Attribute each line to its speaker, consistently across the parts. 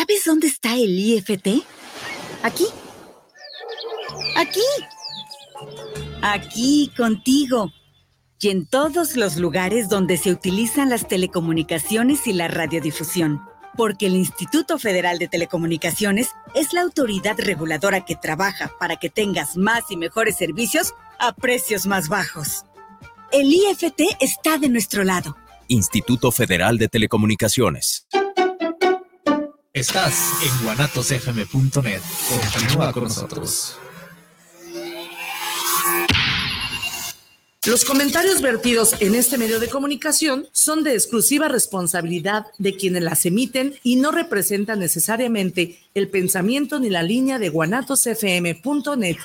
Speaker 1: ¿Sabes dónde está el IFT? Aquí. Aquí. Aquí, contigo. Y en todos los lugares donde se utilizan las telecomunicaciones y la radiodifusión. Porque el Instituto Federal de Telecomunicaciones es la autoridad reguladora que trabaja para que tengas más y mejores servicios a precios más bajos. El IFT está de nuestro lado.
Speaker 2: Instituto Federal de Telecomunicaciones.
Speaker 3: Estás en guanatosfm.net. Continúa con nosotros.
Speaker 4: Los comentarios vertidos en este medio de comunicación son de exclusiva responsabilidad de quienes las emiten y no representan necesariamente el pensamiento ni la línea de guanatosfm.net.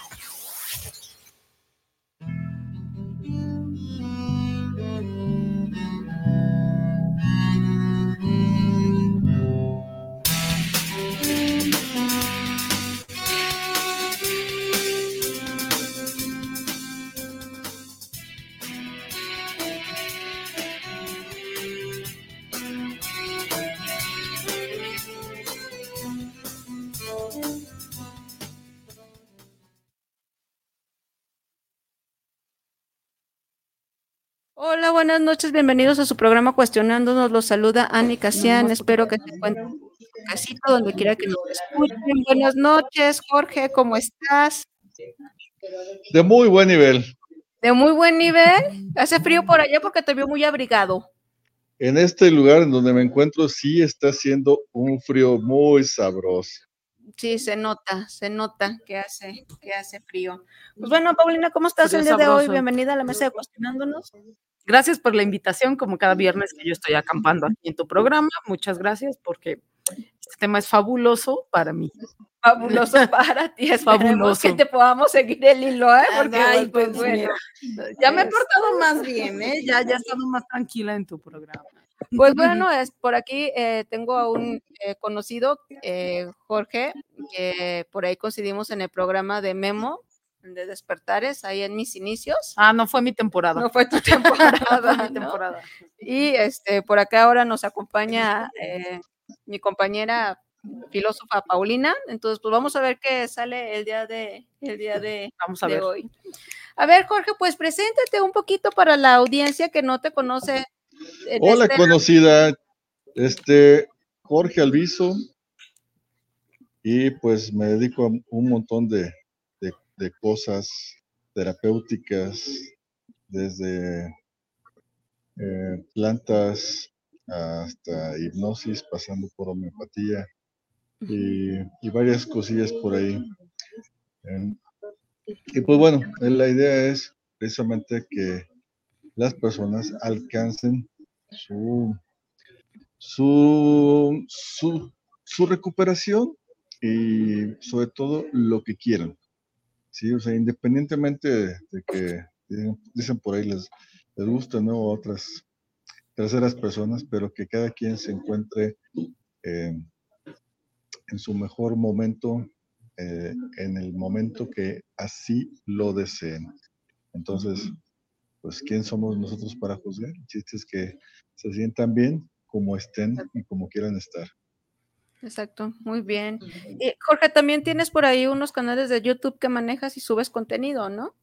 Speaker 5: Hola, buenas noches, bienvenidos a su programa Cuestionándonos. Los saluda Ani Casian. Espero que se encuentren en casito, donde quiera que nos escuchen. Buenas noches, Jorge, ¿cómo estás?
Speaker 6: De muy buen nivel.
Speaker 5: De muy buen nivel. Hace frío por allá porque te veo muy abrigado.
Speaker 6: En este lugar en donde me encuentro sí está haciendo un frío muy sabroso.
Speaker 5: Sí, se nota, se nota que hace, que hace frío. Pues bueno, Paulina, ¿cómo estás el día de hoy? Bienvenida a la mesa de Cuestionándonos.
Speaker 7: Gracias por la invitación, como cada viernes que yo estoy acampando aquí en tu programa. Muchas gracias porque este tema es fabuloso para mí.
Speaker 5: Fabuloso para ti, es fabuloso. que te podamos seguir el hilo, ¿eh? Porque Ay, pues, pues bueno,
Speaker 7: ya me he portado más bien, ¿eh? Ya, ya he estado más tranquila en tu programa.
Speaker 5: Pues bueno, es, por aquí eh, tengo a un eh, conocido, eh, Jorge, que por ahí coincidimos en el programa de Memo, de Despertares, ahí en mis inicios.
Speaker 7: Ah, no fue mi temporada.
Speaker 5: No fue tu temporada. mi temporada. Y este, por acá ahora nos acompaña eh, mi compañera filósofa Paulina. Entonces, pues vamos a ver qué sale el día de, el día de,
Speaker 7: vamos a ver.
Speaker 5: hoy. A ver, Jorge, pues preséntate un poquito para la audiencia que no te conoce.
Speaker 6: Hola, este... conocida. Este, Jorge Alviso. Y pues me dedico a un montón de, de cosas terapéuticas, desde eh, plantas hasta hipnosis, pasando por homeopatía y, y varias cosillas por ahí. y pues bueno, la idea es precisamente que las personas alcancen su, su, su, recuperación y sobre todo lo que quieran. Sí, o sea, independientemente de, que dicen por ahí les, les gusta, ¿no? Otras terceras personas, pero que cada quien se encuentre eh, en su mejor momento, eh, en el momento que así lo deseen. Entonces, pues, ¿quién somos nosotros para juzgar? El chiste es que se sientan bien como estén y como quieran estar.
Speaker 5: Exacto, muy bien. Y Jorge, también tienes por ahí unos canales de YouTube que manejas y subes contenido, ¿no?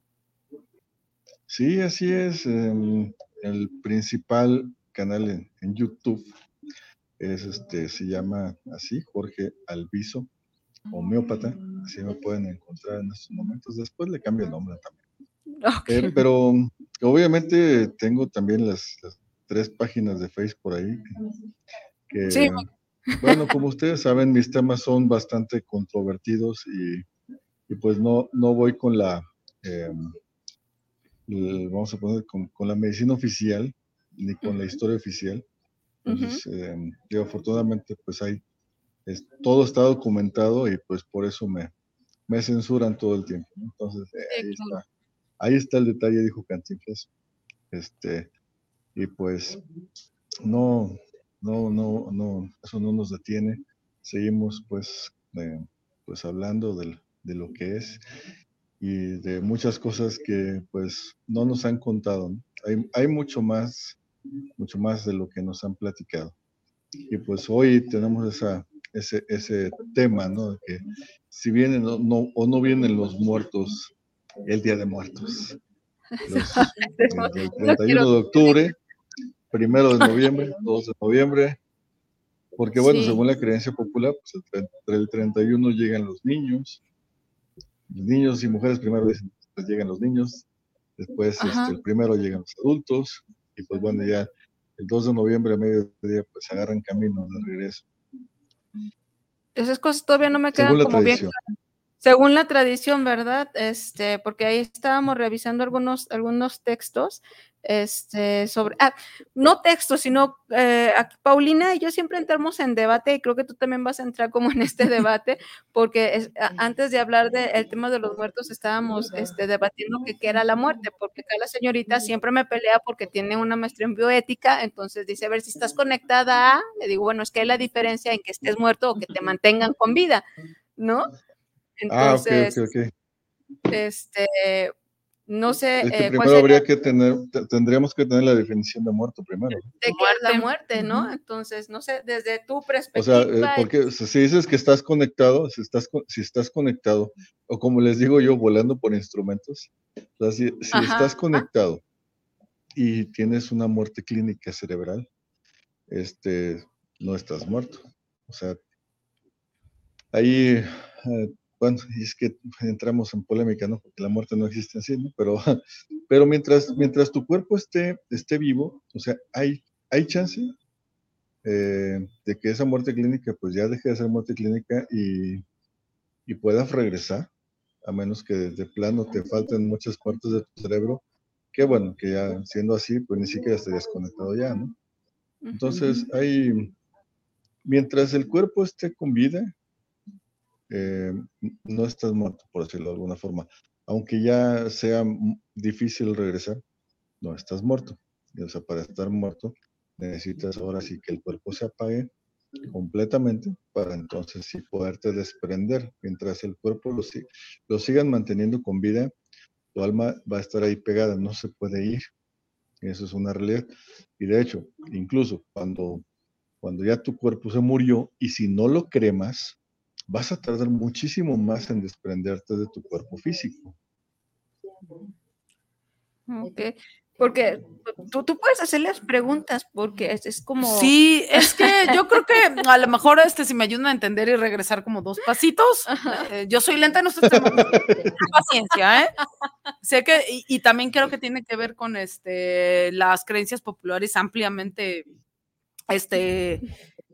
Speaker 6: Sí, así es. Em, el principal canal en, YouTube es este, se llama así, Jorge Alviso, homeópata. Así me pueden encontrar en estos momentos. Después le cambio el nombre también. Eh, pero obviamente tengo también las, tres páginas de Facebook por ahí. Que, sí, bueno, como ustedes saben, mis temas son bastante controvertidos y, pues no, no voy con la, em, vamos a poner, con, la medicina oficial ni con la historia oficial. Entonces, em, afortunadamente, pues hay, todo está documentado y pues por eso me, me censuran todo el tiempo. Entonces, eh, ahí, está, ahí está el detalle, dijo Cantinflas. Este, y pues no, no, no, no, eso no nos detiene. Seguimos pues, pues hablando de, de, lo que es y de muchas cosas que pues no nos han contado. Hay, hay mucho más, mucho más de lo que nos han platicado. Y pues hoy tenemos esa, ese, ese tema, ¿no? Que si vienen o no vienen los muertos el Día de Muertos. el 31 de octubre, primero de noviembre, 2 de noviembre, porque bueno, según la creencia popular, pues entre el 31 llegan los niños, los niños y mujeres primero dicen, pues llegan los niños, después este, el primero llegan los adultos, y pues bueno, ya el 2 de noviembre a mediodía pues agarran camino de regreso.
Speaker 5: Esas cosas todavía no me quedan como bien según la tradición, ¿verdad? Este, porque ahí estábamos revisando algunos, algunos textos, este, sobre, ah, no textos, sino eh, Paulina y yo siempre entramos en debate y creo que tú también vas a entrar como en este debate, porque antes de hablar del tema de los muertos estábamos este, debatiendo qué era la muerte, porque acá la señorita siempre me pelea porque tiene una maestría en bioética, entonces dice, a ver si estás conectada le digo, bueno, es que hay la diferencia en que estés muerto o que te mantengan con vida, ¿no? Entonces, ah, ok, ok, ok. Este, no sé.
Speaker 6: Eh, primero habría que tener, tendríamos que tener la definición de muerto primero.
Speaker 5: De qué es la muerte, ¿no? Entonces, no sé, desde tu perspectiva.
Speaker 6: O sea, eh, porque si dices que estás conectado, si estás, si estás conectado, o como les digo yo, volando por instrumentos, o sea, si, estás conectado y tienes una muerte clínica cerebral, este, no estás muerto. O sea, ahí eh, bueno, es que entramos en polémica, ¿no? Porque la muerte no existe así, ¿no? Pero, pero mientras, mientras tu cuerpo esté, esté vivo, o sea, hay, hay chance eh, de que esa muerte clínica, pues ya deje de ser muerte clínica y, y puedas regresar, a menos que de plano te falten muchas partes de tu cerebro, que bueno, que ya siendo así, pues ni siquiera estarías conectado ya, ¿no? Entonces, hay, mientras el cuerpo esté con vida, eh, no estás muerto, por decirlo de alguna forma. Aunque ya sea difícil regresar, no estás muerto. o sea, para estar muerto necesitas ahora sí que el cuerpo se apague completamente para entonces sí poderte desprender. Mientras el cuerpo lo, lo sigan manteniendo con vida, tu alma va a estar ahí pegada, no se puede ir. Eso es una realidad. Y de hecho, incluso cuando, cuando ya tu cuerpo se murió y si no lo cremas, vas a tardar muchísimo más en desprenderte de tu cuerpo físico.
Speaker 5: Ok, porque tú, tú puedes hacerles preguntas porque es, como...
Speaker 7: Sí, es que yo creo que a lo mejor este, si me ayudan a entender y regresar como dos pasitos, eh, yo soy lenta, no estoy paciencia, ¿eh? Sé que, y, y, también creo que tiene que ver con este, las creencias populares ampliamente este,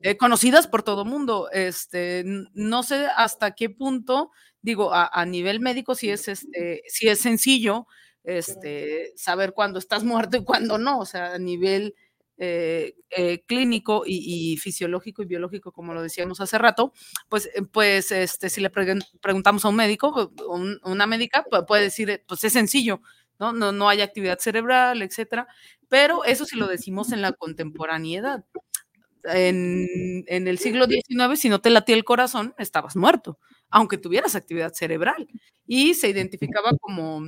Speaker 7: eh, conocidas por todo mundo. Este, no sé hasta qué punto, digo, a, nivel médico si es, este, si es sencillo este, saber cuándo estás muerto y cuándo no, o sea, a nivel eh, eh, clínico y, fisiológico y biológico, como lo decíamos hace rato, pues, pues este, si le preguntamos a un médico, una médica, puede decir, pues es sencillo, ¿no? No, no hay actividad cerebral, etcétera, pero eso si lo decimos en la contemporaneidad en, el siglo XIX, si no te latía el corazón, estabas muerto, aunque tuvieras actividad cerebral. Y se identificaba como,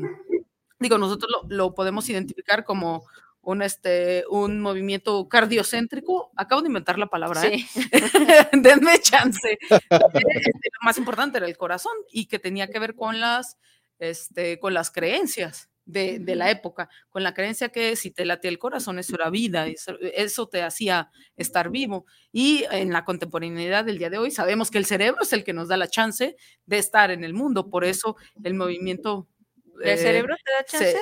Speaker 7: digo, nosotros lo, podemos identificar como un, este, un movimiento cardiocéntrico. Acabo de inventar la palabra, ¿eh? Denme chance. Este, lo más importante era el corazón y que tenía que ver con las, este, con las creencias de, la época, con la creencia que si te latía el corazón, eso era vida, eso, te hacía estar vivo. Y en la contemporaneidad del día de hoy sabemos que el cerebro es el que nos da la chance de estar en el mundo, por eso el movimiento...
Speaker 5: ¿El cerebro te da chance?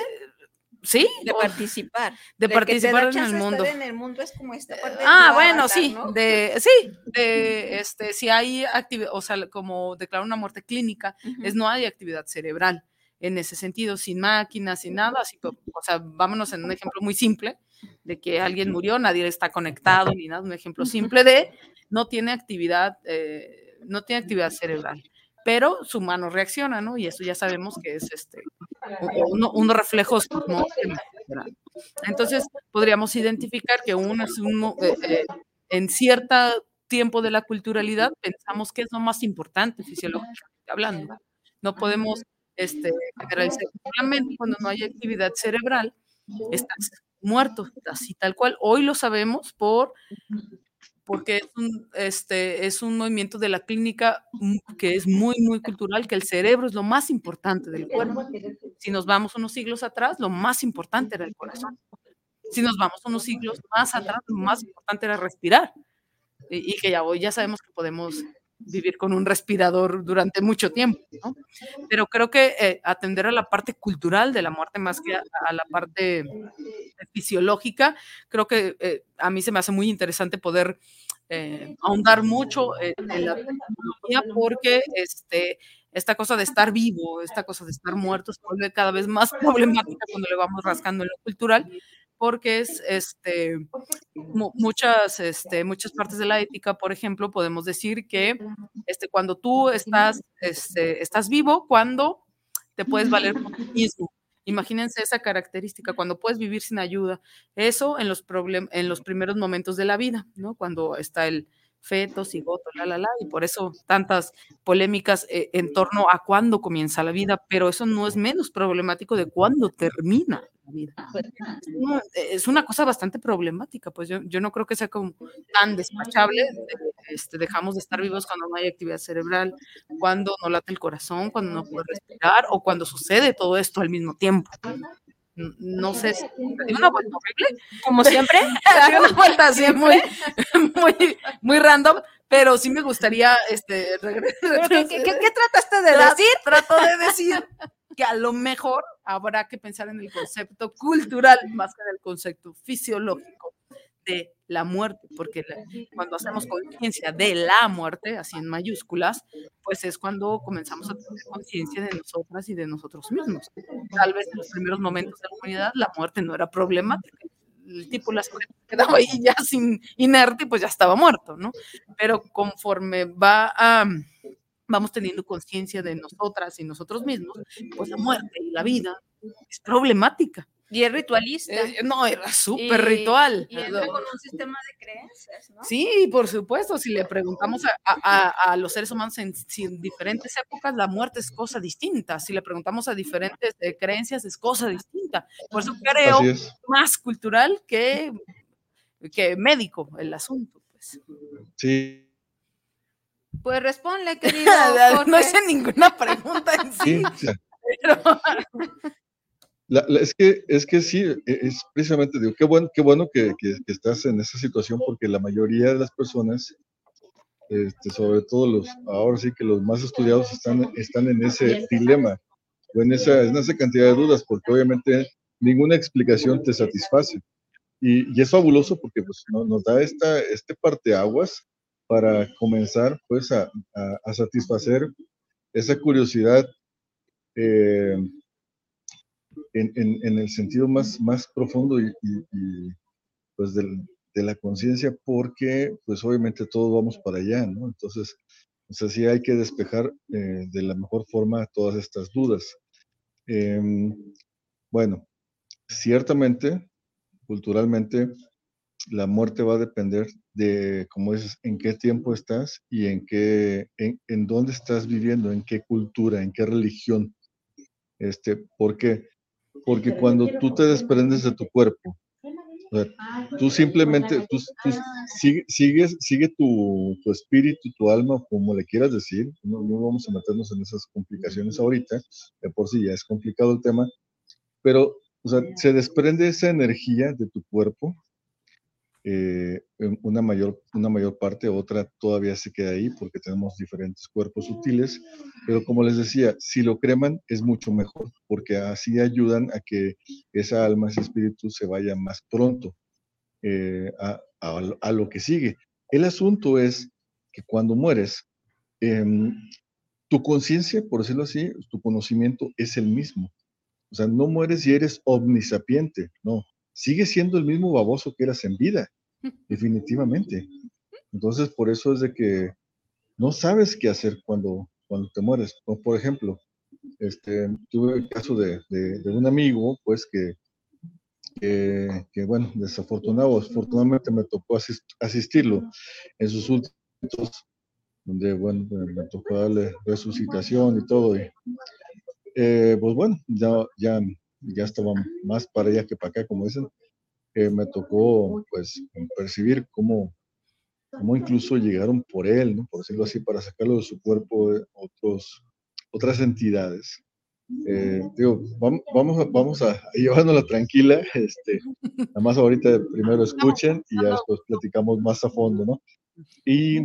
Speaker 7: Sí.
Speaker 5: De participar.
Speaker 7: De, participar en el mundo.
Speaker 5: en el mundo es como esta parte
Speaker 7: Ah, bueno, sí. De, sí, de este, si hay actividad, o sea, como declarar una muerte clínica, es no hay actividad cerebral en ese sentido, sin máquinas, sin nada, así, o sea, vámonos en un ejemplo muy simple de que alguien murió, nadie está conectado ni nada, un ejemplo simple de no tiene actividad, eh, no tiene actividad cerebral, pero su mano reacciona, ¿no? Y eso ya sabemos que es este, unos reflejos Entonces, podríamos identificar que uno es un, eh, eh, en cierto tiempo de la culturalidad pensamos que es lo más importante fisiológicamente hablando. No podemos este, solamente cuando no hay actividad cerebral, estás muerto, así tal cual. Hoy lo sabemos por, porque es un, este, es un movimiento de la clínica que es muy, muy cultural, que el cerebro es lo más importante del cuerpo. Si nos vamos unos siglos atrás, lo más importante era el corazón. Si nos vamos unos siglos más atrás, lo más importante era respirar. Y, que ya hoy ya sabemos que podemos vivir con un respirador durante mucho tiempo, ¿no? Pero creo que eh, atender a la parte cultural de la muerte más que a, la parte fisiológica, creo que eh, a mí se me hace muy interesante poder eh, ahondar mucho en, la tecnología porque este, esta cosa de estar vivo, esta cosa de estar muerto se vuelve cada vez más problemática cuando le vamos rascando en lo cultural, porque es este, muchas, este, muchas partes de la ética, por ejemplo, podemos decir que este, cuando tú estás, este, estás vivo, cuando te puedes valer por ti mismo. Imagínense esa característica, cuando puedes vivir sin ayuda. Eso en los, en los primeros momentos de la vida, ¿no? Cuando está el, feto, cigoto, la, la, la, y por eso tantas polémicas eh, en torno a cuándo comienza la vida, pero eso no es menos problemático de cuándo termina vida. es una cosa bastante problemática, pues yo, yo no creo que sea como tan despachable, este, dejamos de estar vivos cuando no hay actividad cerebral, cuando no late el corazón, cuando no puede respirar o cuando sucede todo esto al mismo tiempo no sé, una vuelta horrible, como siempre, una vuelta así muy, muy, muy random, pero sí me gustaría, este, regresar.
Speaker 5: ¿Qué, qué, trataste de decir?
Speaker 7: Trato de decir que a lo mejor habrá que pensar en el concepto cultural más que en el concepto fisiológico de la muerte, porque cuando hacemos conciencia de la muerte, así en mayúsculas, pues es cuando comenzamos a tener conciencia de nosotras y de nosotros mismos. Tal vez en los primeros momentos de la humanidad la muerte no era problemática, el tipo las quedaba ahí ya sin inerte, pues ya estaba muerto, ¿no? Pero conforme va a vamos teniendo conciencia de nosotras y nosotros mismos, pues la muerte y la vida es problemática.
Speaker 5: Y es ritualista.
Speaker 7: Eh, no, era súper ritual.
Speaker 5: Y entra con un sistema de creencias, ¿no?
Speaker 7: Sí, por supuesto. Si le preguntamos a, los seres humanos en, diferentes épocas, la muerte es cosa distinta. Si le preguntamos a diferentes eh, creencias, es cosa distinta. Por eso creo más cultural que, que médico el asunto. Pues.
Speaker 6: Sí.
Speaker 5: Pues responde, querido.
Speaker 7: no hice ninguna pregunta en sí. Pero,
Speaker 6: es, que, es que sí, e, es precisamente, digo, qué bueno, qué bueno que, estás en esa situación porque la mayoría de las personas, este, sobre todo los, ahora sí que los más estudiados están, están en ese dilema o en esa, en esa cantidad de dudas porque obviamente ninguna explicación te satisface. Y, es fabuloso porque pues, nos da esta, este parteaguas para comenzar pues a, satisfacer esa curiosidad eh, en, el sentido más, más profundo y, pues de la conciencia, porque pues obviamente todos vamos para allá, ¿no? Entonces, o sea, sí hay que despejar eh, de la mejor forma todas estas dudas. Em, bueno, ciertamente, culturalmente, la muerte va a depender de, como dices, en qué tiempo estás y en qué, en, en dónde estás viviendo, en qué cultura, en qué religión. Este, porque porque cuando tú te desprendes de tu cuerpo, tú simplemente, tú, sigues, sigue tu, espíritu, tu alma, como le quieras decir, no, vamos a meternos en esas complicaciones ahorita, de por sí ya es complicado el tema, pero se desprende esa energía de tu cuerpo eh, una, mayor, una mayor parte, otra todavía se queda ahí porque tenemos diferentes cuerpos sutiles, pero como les decía, si lo creman es mucho mejor porque así ayudan a que esa alma, ese espíritu se vaya más pronto eh, a, lo que sigue. El asunto es que cuando mueres, em, tu conciencia, por decirlo así, tu conocimiento es el mismo. O sea, no mueres y eres omnisapiente, no, sigue siendo el mismo baboso que eras en vida, definitivamente. Entonces, por eso es de que no sabes qué hacer cuando, cuando te mueres. Por ejemplo, este, tuve el caso de, un amigo, pues, que, que, bueno, desafortunado, afortunadamente me tocó asistirlo en sus últimos, donde, bueno, me tocó darle resucitación y todo. Y, eh, pues bueno, ya, ya ya estaba más para allá que para acá, como dicen, me tocó pues percibir cómo, como incluso llegaron por él, ¿no? por decirlo así, para sacarlo de su cuerpo de otros, otras entidades. Eh, digo, vamos, vamos, a, vamos a llevárnosla tranquila, este, nada más ahorita primero escuchen y ya después platicamos más a fondo, ¿no? Y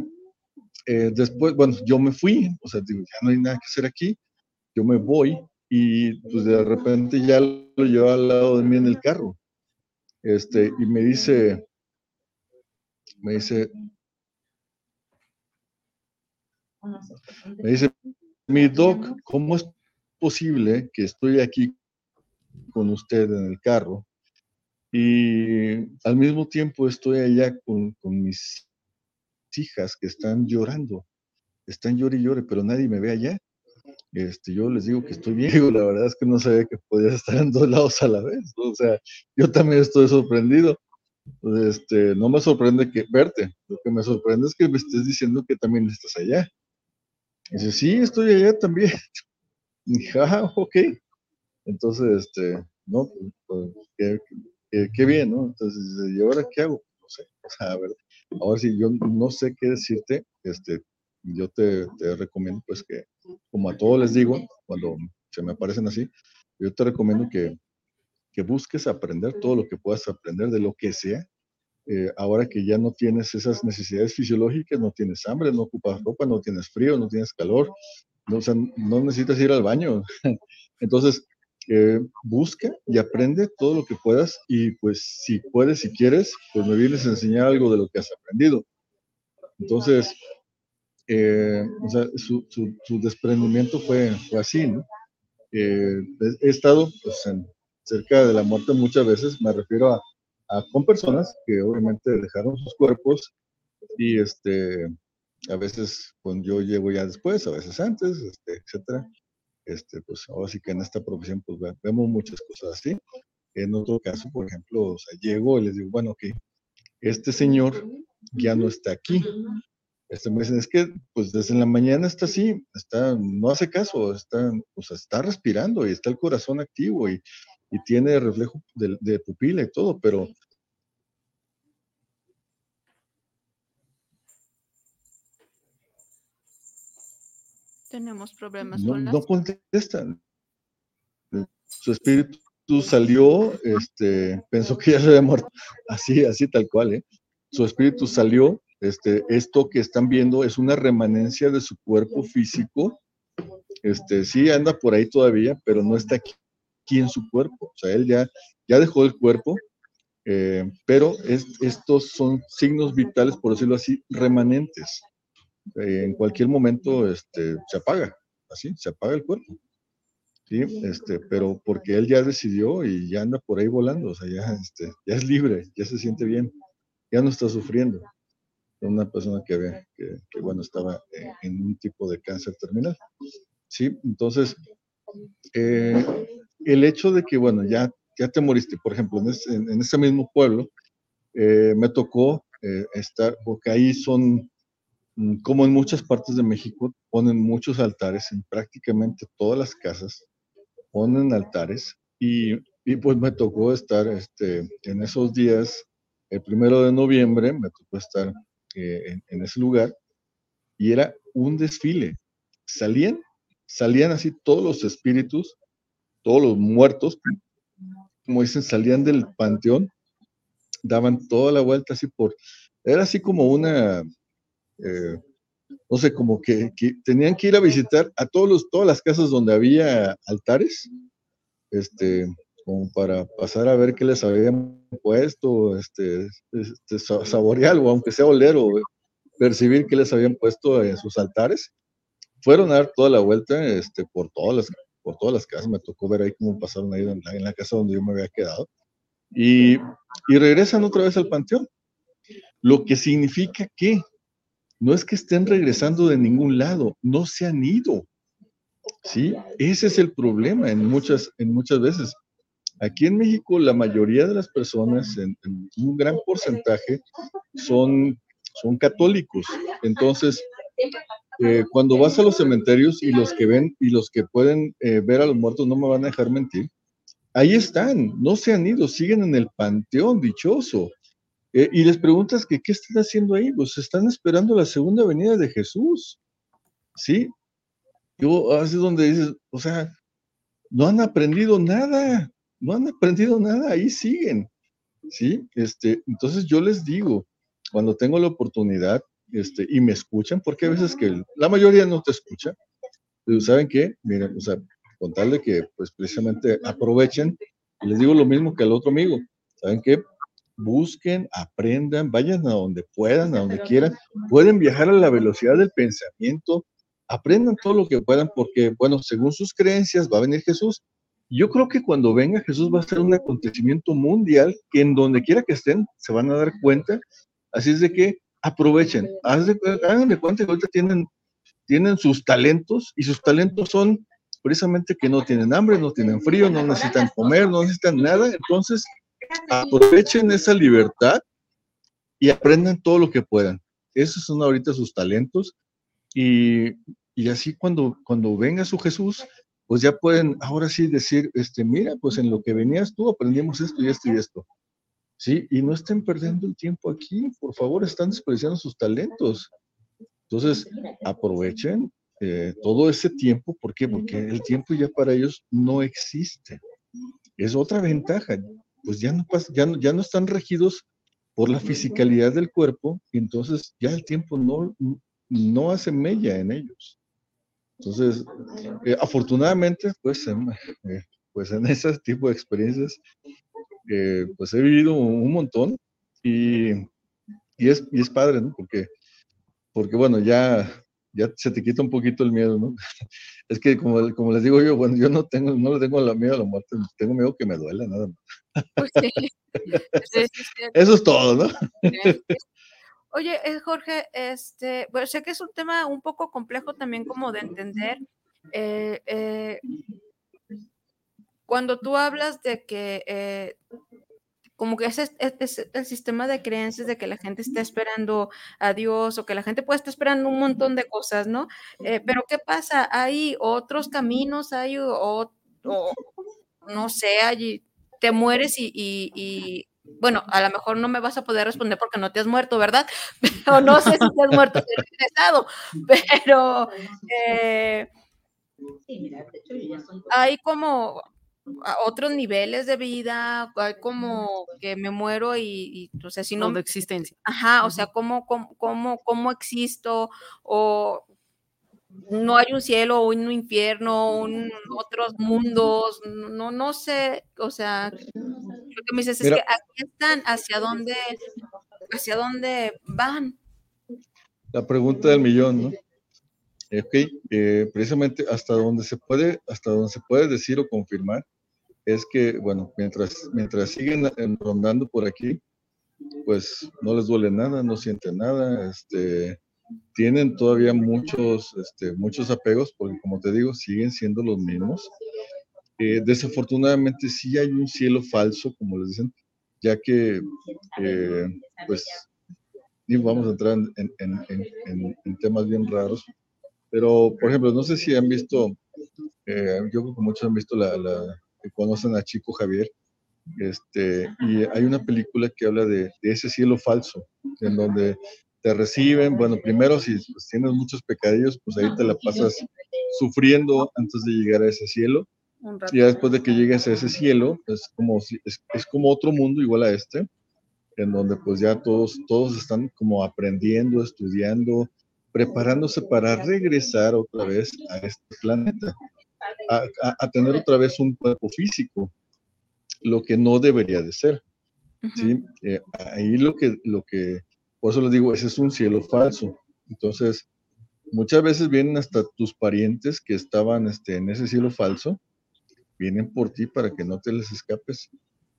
Speaker 6: eh, después, bueno, yo me fui, o sea, digo, ya no hay nada que hacer aquí, yo me voy y pues de repente ya lo llevo al lado de mí en el carro, este, y me dice, me dice, me dice, mi doc, ¿cómo es posible que estoy aquí con usted en el carro y al mismo tiempo estoy allá con, mis hijas que están llorando? Están llorando y llore, pero nadie me ve allá. Este, yo les digo que estoy bien, la verdad es que no sabía que podías estar en dos lados a la vez, o sea, yo también estoy sorprendido. Este, no me sorprende que verte, lo que me sorprende es que me estés diciendo que también estás allá. dice, sí, estoy allá también. Y dije, ah, ok. Entonces, este, no, pues, pues qué, bien, ¿no? Entonces, ¿y ahora qué hago? No sé, o sea, a ver, ahora sí, yo no sé qué decirte, este, yo te, te recomiendo, pues, que, como a todos les digo, cuando se me aparecen así, yo te recomiendo que, que busques aprender todo lo que puedas aprender de lo que sea, eh, ahora que ya no tienes esas necesidades fisiológicas, no tienes hambre, no ocupas ropa, no tienes frío, no tienes calor, no, o sea, no necesitas ir al baño. Entonces, eh, busca y aprende todo lo que puedas y pues si puedes, si quieres, pues me vienes a enseñar algo de lo que has aprendido. Entonces, eh, o sea, su, su, desprendimiento fue, fue así, ¿no? Eh, he estado pues, cerca de la muerte muchas veces, me refiero a, a, con personas que obviamente dejaron sus cuerpos y este, a veces pues, yo llego ya después, a veces antes, este, etcétera. Este, pues ahora sí que en esta profesión pues vemos muchas cosas así. En otro caso, por ejemplo, o sea, llego y les digo, bueno, que este señor ya no está aquí. Este me dicen, es que pues desde la mañana está así, está, no hace caso, está, pues, está respirando y está el corazón activo y, y tiene reflejo de, de, pupila y todo, pero
Speaker 5: Tenemos problemas
Speaker 6: no,
Speaker 5: con las...
Speaker 6: No contestan. Su espíritu salió, este, pensó que ya se había muerto. Así, así tal cual, ¿eh? Su espíritu salió, este, esto que están viendo es una remanencia de su cuerpo físico. Este, sí anda por ahí todavía, pero no está aquí, en su cuerpo. O sea, él ya, ya dejó el cuerpo, eh, pero estos son signos vitales, por decirlo así, remanentes. Eh, en cualquier momento este, se apaga, así, se apaga el cuerpo. ¿sí? Este, pero porque él ya decidió y ya anda por ahí volando, o sea, ya, este, ya es libre, ya se siente bien, ya no está sufriendo. Una persona que, ve, que, bueno, estaba en un tipo de cáncer terminal. ¿sí? Entonces, eh, el hecho de que, bueno, ya, ya te moriste, por ejemplo, en, ese, en ese mismo pueblo, eh, me tocó estar, porque ahí son Mm, como en muchas partes de México, ponen muchos altares en prácticamente todas las casas, ponen altares y, y pues me tocó estar este, en esos días, el primero de noviembre, me tocó estar eh, en, ese lugar y era un desfile. Salían, salían así todos los espíritus, todos los muertos, como dicen, salían del panteón, daban toda la vuelta así por, era así como una, eh, no sé, como que, tenían que ir a visitar a todos los, todas las casas donde había altares, este, como para pasar a ver qué les habían puesto, este, este saborear algo, aunque sea oler o percibir qué les habían puesto en sus altares. Fueron a dar toda la vuelta este, por, todas las, por todas las casas, me tocó ver ahí cómo pasaron ahí en la, en la casa donde yo me había quedado, y, y regresan otra vez al panteón. Lo que significa que no es que estén regresando de ningún lado, no se han ido. ¿Sí? Ese es el problema en muchas, en muchas veces. Aquí en México la mayoría de las personas, en, un gran porcentaje, son, son católicos. Entonces, eh, cuando vas a los cementerios y los que ven y los que pueden eh, ver a los muertos no me van a dejar mentir, ahí están, no se han ido, siguen en el panteón dichoso. Eh, y les preguntas que qué están haciendo ahí, pues están esperando la segunda venida de Jesús, ¿sí? Yo, así es donde dices, o sea, no han aprendido nada, no han aprendido nada, ahí siguen, ¿sí? Este, entonces yo les digo, cuando tengo la oportunidad, este, y me escuchan, porque a veces que la mayoría no te escucha, pero ¿saben qué? Miren, o sea, contarle que pues precisamente aprovechen, les digo lo mismo que al otro amigo, ¿saben qué? Busquen, aprendan, vayan a donde puedan, a donde quieran, pueden viajar a la velocidad del pensamiento, aprendan todo lo que puedan, porque, bueno, según sus creencias va a venir Jesús. Yo creo que cuando venga Jesús va a ser un acontecimiento mundial que en donde quiera que estén se van a dar cuenta. Así es de que aprovechen, hagan de cuenta que ahorita tienen, tienen sus talentos y sus talentos son precisamente que no tienen hambre, no tienen frío, no necesitan comer, no necesitan nada. Entonces, aprovechen esa libertad y aprendan todo lo que puedan. Esos son ahorita sus talentos y, así cuando, cuando venga su Jesús, pues ya pueden ahora sí decir, este, mira, pues en lo que venías tú aprendimos esto y esto y esto. Sí, y no estén perdiendo el tiempo aquí, por favor, están desperdiciando sus talentos. Entonces, aprovechen eh, todo ese tiempo, ¿por qué? Porque el tiempo ya para ellos no existe. Es otra ventaja, pues ya no, ya ya no están regidos por la fisicalidad del cuerpo, y entonces ya el tiempo no, no hace mella en ellos. Entonces, eh, afortunadamente, pues, en, eh, pues en ese tipo de experiencias, eh, pues he vivido un montón y, y, es, y es padre, ¿no? Porque, porque bueno, ya, ya se te quita un poquito el miedo, ¿no? Es que como, como les digo yo, bueno, yo no tengo, no le tengo la miedo a la muerte, tengo miedo que me duela, nada más. Pues Eso es todo, ¿no?
Speaker 5: Oye, eh, Jorge, este, bueno, sé que es un tema un poco complejo también como de entender. Eh, eh, cuando tú hablas de que como que ese es, el sistema de creencias de que la gente está esperando a Dios o que la gente puede estar esperando un montón de cosas, ¿no? pero ¿qué pasa? Hay otros caminos, hay no sé, allí te mueres y bueno, a lo mejor no me vas a poder responder porque no te has muerto, ¿verdad? Pero no sé si te has muerto te regresado, pero eh, hay como otros niveles de vida, hay como que me muero y, o sea, si no...
Speaker 7: De existencia.
Speaker 5: Ajá, o sea, cómo, cómo, cómo, cómo existo o no hay un cielo o un infierno, un, otros mundos, no, no sé, o sea, lo que me dices es que aquí están, hacia dónde, hacia dónde van.
Speaker 6: La pregunta del millón, ¿no? Ok, eh, precisamente hasta donde se puede, hasta donde se puede decir o confirmar, es que, bueno, mientras, mientras siguen rondando por aquí, pues no les duele nada, no sienten nada, este, tienen todavía muchos, este, muchos apegos, porque como te digo, siguen siendo los mismos. Eh, desafortunadamente sí hay un cielo falso, como les dicen, ya que, eh, pues, vamos a entrar en, temas bien raros, pero, por ejemplo, no sé si han visto, eh, yo creo que muchos han visto la, la, conocen a Chico Javier, este, y hay una película que habla de, de ese cielo falso, en donde te reciben, bueno, primero si pues, tienes muchos pecadillos, pues ahí te la pasas sufriendo antes de llegar a ese cielo. Y ya después de que llegues a ese cielo, es como, es, es como otro mundo igual a este, en donde pues ya todos, todos están como aprendiendo, estudiando, preparándose para regresar otra vez a este planeta, a, a, tener otra vez un cuerpo físico, lo que no debería de ser. ¿sí? Eh, ahí lo que, lo que por eso les digo, ese es un cielo falso. Entonces, muchas veces vienen hasta tus parientes que estaban este, en ese cielo falso, vienen por ti para que no te les escapes.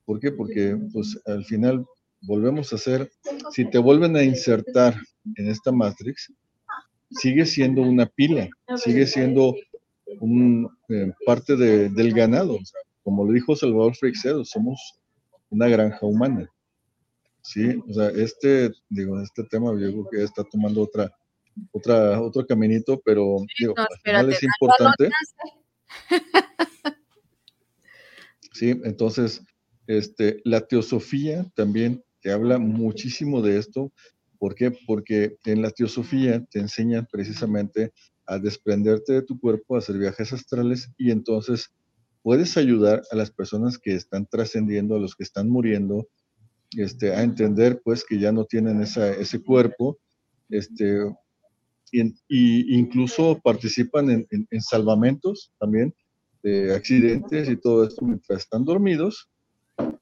Speaker 6: ¿Por qué? Porque pues al final volvemos a hacer, si te vuelven a insertar en esta Matrix, sigue siendo una pila, sigue siendo un, eh, parte del ganado. como lo dijo Salvador Freixedo, somos una granja humana. Sí, o sea, este, digo, este tema yo creo que está tomando otra, otra, otro caminito, pero digo, al final es importante. Sí, entonces, este, la teosofía también te habla muchísimo de esto. ¿Por qué? Porque en la teosofía te enseñan precisamente a desprenderte de tu cuerpo, a hacer viajes astrales y entonces puedes ayudar a las personas que están trascendiendo, a los que están muriendo, este, a entender pues que ya no tienen ese cuerpo, este, y, incluso participan en, en, salvamentos también de accidentes y todo esto mientras están dormidos,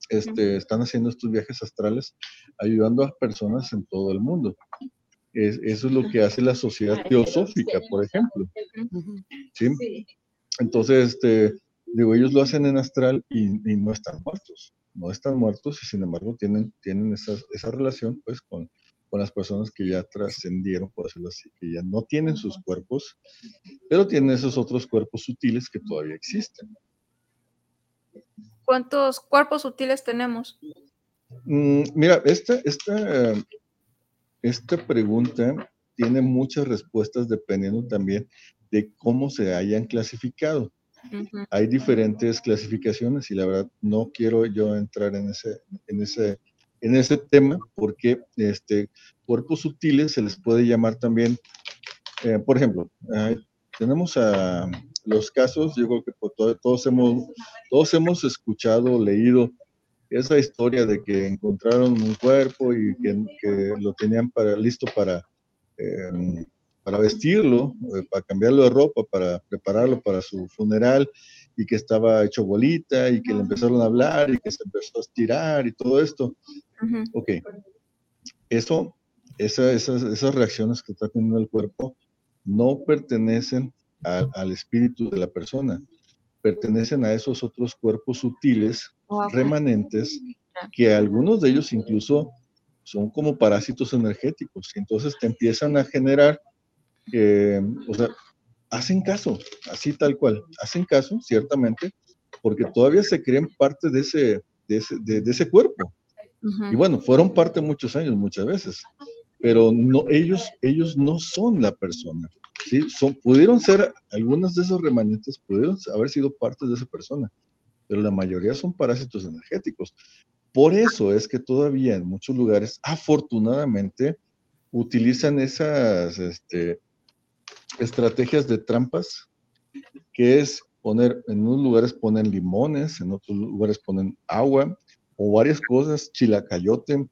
Speaker 6: este, están haciendo estos viajes astrales, ayudando a personas en todo el mundo. eso es lo que hace la sociedad teosófica, por ejemplo. ¿Sí? Entonces, este, digo, ellos lo hacen en astral y, no están muertos, no están muertos y sin embargo tienen, tienen esa, esa relación pues con, con las personas que ya trascendieron, por decirlo así, que ya no tienen sus cuerpos, pero tienen esos otros cuerpos sutiles que todavía existen.
Speaker 5: ¿Cuántos cuerpos sutiles tenemos?
Speaker 6: Mm, mira, esta, esta, esta pregunta tiene muchas respuestas dependiendo también de cómo se hayan clasificado. Hay diferentes clasificaciones y la verdad no quiero yo entrar en ese, en ese, en ese tema porque este, cuerpos sutiles se les puede llamar también, eh, por ejemplo, tenemos a los casos, yo creo que todos, hemos, todos hemos escuchado, leído esa historia de que encontraron un cuerpo y que, lo tenían para, listo para, em, para vestirlo, eh, para cambiarlo de ropa, para prepararlo para su funeral y que estaba hecho bolita y que le empezaron a hablar y que se empezó a estirar y todo esto. Ok, eso, esas, esas reacciones que está teniendo el cuerpo no pertenecen al espíritu de la persona, pertenecen a esos otros cuerpos sutiles, remanentes, que algunos de ellos incluso son como parásitos energéticos, y entonces te empiezan a generar o sea, hacen caso, así tal cual, hacen caso, ciertamente, porque todavía se creen parte de ese, de ese, de, ese cuerpo. Y bueno, fueron parte muchos años, muchas veces, pero no, ellos, ellos no son la persona. ¿sí? Son, pudieron ser, algunos de esos remanentes pudieron haber sido parte de esa persona, pero la mayoría son parásitos energéticos. Por eso es que todavía en muchos lugares, afortunadamente, utilizan esas, este, estrategias de trampas, que es poner, en unos lugares ponen limones, en otros lugares ponen agua o varias cosas, chilacayote,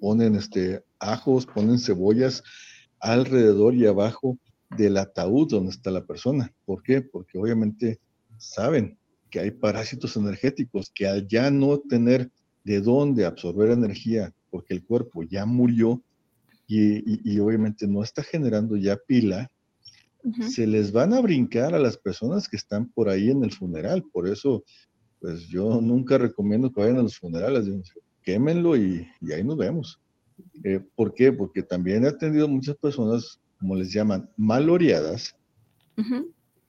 Speaker 6: ponen este, ajos, ponen cebollas alrededor y abajo del ataúd donde está la persona. ¿Por qué? Porque obviamente saben que hay parásitos energéticos, que al ya no tener de dónde absorber energía, porque el cuerpo ya murió y obviamente no está generando ya pila, se les van a brincar a las personas que están por ahí en el funeral. Por eso, pues yo nunca recomiendo que vayan a los funerales. Quémenlo y, ahí nos vemos. Eh, ¿Por qué? Porque también he atendido muchas personas, como les llaman, maloreadas.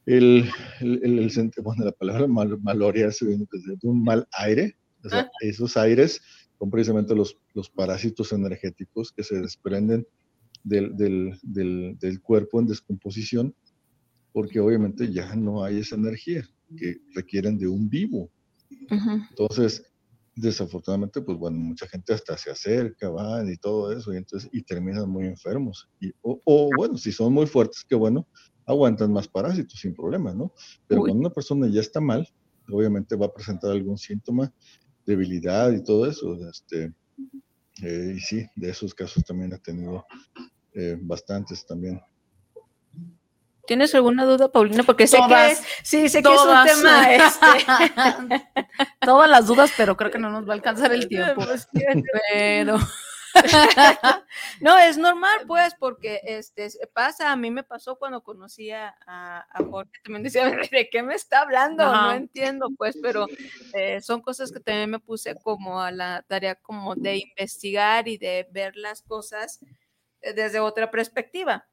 Speaker 6: el, el, bueno, la palabra mal, malorearse viene de un mal aire. O sea, ah. esos aires son precisamente los, los parásitos energéticos que se desprenden del, del, del, cuerpo en descomposición, porque obviamente ya no hay esa energía que requieren de un vivo. Entonces, desafortunadamente, pues bueno, mucha gente hasta se acerca, van y todo eso, y entonces, y terminan muy enfermos. Y, o, bueno, si son muy fuertes, que bueno, aguantan más parásitos sin problema, ¿no? Pero cuando una persona ya está mal, obviamente va a presentar algún síntoma, debilidad y todo eso. Este, eh, y sí, de esos casos también ha tenido eh, bastantes también.
Speaker 5: ¿Tienes alguna duda, Paulina? Porque sé que sí, sé que es un tema este.
Speaker 7: Todas las dudas, pero creo que no nos va a alcanzar el tiempo. Pero
Speaker 5: no, es normal, pues, porque este pasa, a mí me pasó cuando conocí a, Jorge, también decía, ¿de qué me está hablando? No entiendo, pues, pero eh, son cosas que también me puse como a la tarea como de investigar y de ver las cosas desde otra perspectiva,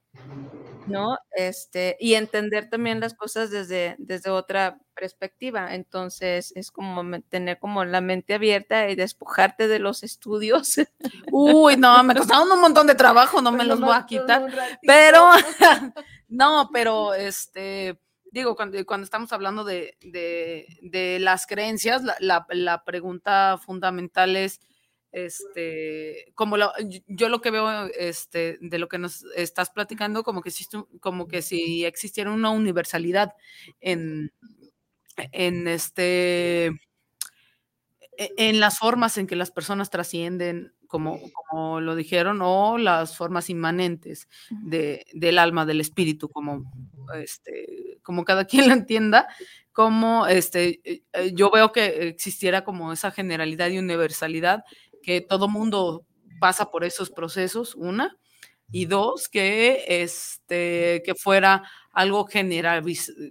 Speaker 5: ¿no? Este, y entender también las cosas desde, desde otra perspectiva. Entonces, es como tener como la mente abierta y despojarte de los estudios.
Speaker 7: Uy, no, me costaron un montón de trabajo, no me los voy a quitar. Pero, no, pero este, digo, cuando, cuando estamos hablando de, las creencias, la, la pregunta fundamental es, este, como lo, yo lo que veo este, de lo que nos estás platicando, como que, existe, como que si existiera una universalidad en, en este e, en las formas en que las personas trascienden, como, como lo dijeron, o las formas inmanentes de, del alma, del espíritu, como, este, como cada quien lo entienda, como este, eh, eh, yo veo que existiera como esa generalidad y universalidad que todo mundo pasa por esos procesos, una, y dos, que, este, que fuera algo general,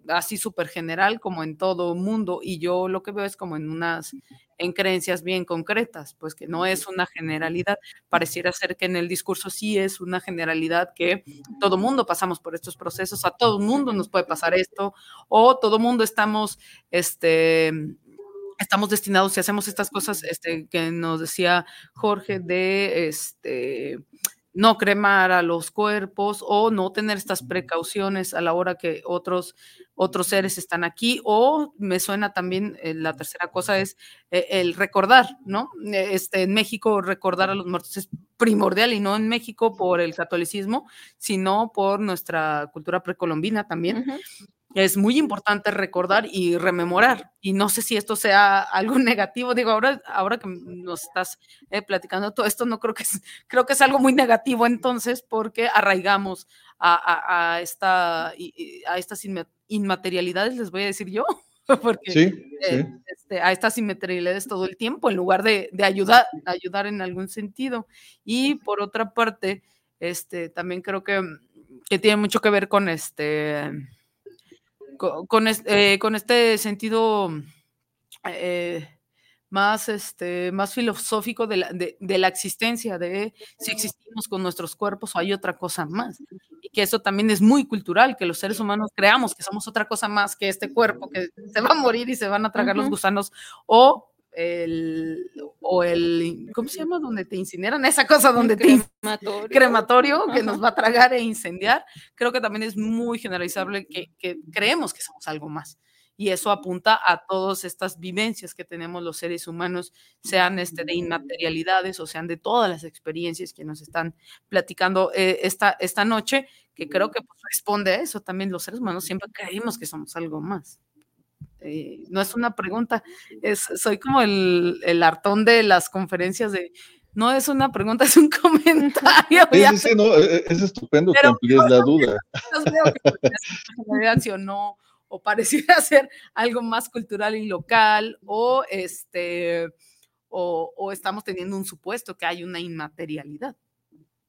Speaker 7: así súper general como en todo mundo, y yo lo que veo es como en unas, en creencias bien concretas, pues que no es una generalidad, pareciera ser que en el discurso sí es una generalidad que todo mundo pasamos por estos procesos, a todo mundo nos puede pasar esto, o todo mundo estamos, este, estamos destinados, si hacemos estas cosas este, que nos decía Jorge, de este, no cremar a los cuerpos o no tener estas precauciones a la hora que otros, otros seres están aquí. O me suena también, eh, la tercera cosa es eh, el recordar, ¿no? Este, en México recordar a los muertos es primordial y no en México por el catolicismo, sino por nuestra cultura precolombina también es muy importante recordar y rememorar. Y no sé si esto sea algo negativo. Digo, ahora, ahora que nos estás eh, platicando todo esto, no creo que es, creo que es algo muy negativo entonces, porque arraigamos a, esta, a estas inmaterialidades, les voy a decir yo. Porque eh, este, a estas inmaterialidades todo el tiempo, en lugar de, ayudar, ayudar en algún sentido. Y por otra parte, este, también creo que, que tiene mucho que ver con este con, eh, con, este sentido eh, más, este, más filosófico de la, de, la, existencia, de si existimos con nuestros cuerpos o hay otra cosa más. Y que eso también es muy cultural, que los seres humanos creamos que somos otra cosa más que este cuerpo, que se va a morir y se van a tragar los gusanos, o el, o el, ¿cómo se llama? Donde te incineran, esa cosa donde te crematorio, crematorio que nos va a tragar e incendiar, creo que también es muy generalizable que, que, creemos que somos algo más. Y eso apunta a todas estas vivencias que tenemos los seres humanos, sean este, de inmaterialidades o sean de todas las experiencias que nos están platicando eh, esta, esta noche, que creo que pues, responde a eso. También los seres humanos siempre creemos que somos algo más. Eh, no es una pregunta, es, soy como el, el, hartón de las conferencias de, no es una pregunta, es un comentario.
Speaker 6: Sí, sí, no, e, es, estupendo que amplíes la duda.
Speaker 7: o no, o pareciera ser algo más cultural y local, o este, o, o estamos teniendo un supuesto que hay una inmaterialidad.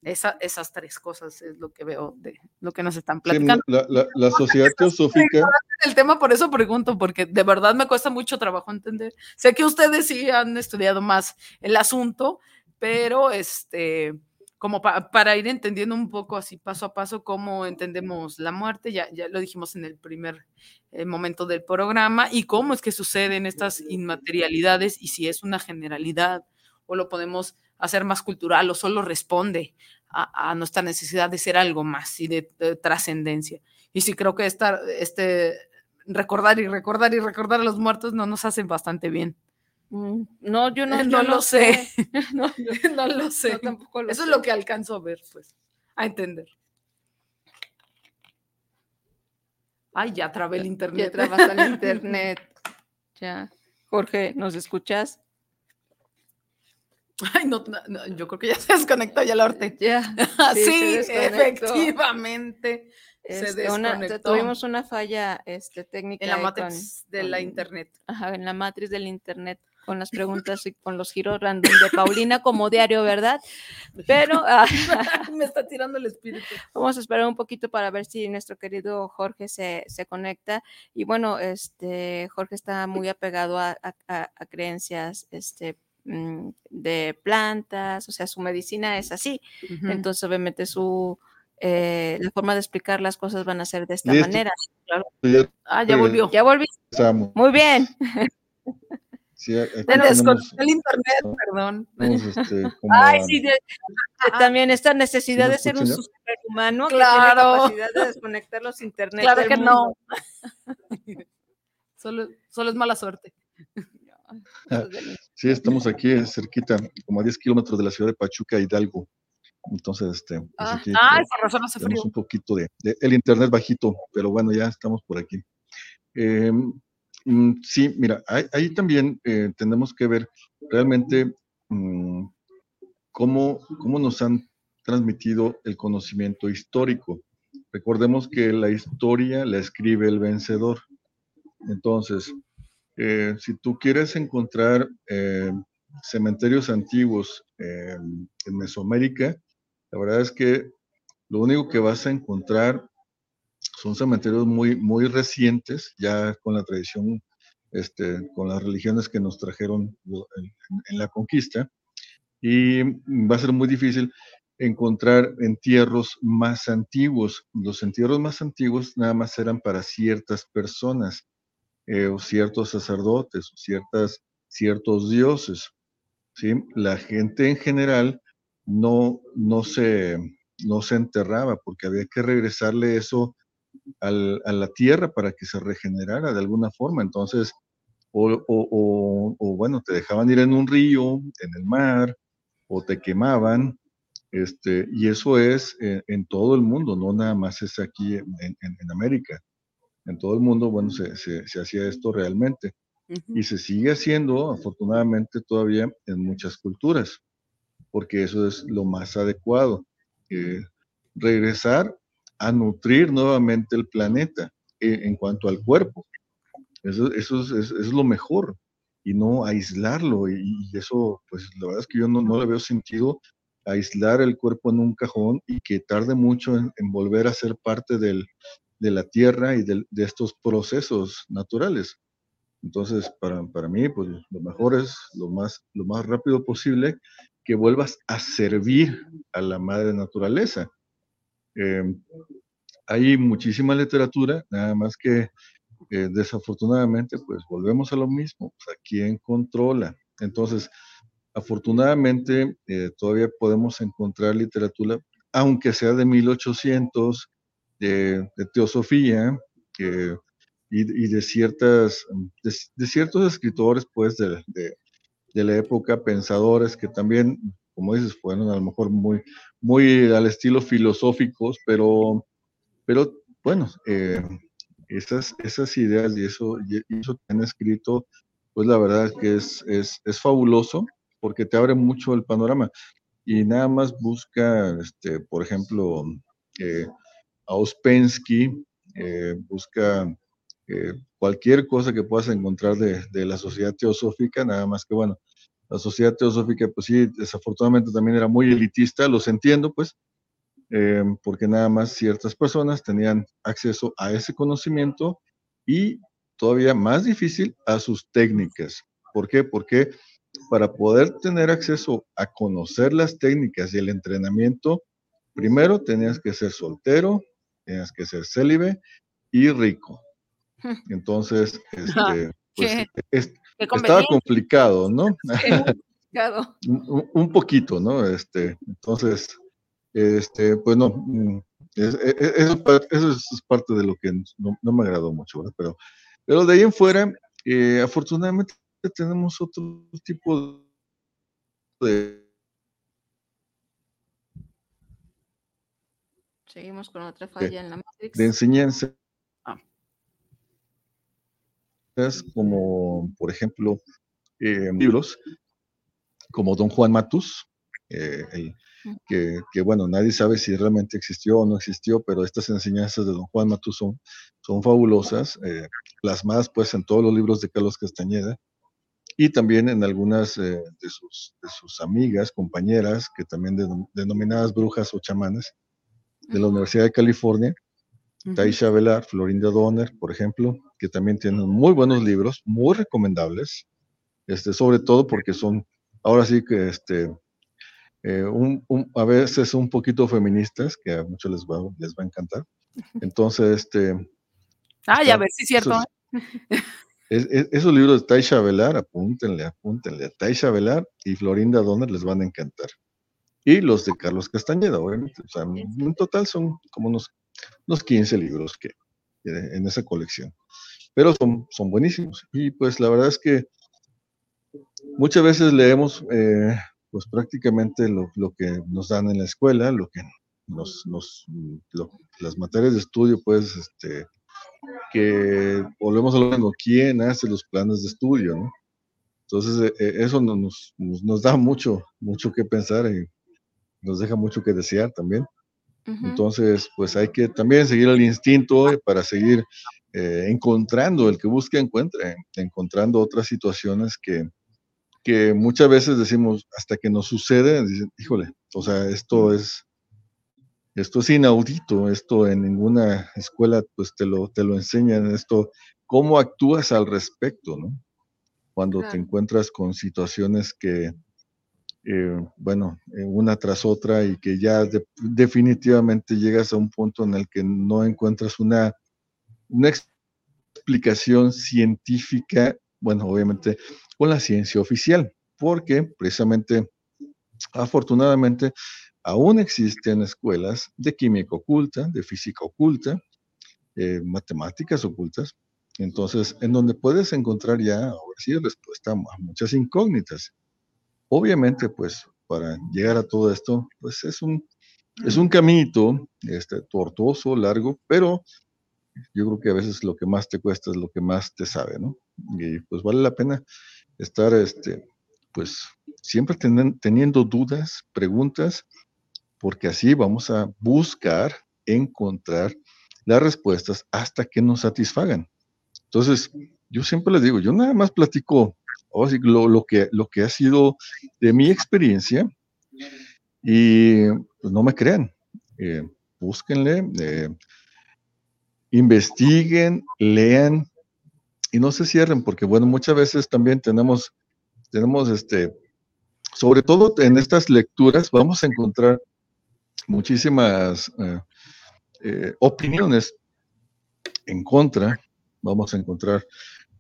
Speaker 7: Esa, esas tres cosas es lo que veo de lo que nos están platicando.
Speaker 6: la, sociedad teosófica.
Speaker 7: El tema, por eso pregunto, porque de verdad me cuesta mucho trabajo entender. Sé que ustedes sí han estudiado más el asunto, pero este, como para ir entendiendo un poco así paso a paso cómo entendemos la muerte, ya, ya lo dijimos en el primer eh, momento del programa, y cómo es que suceden estas inmaterialidades y si es una generalidad o lo podemos hacer más cultural o solo responde a, nuestra necesidad de ser algo más y de, trascendencia. Y sí creo que esta, este, recordar y recordar y recordar a los muertos no nos hacen bastante bien.
Speaker 5: Mm, no, yo no,
Speaker 7: no lo sé. no, no, lo sé. tampoco Eso es lo que alcanzo a ver, pues, a entender. Ay, ya trabé el internet.
Speaker 5: Ya trabas el internet. Ya. Jorge, ¿nos escuchas?
Speaker 7: Ay, no, yo creo que ya se desconectó ya la orte.
Speaker 5: Ya.
Speaker 7: sí, efectivamente. se este,
Speaker 5: desconectó. tuvimos una falla este, técnica.
Speaker 7: En la matriz de la internet.
Speaker 5: Ajá, en la matriz del internet con las preguntas y con los giros random de Paulina como diario, ¿verdad? Pero
Speaker 7: ah, me está tirando el espíritu.
Speaker 5: Vamos a esperar un poquito para ver si nuestro querido Jorge se, se conecta. Y bueno, este Jorge está muy apegado a, a creencias este, de plantas, o sea, su medicina es así. Entonces, obviamente, su eh, la forma de explicar las cosas van a ser de esta manera.
Speaker 7: ah, ya volvió.
Speaker 5: Ya volví. Muy bien.
Speaker 7: Sí, el internet, perdón.
Speaker 5: Este, Ay, sí, también esta necesidad de ser un superhumano
Speaker 7: claro.
Speaker 5: que tiene capacidad de desconectar los internet.
Speaker 7: Claro que no. solo, solo es mala suerte.
Speaker 6: Ah, sí, estamos aquí cerquita, como a 10 kilómetros de la ciudad de Pachuca, Hidalgo. Entonces, este, pues
Speaker 7: Ah,
Speaker 6: aquí
Speaker 7: ah, por razón hace
Speaker 6: tenemos
Speaker 7: frío.
Speaker 6: un poquito de, de- el internet bajito, pero bueno, ya estamos por aquí. Eh, mm, sí, mira, ahí, ahí también eh, tenemos que ver realmente mm, cómo, cómo nos han transmitido el conocimiento histórico. Recordemos que la historia la escribe el vencedor. Entonces, eh, si tú quieres encontrar eh, cementerios antiguos eh, en Mesoamérica, la verdad es que lo único que vas a encontrar son cementerios muy, muy recientes, ya con la tradición, este, con las religiones que nos trajeron en la conquista, y va a ser muy difícil encontrar entierros más antiguos. Los entierros más antiguos nada más eran para ciertas personas, eh, o ciertos sacerdotes, o ciertas, ciertos dioses. ¿sí? La gente en general no, no, se, no se enterraba porque había que regresarle eso al- a la tierra para que se regenerara de alguna forma. Entonces, o, o- bueno, te dejaban ir en un río, en el mar, o te quemaban, este, y eso es eh, en todo el mundo, no nada más es aquí en- en América. En todo el mundo, bueno, se, se- se hacía esto realmente. Y se sigue haciendo, afortunadamente, todavía en muchas culturas, porque eso es lo más adecuado. eh, regresar a nutrir nuevamente el planeta eh, en cuanto al cuerpo. Eso, eso es, es- es lo mejor y no aislarlo. Y, y eso, pues la verdad es que yo no, no le veo sentido aislar el cuerpo en un cajón y que tarde mucho en, en volver a ser parte del- de la tierra y del- de estos procesos naturales. Entonces, para, para mí, pues lo mejor es lo más, lo más rápido posible que vuelvas a servir a la madre naturaleza. Eh, hay muchísima literatura, nada más que eh, desafortunadamente, pues volvemos a lo mismo, pues, ¿a quién controla? Entonces, afortunadamente, eh, todavía podemos encontrar literatura, aunque sea de 1800, de, de teosofía, y, y de ciertas, de, de ciertos escritores, pues, de, de- de la época, pensadores que también, como dices, fueron a lo mejor muy, muy al estilo filosóficos, pero, pero bueno, eh, esas, esas ideas y eso, y eso que han escrito, pues la verdad es que es, es, es fabuloso porque te abre mucho el panorama. Y nada más busca, este, por ejemplo, eh, a Ouspensky, eh, busca eh, cualquier cosa que puedas encontrar de, de la sociedad teosófica, nada más que bueno, la sociedad teosófica, pues sí, desafortunadamente también era muy elitista, los entiendo, pues, eh, porque nada más ciertas personas tenían acceso a ese conocimiento y todavía más difícil a sus técnicas. ¿Por qué? Porque para poder tener acceso a conocer las técnicas y el entrenamiento, primero tenías que ser soltero, tenías que ser célibe y rico. Entonces, este, pues,
Speaker 7: Qué-
Speaker 6: es-
Speaker 7: Qué
Speaker 6: estaba complicado, ¿no?
Speaker 5: Complicado.
Speaker 6: un, poquito, ¿no? Este, entonces, este, pues no, mm, es- e- e- eso, es eso es parte de lo que no, no me agradó mucho, ¿verdad? Pero, pero de ahí en fuera, eh, afortunadamente tenemos otro tipo de,
Speaker 5: Seguimos con otra falla en la Matrix.
Speaker 6: de enseñanza,
Speaker 7: Ah.
Speaker 6: como por ejemplo eh, libros como Don Juan Matus, eh, el- que, que, bueno, nadie sabe si realmente existió o no existió, pero estas enseñanzas de Don Juan Matus son, son fabulosas, eh, plasmadas pues en todos los libros de Carlos Castañeda y también en algunas eh, de, sus, de sus amigas, compañeras, que también denom- denominadas brujas o chamanes de la Universidad de California, Taisha Velar, Florinda Donner, por ejemplo, que también tienen muy buenos libros, muy recomendables, este, sobre todo porque son, ahora sí que este, eh, un- un- a veces un poquito feministas, que a muchos les va, les va a encantar. Entonces, este,
Speaker 7: Ah, ya ves, sí es cierto.
Speaker 6: esos, es- es- esos libros de Taisha Velar, apúntenle, apúntenle, Taisha Velar y Florinda Donner les van a encantar. Y los de Carlos Castañeda, obviamente. O sea, en total son como unos, unos 15 libros que, en esa colección. Pero son, son buenísimos. Y pues la verdad es que muchas veces leemos eh, pues prácticamente lo, lo, que nos dan en la escuela, lo que nos, nos las materias de estudio, pues, este, que volvemos a lo mismo, ¿quién hace los planes de estudio? ¿no? Entonces, eh, eso nos, nos, nos, da mucho, mucho que pensar nos deja mucho que desear también. Entonces, pues hay que también seguir el instinto para seguir eh, encontrando, el que busque encuentre, encontrando otras situaciones que, que muchas veces decimos, hasta que nos sucede, dicen, híjole, o sea, esto es, esto es inaudito, esto en ninguna escuela pues te lo, te lo enseñan, esto, cómo actúas al respecto, ¿no? Cuando te encuentras con situaciones que, eh, bueno, eh, una tras otra y que ya definitivamente llegas a un punto en el que no encuentras una, una explicación científica, bueno, obviamente con la ciencia oficial, porque precisamente, afortunadamente, aún existen escuelas de química oculta, de física oculta, eh, matemáticas ocultas, entonces, en donde puedes encontrar ya, ahora sí, respuesta a muchas incógnitas. Obviamente, pues, para llegar a todo esto, pues es un, es un caminito este, tortuoso, largo, pero yo creo que a veces lo que más te cuesta es lo que más te sabe, ¿no? Y pues vale la pena estar, este, pues, siempre teniendo dudas, preguntas, porque así vamos a buscar encontrar las respuestas hasta que nos satisfagan. Entonces, yo siempre les digo, yo nada más platico lo, que, lo que ha sido de mi experiencia y pues, no me crean, eh, búsquenle, eh, investiguen, lean, y no se cierren, porque bueno, muchas veces también tenemos, tenemos este, sobre todo en estas lecturas vamos a encontrar muchísimas eh, eh, opiniones en contra, vamos a encontrar,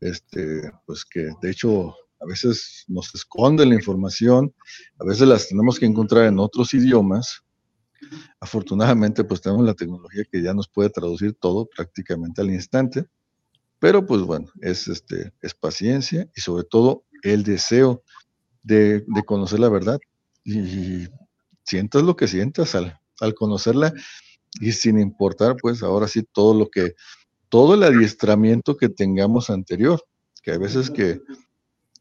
Speaker 6: este, pues que de hecho a veces nos esconde la información, a veces las tenemos que encontrar en otros idiomas. Afortunadamente, pues tenemos la tecnología que ya nos puede traducir todo prácticamente al instante. Pero pues bueno, es, este, es paciencia y sobre todo el deseo de, conocer la verdad. Y, sientas lo que sientas al, al conocerla y sin importar pues ahora sí todo lo que, todo el adiestramiento que tengamos anterior, que hay veces que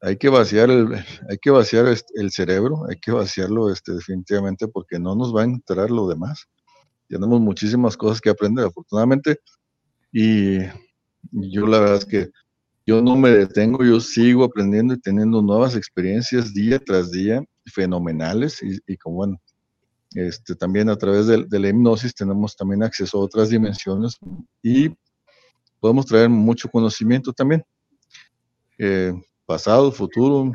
Speaker 6: hay que vaciar el, hay que vaciar el cerebro, hay que vaciarlo este, definitivamente porque no nos va a entrar lo demás. Tenemos muchísimas cosas que aprender, afortunadamente, y yo la verdad es que yo no me detengo, yo sigo aprendiendo y teniendo nuevas experiencias día tras día, fenomenales, y, como bueno, este, también a través de, la hipnosis tenemos también acceso a otras dimensiones y podemos traer mucho conocimiento también, eh, pasado, futuro,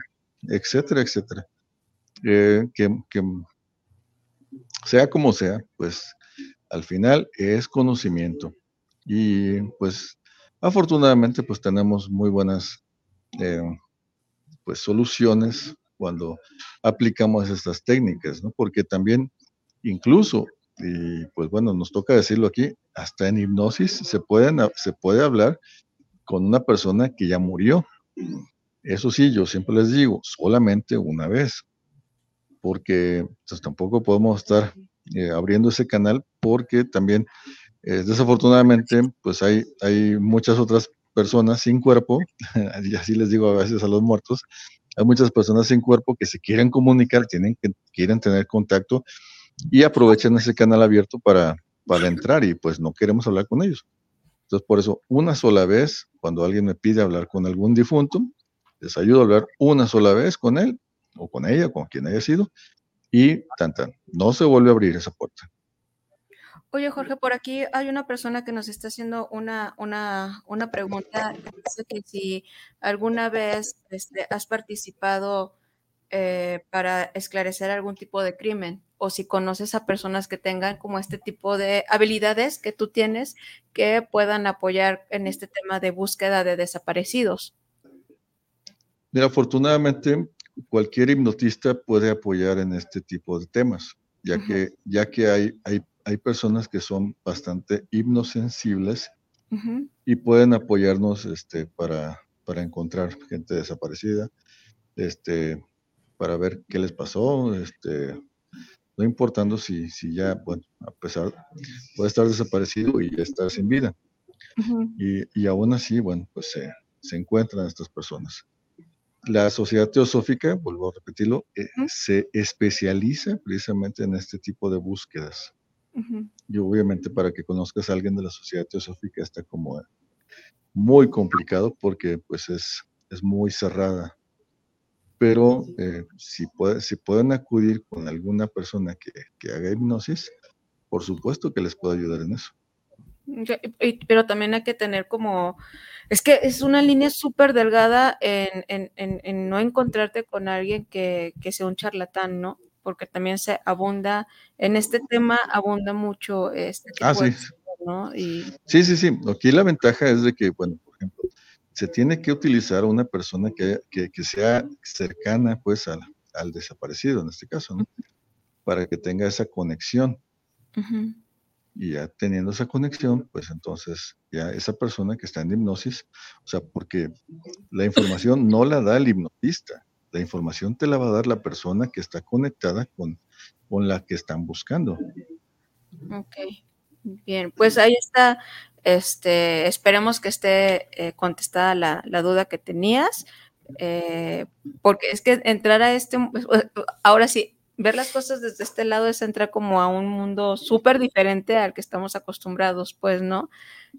Speaker 6: etcétera, etcétera. Eh, que, sea como sea, pues al final es conocimiento. Y pues Afortunadamente, pues tenemos muy buenas eh, pues, soluciones cuando aplicamos estas técnicas, ¿no? Porque también, incluso, y pues bueno, nos toca decirlo aquí, hasta en hipnosis se, pueden, se puede hablar con una persona que ya murió. Eso sí, yo siempre les digo, solamente una vez, porque pues, tampoco podemos estar eh, abriendo ese canal porque también eh, desafortunadamente, pues hay, hay muchas otras personas sin cuerpo, y así les digo a veces a los muertos, hay muchas personas sin cuerpo que se quieren comunicar, tienen quieren tener contacto y aprovechan ese canal abierto para, para entrar y pues no queremos hablar con ellos. Entonces, por eso, una sola vez, cuando alguien me pide hablar con algún difunto, les ayudo a hablar una sola vez con él o con ella, con quien haya sido, y tan no se vuelve a abrir esa puerta.
Speaker 5: Oye, Jorge, por aquí hay una persona que nos está haciendo una, una, una pregunta. Que si alguna vez este, has participado eh, para esclarecer algún tipo de crimen o si conoces a personas que tengan como este tipo de habilidades que tú tienes que puedan apoyar en este tema de búsqueda de desaparecidos.
Speaker 6: Mira, afortunadamente cualquier hipnotista puede apoyar en este tipo de temas, ya que, ya que hay, hay hay personas que son bastante hipnosensibles y pueden apoyarnos este, para, para encontrar gente desaparecida. este, para ver qué les pasó, este, no importando si, si ya, bueno, a pesar, puede estar desaparecido y estar sin vida. y, y, aún así, bueno, pues se, se encuentran estas personas. La sociedad teosófica, vuelvo a repetirlo, eh, se especializa precisamente en este tipo de búsquedas. Y obviamente para que conozcas a alguien de la sociedad teosófica está como muy complicado porque pues es, es muy cerrada. Pero eh, si, puede, si pueden acudir con alguna persona que, que haga hipnosis, por supuesto que les puedo ayudar en eso.
Speaker 5: Pero también hay que tener como, es que es una línea súper delgada en, en, en, no encontrarte con alguien que, que, sea un charlatán, ¿no? Porque también se abunda, en este tema abunda mucho este tipo
Speaker 6: ah, sí.
Speaker 5: de ¿no? Y...
Speaker 6: Sí, sí, sí. Aquí la ventaja es de que, bueno, por ejemplo, se tiene que utilizar una persona que, que, que sea cercana, pues, al, al, desaparecido, en este caso, ¿no? Para que tenga esa conexión. Uh -huh y ya teniendo esa conexión, pues entonces ya esa persona que está en hipnosis, o sea, porque la información no la da el hipnotista, la información te la va a dar la persona que está conectada con, con la que están buscando.
Speaker 5: Ok, bien, pues ahí está, este, esperemos que esté eh, contestada la, la, duda que tenías, eh, porque es que entrar a este, ahora sí, ver las cosas desde este lado es entrar como a un mundo súper diferente al que estamos acostumbrados, pues, ¿no?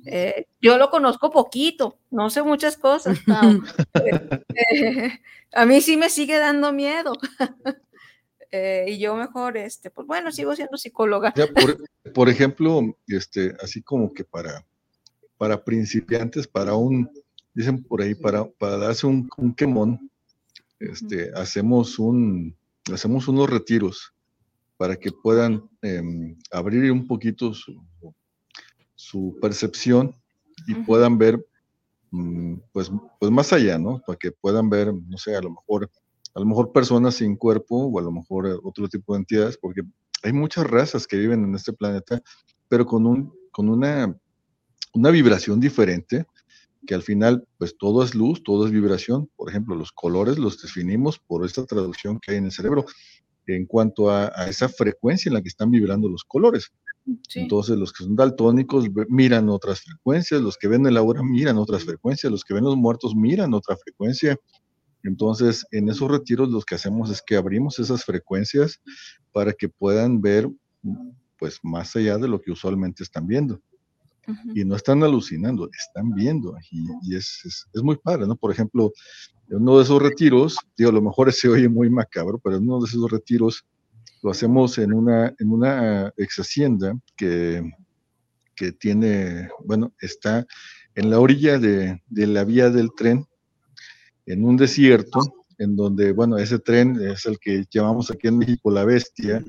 Speaker 5: Eh, yo lo conozco poquito, no sé muchas cosas. eh, a mí sí me sigue dando miedo. eh, y yo mejor, este, pues bueno, sigo siendo psicóloga.
Speaker 6: Ya, por, por, ejemplo, este, así como que para, para principiantes, para un, dicen por ahí, para, para darse un, un quemón, este, hacemos un hacemos unos retiros para que puedan eh, abrir un poquito su, su percepción y uh -huh. puedan ver, mm, pues, pues más allá, ¿no? Para que puedan ver, no sé, a lo mejor, a lo mejor personas sin cuerpo o a lo mejor otro tipo de entidades, porque hay muchas razas que viven en este planeta, pero con, un, con una, una vibración diferente, que al final, pues todo es luz, todo es vibración. Por ejemplo, los colores los definimos por esta traducción que hay en el cerebro en cuanto a, a esa frecuencia en la que están vibrando los colores. Sí. Entonces, los que son daltónicos miran otras frecuencias, los que ven el aura miran otras frecuencias, los que ven los muertos miran otra frecuencia. Entonces, en esos retiros lo que hacemos es que abrimos esas frecuencias para que puedan ver, pues, más allá de lo que usualmente están viendo. Uh -huh. Y no están alucinando, están viendo. Y, y es, es, es, muy padre, ¿no? Por ejemplo, en uno de esos retiros, digo, a lo mejor se oye muy macabro, pero en uno de esos retiros lo hacemos en una, en una ex hacienda que, que tiene, bueno, está en la orilla de, de la vía del tren, en un desierto, en donde, bueno, ese tren es el que llamamos aquí en México la bestia,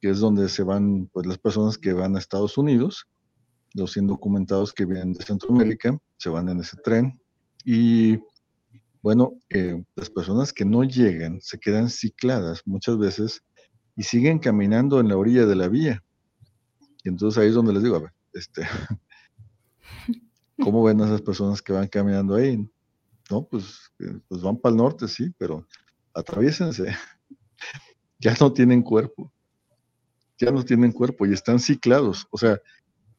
Speaker 6: que es donde se van pues, las personas que van a Estados Unidos, los indocumentados que vienen de Centroamérica, se van en ese tren. Y bueno, eh, las personas que no llegan se quedan cicladas muchas veces y siguen caminando en la orilla de la vía. Y entonces ahí es donde les digo, a ver, este, ¿cómo ven a esas personas que van caminando ahí? No, pues, eh, pues van para el norte, sí, pero atraviésense. ya no tienen cuerpo. Ya no tienen cuerpo y están ciclados. O sea,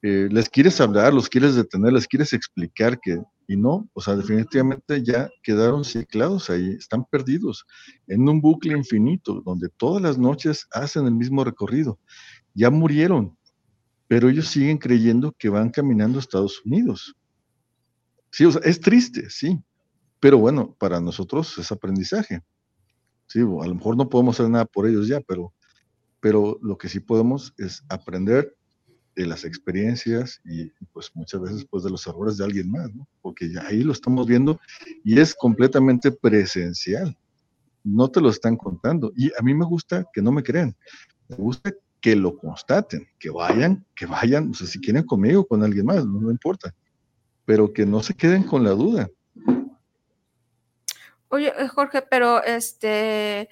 Speaker 6: eh, les quieres hablar, los quieres detener, les quieres explicar que, y no, o sea, definitivamente ya quedaron ciclados ahí, están perdidos en un bucle infinito, donde todas las noches hacen el mismo recorrido. Ya murieron, pero ellos siguen creyendo que van caminando a Estados Unidos. Sí, o sea, es triste, sí, pero bueno, para nosotros es aprendizaje. Sí, a lo mejor no podemos hacer nada por ellos ya, pero, pero lo que sí podemos es aprender de las experiencias y pues muchas veces pues de los errores de alguien más, ¿no? Porque ya ahí lo estamos viendo y es completamente presencial. No te lo están contando. Y a mí me gusta que no me crean. Me gusta que lo constaten, que vayan, que vayan, o sea, si quieren conmigo, con alguien más, no me importa. Pero que no se queden con la duda.
Speaker 5: Oye, eh, Jorge, pero este,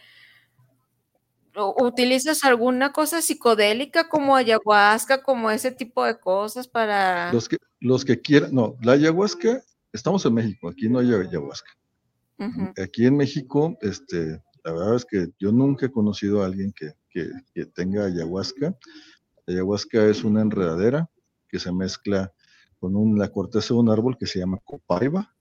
Speaker 5: ¿Utilizas alguna cosa psicodélica como ayahuasca, como ese tipo de cosas para...?
Speaker 6: Los que, los que quieran, no, la ayahuasca, estamos en México, aquí no hay ayahuasca. Aquí en México, este, la verdad es que yo nunca he conocido a alguien que, tenga ayahuasca. ayahuasca es una enredadera que se mezcla con la corteza de un árbol que se llama copaiba.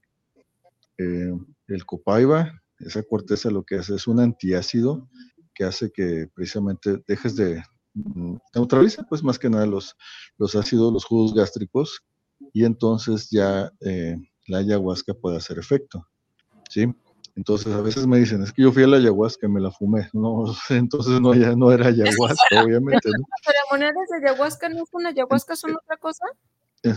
Speaker 6: Eh, el copaiba, esa corteza lo que hace es un antiácido que hace que precisamente dejes de mm, neutralizar, pues más que nada los, los ácidos, los jugos gástricos, y entonces ya eh, la ayahuasca puede hacer efecto. ¿sí? Entonces a veces me dicen, es que yo fui a la ayahuasca y me la fumé. No, entonces no, ya no era ayahuasca, obviamente. ¿no?
Speaker 5: ¿Las ceremoniales de ayahuasca no son ayahuasca, son otra cosa?
Speaker 6: Eh,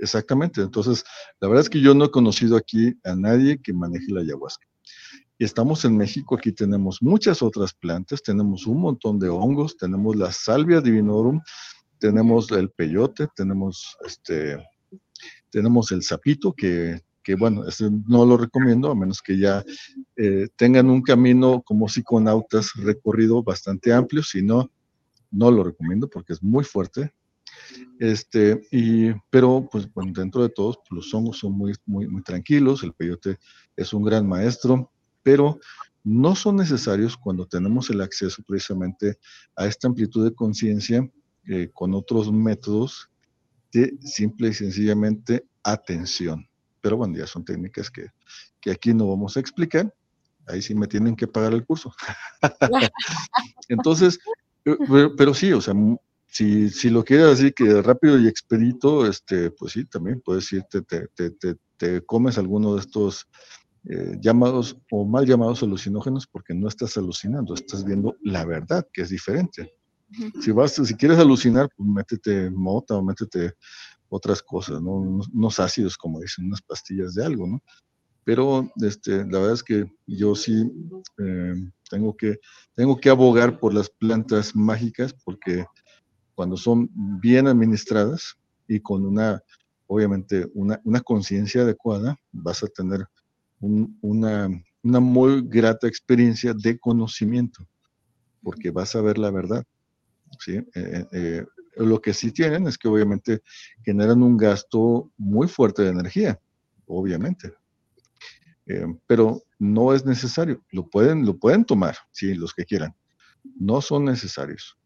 Speaker 6: exactamente. Entonces, la verdad es que yo no he conocido aquí a nadie que maneje la ayahuasca. Y estamos en México, aquí tenemos muchas otras plantas, tenemos un montón de hongos, tenemos la salvia divinorum, tenemos el peyote, tenemos este, tenemos el sapito, que que bueno, no lo recomiendo a menos que ya eh, tengan un camino como psiconautas recorrido bastante amplio, si no, no lo recomiendo porque es muy fuerte. Este, y, pero pues bueno, dentro de todos, pues, los hongos son muy, muy, muy tranquilos, el peyote es un gran maestro, pero no son necesarios cuando tenemos el acceso precisamente a esta amplitud de conciencia eh, con otros métodos de simple y sencillamente atención. Pero bueno, ya son técnicas que, aquí no vamos a explicar. Ahí sí me tienen que pagar el curso. Entonces, eh, pero, sí, o sea, si, si lo quieres así que rápido y expedito, este, pues sí, también puedes irte, te, te, te, comes alguno de estos eh, llamados o mal llamados alucinógenos porque no estás alucinando, estás viendo la verdad, que es diferente. Si vas, si quieres alucinar, pues métete mota o métete otras cosas, ¿no? Unos, ácidos, como dicen, unas pastillas de algo, ¿no? Pero este, la verdad es que yo sí eh, tengo, que, tengo que abogar por las plantas mágicas porque cuando son bien administradas y con una, obviamente, una, una conciencia adecuada, vas a tener una, una muy grata experiencia de conocimiento, porque vas a ver la verdad. ¿sí? Eh, eh, lo que sí tienen es que obviamente generan un gasto muy fuerte de energía, obviamente. Eh, pero no es necesario. Lo pueden, lo pueden tomar, sí, los que quieran. No son necesarios.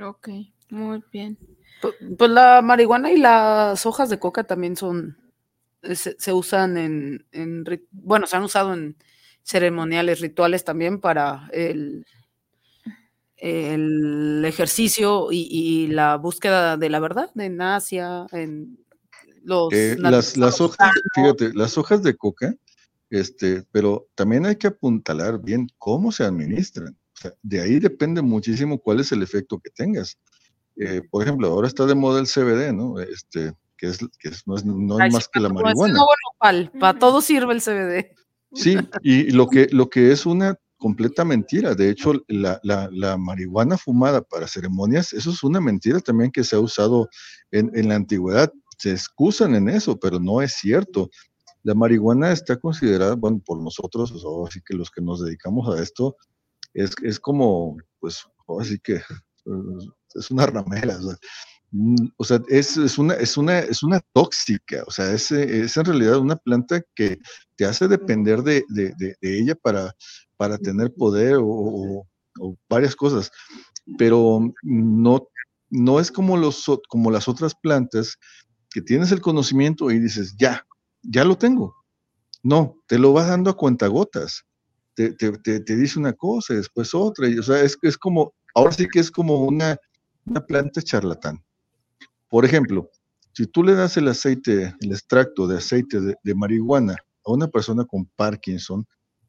Speaker 5: Ok, muy bien.
Speaker 7: Pues, pues la marihuana y las hojas de coca también son, se, usan en, en, bueno, se han usado en ceremoniales, rituales también para el, el ejercicio y, la búsqueda de la verdad en Asia, en los...
Speaker 6: Eh, las, las hojas, fíjate, las hojas de coca, este, pero también hay que apuntalar bien cómo se administran. de ahí depende muchísimo cuál es el efecto que tengas. Eh, por ejemplo, ahora está de moda el CBD, ¿no? Este, que es, que no es, no es más que la marihuana.
Speaker 7: Para, para todo sirve el CBD.
Speaker 6: Sí, y lo que, lo que es una completa mentira. De hecho, la, la, marihuana fumada para ceremonias, eso es una mentira también que se ha usado en, en la antigüedad. Se excusan en eso, pero no es cierto. La marihuana está considerada, bueno, por nosotros, o así que los que nos dedicamos a esto, es, es como, pues, así que es una ramera. O sea, mm, es, es, una, es, una, es una tóxica, o sea, es, es en realidad una planta que te hace depender de, de, de, de ella para, para tener poder o, varias cosas, pero no, no es como, los, como las otras plantas que tienes el conocimiento y dices, ya, ya lo tengo. No, te lo vas dando a cuentagotas. Te, te, te, dice una cosa y después otra. Y, o sea, es, es como, ahora sí que es como una, una planta charlatán. Por ejemplo, si tú le das el aceite, el extracto de aceite de, de marihuana a una persona con Parkinson,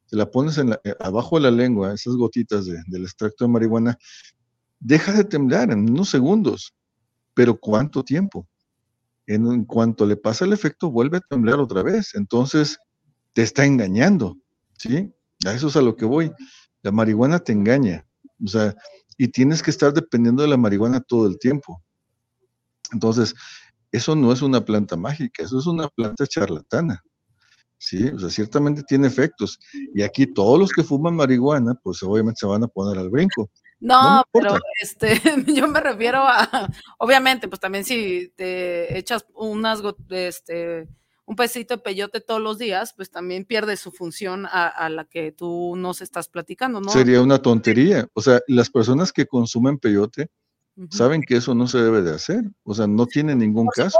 Speaker 6: te la pones en eh, abajo de la lengua, esas gotitas del extracto de marihuana, deja de temblar en unos segundos. Pero ¿cuánto tiempo? En, cuanto le pasa el efecto, vuelve a temblar otra vez. Entonces, te está engañando, ¿sí? A eso es a lo que voy. La marihuana te engaña, o sea, y tienes que estar dependiendo de la marihuana todo el tiempo. Entonces, eso no es una planta mágica, eso es una planta charlatana. Sí, o sea, ciertamente tiene efectos. Y aquí todos los que fuman marihuana, pues obviamente se van a poner al brinco.
Speaker 7: No, pero este, yo me refiero a, obviamente, pues también si te echas unas, este, un pesito de peyote todos los días, pues también pierde su función a, a la que tú nos estás platicando, ¿no?
Speaker 6: Sería una tontería. O sea, las personas que consumen peyote saben que eso no se debe de hacer, o sea, no tiene ningún caso.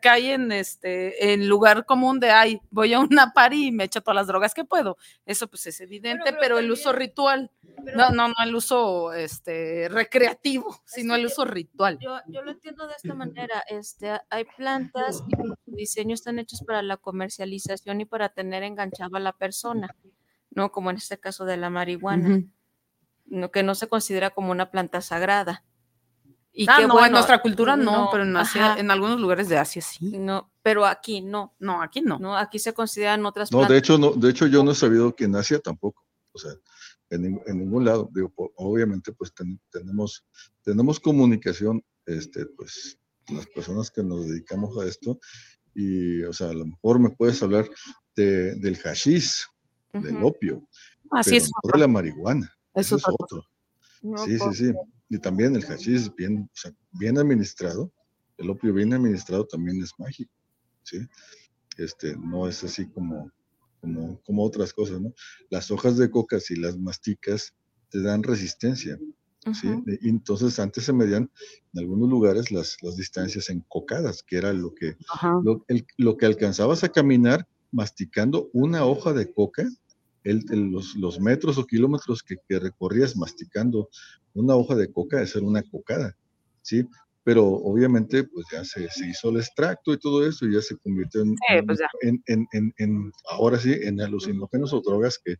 Speaker 7: cae en este en lugar común de ay, voy a una party y me echo todas las drogas que puedo. Eso pues es evidente, pero, el uso ritual, no, no, no el uso este recreativo, sino el uso ritual.
Speaker 5: Yo, yo lo entiendo de esta manera, este hay plantas y su diseño están hechos para la comercialización y para tener enganchado a la persona, ¿no? Como en este caso de la marihuana. que no se considera como una planta sagrada.
Speaker 7: Y ah, no, en nuestra cultura no, pero en, Asia, en algunos lugares de Asia sí.
Speaker 5: No, pero aquí no.
Speaker 7: No, aquí no.
Speaker 5: No, aquí se consideran otras
Speaker 6: No, de hecho, no, de hecho yo no he sabido que en Asia tampoco. O sea, en, en ningún lado. Digo, obviamente, pues tenemos, tenemos comunicación, este, pues, las personas que nos dedicamos a esto. Y, o sea, a lo mejor me puedes hablar de, del hashish, del opio.
Speaker 7: Así es.
Speaker 6: No de la marihuana. Eso, es otro. sí, sí, sí y también el hashish bien, bien administrado, el opio bien administrado también es mágico, ¿sí? Este, no es así como, como, como otras cosas, ¿no? Las hojas de coca, si las masticas, te dan resistencia, ¿sí? Entonces antes se medían en algunos lugares las, las distancias en cocadas, que era lo que, lo, lo que alcanzabas a caminar masticando una hoja de coca, el, los, los, metros o kilómetros que, que, recorrías masticando una hoja de coca de ser una cocada, ¿sí? Pero obviamente, pues ya se, se hizo el extracto y todo eso, y ya se convirtió en,
Speaker 5: pues
Speaker 6: en, en, en, ahora sí, en alucinógenos o drogas que,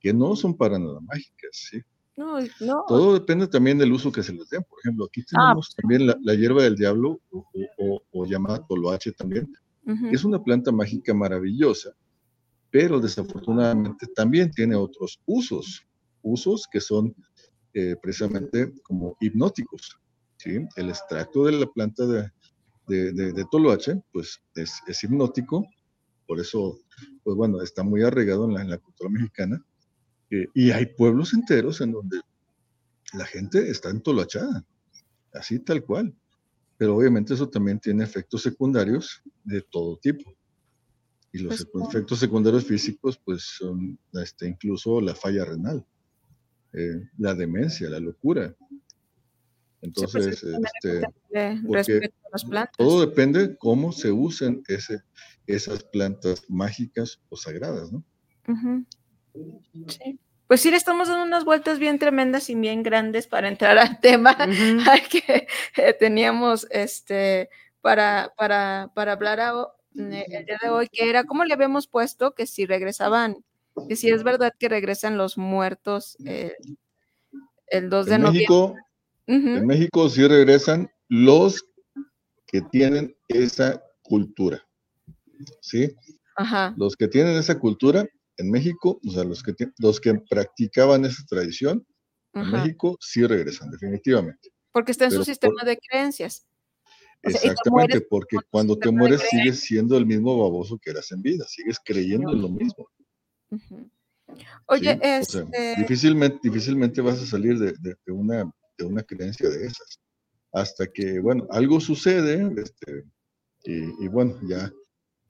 Speaker 6: que no son para nada mágicas, ¿sí?
Speaker 5: No, no.
Speaker 6: Todo depende también del uso que se les dé. Por ejemplo, aquí ah, tenemos pues también la, la, hierba del diablo, o, o, o llamada toloache también. Es una planta mágica maravillosa, pero desafortunadamente también tiene otros usos, usos que son eh, precisamente como hipnóticos. El extracto de la planta de, de, de, toloache, pues es, hipnótico, por eso, pues bueno, está muy arraigado en la, en la cultura mexicana, eh, y hay pueblos enteros en donde la gente está entoloachada, así tal cual. Pero obviamente eso también tiene efectos secundarios de todo tipo. Y los pues efectos secundarios físicos, pues son este, incluso la falla renal, eh, la demencia, la locura.
Speaker 5: Pues, Entonces,
Speaker 6: este, todo depende cómo se usen ese, esas plantas mágicas o sagradas, ¿no?
Speaker 5: Sí. Pues sí, le estamos dando unas vueltas bien tremendas y bien grandes para entrar al tema que eh, teníamos este, para, para, para hablar a, el día de hoy, que era, como le habíamos puesto? Que si regresaban, que si es verdad que regresan los muertos eh, el 2 de
Speaker 6: en
Speaker 5: México,
Speaker 6: En México sí regresan los que tienen esa cultura, ¿sí?
Speaker 5: Ajá.
Speaker 6: Los que tienen esa cultura en México, o sea, los que, los que practicaban esa tradición, en México sí regresan, definitivamente.
Speaker 5: Porque está en su sistema de creencias.
Speaker 6: Exactamente, porque cuando te mueres sigues siendo el mismo baboso que eras en vida, sigues creyendo en lo mismo.
Speaker 5: Oye, este
Speaker 6: difícilmente, difícilmente vas a salir de, de, una, de una creencia de esas. Hasta que, bueno, algo sucede, este, y, y, bueno, ya,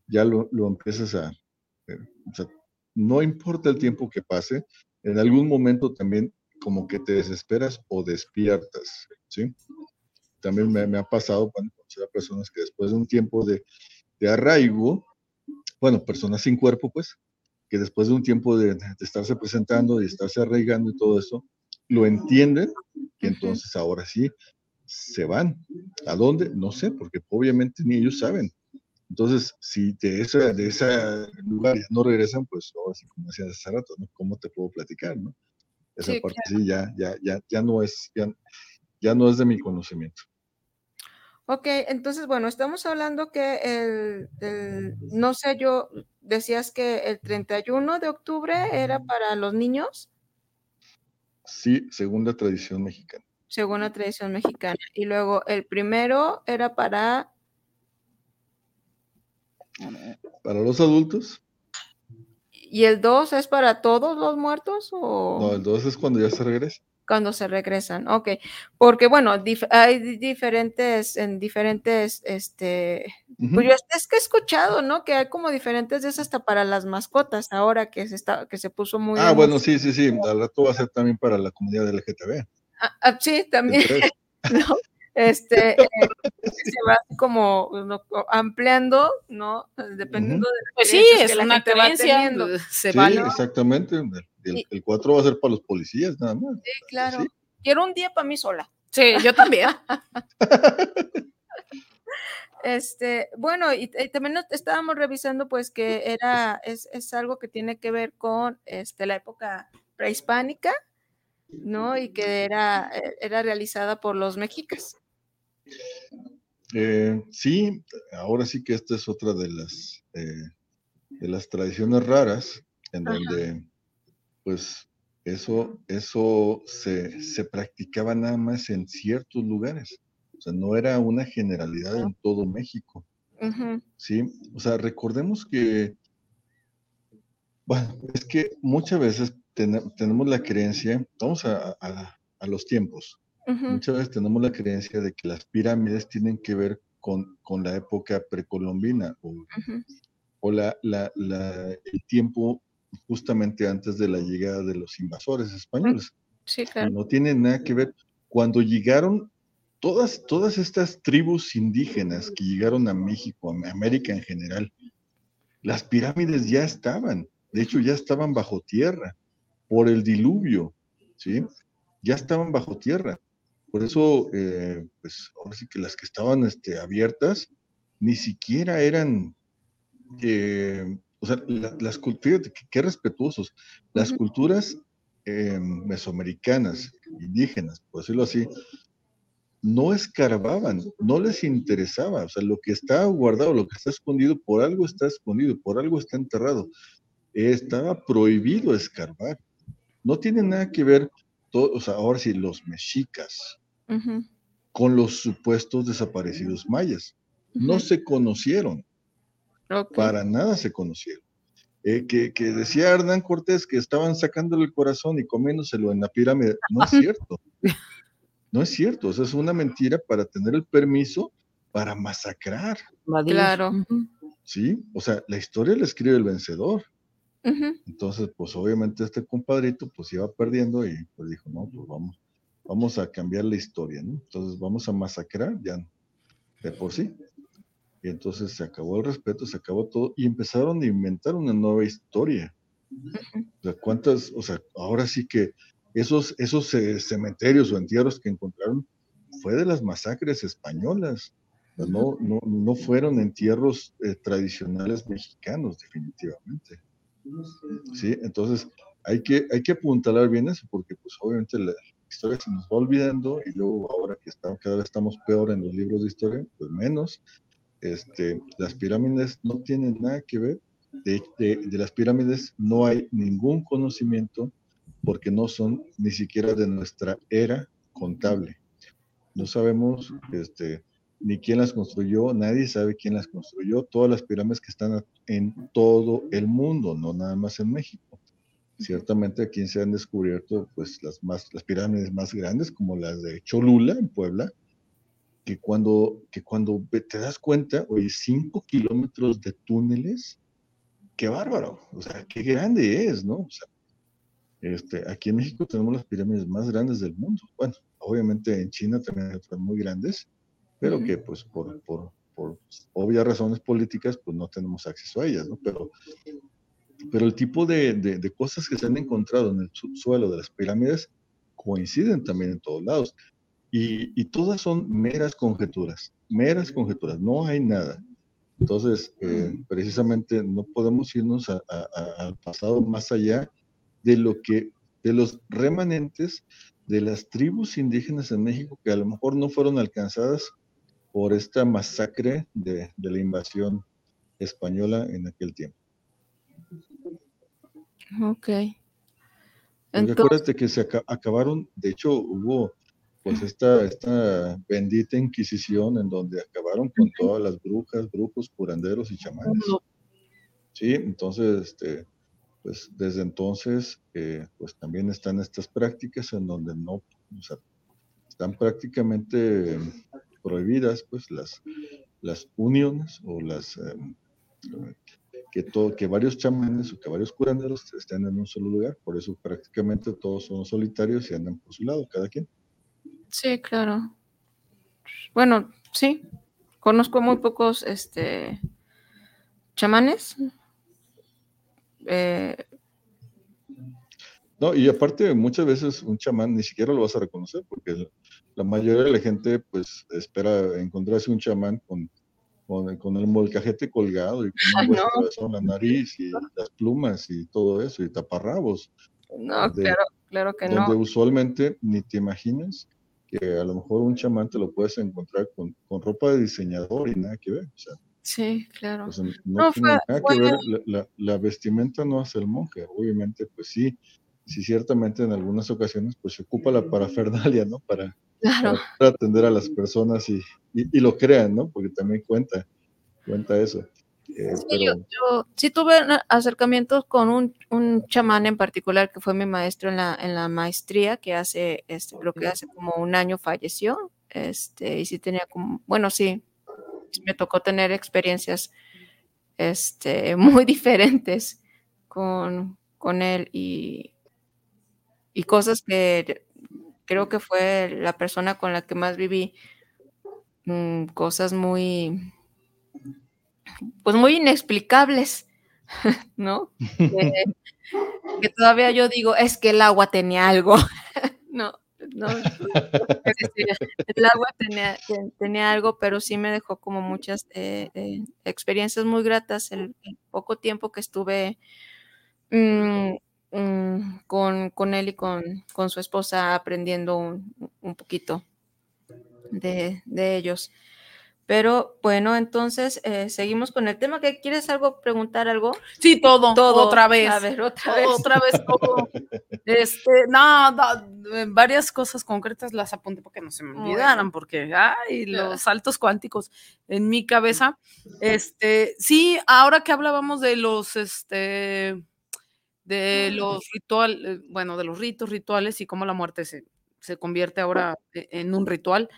Speaker 6: ya lo, lo empiezas a... Eh, o sea, no importa el tiempo que pase, en algún momento también como que te desesperas o despiertas, ¿sí? También me, me ha pasado cuando sea, personas que después de un tiempo de, de, arraigo, bueno, personas sin cuerpo, pues, que después de un tiempo de, de estarse presentando y estarse arraigando y todo eso, lo entienden y entonces ahora sí se van. ¿A dónde? No sé, porque obviamente ni ellos saben. Entonces, si de ese, de ese lugar no regresan, pues ahora sí, como decía hace rato, ¿no? ¿Cómo te puedo platicar, no? Esa sí, parte claro. sí ya, ya, ya, ya no es, ya, ya no es de mi conocimiento.
Speaker 5: Ok, entonces, bueno, estamos hablando que el, el, no sé, yo decías que el 31 de octubre era para los niños.
Speaker 6: Sí, segunda tradición mexicana.
Speaker 5: Segunda tradición mexicana. Y luego el primero era para...
Speaker 6: Para los adultos.
Speaker 5: ¿Y el 2 es para todos los muertos? O...
Speaker 6: No, el 2 es cuando ya se regresa
Speaker 5: cuando se regresan, ok, porque bueno, dif hay diferentes, en diferentes este, Pues yo es que he escuchado, ¿no? Que hay como diferentes de esas hasta para las mascotas, ahora que se está, que se puso muy.
Speaker 6: Ah, bueno, sí, sí, sí. Al rato va a ser también para la comunidad LGTB.
Speaker 5: Ah, ah, sí, también. ¿no? Este eh, se va como ampliando, ¿no? Dependiendo de
Speaker 7: pues sí, es la una creencia,
Speaker 6: pues, se sí, exactamente. El, el, 4 va a ser para los policías, nada más.
Speaker 5: Sí, claro. Quiero un día para mí sola.
Speaker 7: Sí, yo también.
Speaker 5: Este, bueno, y, también estábamos revisando pues que era, es, es, algo que tiene que ver con este, la época prehispánica, ¿no? Y que era, eh, era realizada por los mexicas.
Speaker 6: Eh, sí, ahora sí que esta es otra de las, eh, de las tradiciones raras en donde pues eso, eso se, se practicaba nada más en ciertos lugares. O sea, no era una generalidad en todo México. Sí, o sea, recordemos que, bueno, es que muchas veces tenemos la creencia, vamos a, los tiempos, muchas veces tenemos la creencia de que las pirámides tienen que ver con, la época precolombina o, o la, el tiempo justamente antes de la llegada de los invasores españoles.
Speaker 5: Sí, claro.
Speaker 6: No tiene nada que ver. Cuando llegaron todas, todas estas tribus indígenas que llegaron a México, a América en general, las pirámides ya estaban, de hecho ya estaban bajo tierra por el diluvio, ¿sí? Ya estaban bajo tierra. Por eso, eh, pues ahora sí que las que estaban este, abiertas ni siquiera eran, eh, o sea, las culturas, qué, respetuosos, las culturas eh, mesoamericanas, indígenas, por decirlo así, no escarbaban, no les interesaba, o sea, lo que está guardado, lo que está escondido, por algo está escondido, por algo está enterrado. Estaba prohibido escarbar. No tiene nada que ver, todo, o sea, ahora sí, los mexicas con los supuestos desaparecidos mayas. No se conocieron. Para nada se conocieron. Eh, que, que, decía Hernán Cortés que estaban sacándole el corazón y comiéndoselo en la pirámide. No es cierto. No es cierto, o sea, es una mentira para tener el permiso para masacrar.
Speaker 5: Claro.
Speaker 6: Sí, o sea, la historia la escribe el vencedor. Entonces, pues obviamente este compadrito pues iba perdiendo y pues dijo, no, pues vamos, vamos a cambiar la historia, ¿no? Entonces vamos a masacrar ya de por sí. Y entonces se acabó el respeto, se acabó todo y empezaron a inventar una nueva historia. O sea, cuántas, o sea, ahora sí que esos, esos eh, cementerios o entierros que encontraron fue de las masacres españolas. No, no, no fueron entierros eh, tradicionales mexicanos, definitivamente. Sí, entonces hay que, hay que apuntalar bien eso, porque pues obviamente la historia se nos va olvidando y luego ahora que estamos, cada vez estamos peor en los libros de historia, pues menos. Este, las pirámides no tienen nada que ver. de, de las pirámides no hay ningún conocimiento porque no son ni siquiera de nuestra era contable. No sabemos este, ni quién las construyó, nadie sabe quién las construyó, todas las pirámides que están en todo el mundo, no nada más en México. Ciertamente aquí se han descubierto pues, las, más, las pirámides más grandes, como las de Cholula, en Puebla, que cuando, que cuando te das cuenta, oye, cinco kilómetros de túneles, qué bárbaro, o sea, qué grande es, ¿no? O sea, este, aquí en México tenemos las pirámides más grandes del mundo. Bueno, obviamente en China también hay otras muy grandes, pero que pues por, por, por, obvias razones políticas pues no tenemos acceso a ellas, ¿no? Pero, pero el tipo de, de, cosas que se han encontrado en el subsuelo de las pirámides coinciden también en todos lados. Y, y todas son meras conjeturas, meras conjeturas, no hay nada. Entonces, eh, precisamente no podemos irnos al pasado más allá de lo que, de los remanentes de las tribus indígenas en México que a lo mejor no fueron alcanzadas por esta masacre de, la invasión española en aquel tiempo.
Speaker 5: Ok.
Speaker 6: Entonces, acuérdate que se acabaron, de hecho hubo pues esta, esta bendita Inquisición en donde acabaron con todas las brujas, brujos, curanderos y chamanes. Sí, entonces este, pues desde entonces, eh, pues también están estas prácticas en donde no, o sea, están prácticamente prohibidas, pues las, las uniones o las em, que, todo, que varios chamanes o que varios curanderos estén en un solo lugar, por eso prácticamente todos son solitarios y andan por su lado, cada quien.
Speaker 5: Sí, claro. Bueno, sí, conozco muy pocos este, chamanes. Eh,
Speaker 6: no, y aparte muchas veces un chamán ni siquiera lo vas a reconocer porque la mayoría de la gente pues espera encontrarse un chamán con, con, el molcajete colgado y con la nariz y las plumas y todo eso y taparrabos.
Speaker 5: No, claro, claro que no.
Speaker 6: Donde usualmente ni te imaginas que a lo mejor un chamán te lo puedes encontrar con, con ropa de diseñador y nada que ver. O sea,
Speaker 5: sí, claro.
Speaker 6: no, tiene nada que ver, la, la, vestimenta no hace el monje, obviamente, pues sí, sí, ciertamente en algunas ocasiones pues se ocupa la parafernalia, ¿no? Para, para atender a las personas y, y, y, lo crean, ¿no? Porque también cuenta, cuenta eso.
Speaker 5: Eh, sí, yo, sí tuve acercamientos con un, un, chamán en particular que fue mi maestro en la, en la maestría, que hace, este, creo que hace como un año falleció, este, y sí tenía como, bueno, sí, me tocó tener experiencias este, muy diferentes con, con él y, y cosas que creo que fue la persona con la que más viví, mm, cosas muy pues muy inexplicables, ¿no? que, todavía yo digo, es que el agua tenía algo. no, no, el agua tenía, tenía, algo, pero sí me dejó como muchas eh, eh, experiencias muy gratas el, poco tiempo que estuve mm, mm, con, con, él y con, con su esposa aprendiendo un, un poquito de, de ellos. Pero bueno, entonces eh, seguimos con el tema. ¿Qué quieres algo preguntar algo?
Speaker 7: Sí, todo, todo. Otra vez.
Speaker 5: A ver, otra vez.
Speaker 7: Otra vez todo. este, no, eh, varias cosas concretas las apunté porque no se me olvidaran, porque ay, los saltos cuánticos en mi cabeza. Este, sí, ahora que hablábamos de los este de los rituales, eh, bueno, de los ritos rituales y cómo la muerte se se convierte ahora e, en un ritual.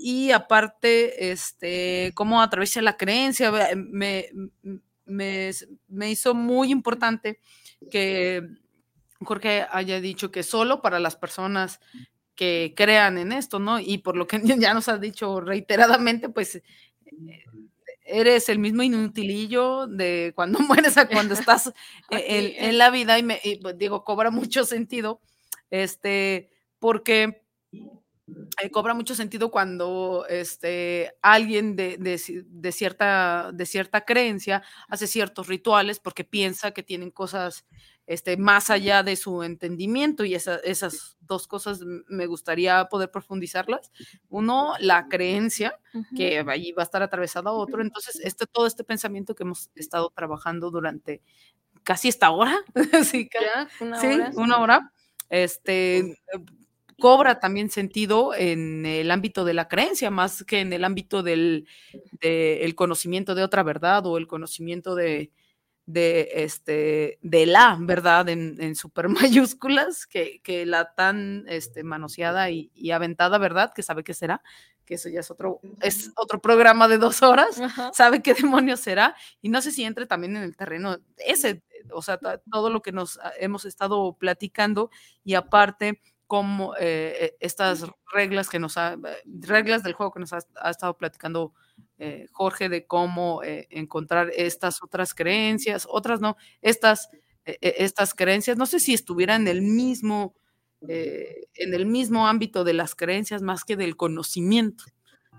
Speaker 7: Y aparte, este, cómo atraviesa la creencia, me, me, hizo muy importante que Jorge haya dicho que solo para las personas que crean en esto, ¿no? Y por lo que ya nos ha dicho reiteradamente, pues eh, eres el mismo inutilillo de cuando mueres a cuando estás en, en, la vida y me pues, digo, cobra mucho sentido, este, porque eh, cobra mucho sentido cuando este, alguien de, cierta, de cierta creencia hace ciertos rituales porque piensa que tienen cosas este, más allá de su entendimiento y esas dos cosas me gustaría poder profundizarlas. Uno, la creencia, que allí va a estar atravesada a otro. Entonces, este, todo este pensamiento que hemos estado trabajando durante casi esta hora, sí, una, hora, una hora, este, cobra también sentido en el ámbito de la creencia, más que en el ámbito del conocimiento de otra verdad o el conocimiento de, de, este, de la verdad en, en super mayúsculas, que, que, la tan este, manoseada y, aventada verdad, que sabe que será, que eso ya es otro, es otro programa de dos horas, sabe qué demonios será, y no sé si entre también en el terreno ese, o sea, todo lo que nos hemos estado platicando, y aparte como eh, estas reglas que nos ha, reglas del juego que nos ha, estado platicando eh, Jorge de cómo eh, encontrar estas otras creencias, otras no, estas, estas creencias, no sé si estuviera en el mismo, en el mismo ámbito de las creencias más que del conocimiento.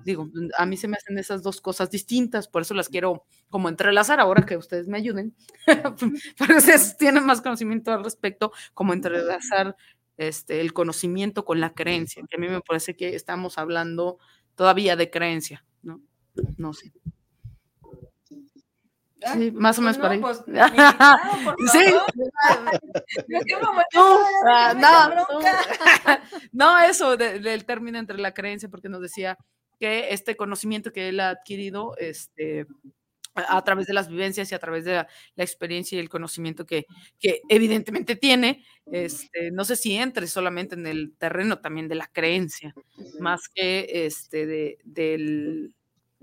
Speaker 7: Digo, a mí se me hacen esas dos cosas distintas, por eso las quiero como entrelazar ahora que ustedes me ayuden, porque ustedes tienen más conocimiento al respecto, como entrelazar este, el conocimiento con la creencia, que a mí me parece que estamos hablando todavía de creencia, ¿no? No sé. Sí, más o menos para ahí. sí. no, eso del término entre la creencia, porque nos decía que este conocimiento que él ha adquirido, este, a, través de las vivencias y a través de la, experiencia y el conocimiento que, que evidentemente tiene, este, no sé si entre solamente en el terreno también de la creencia, más que este, de, del,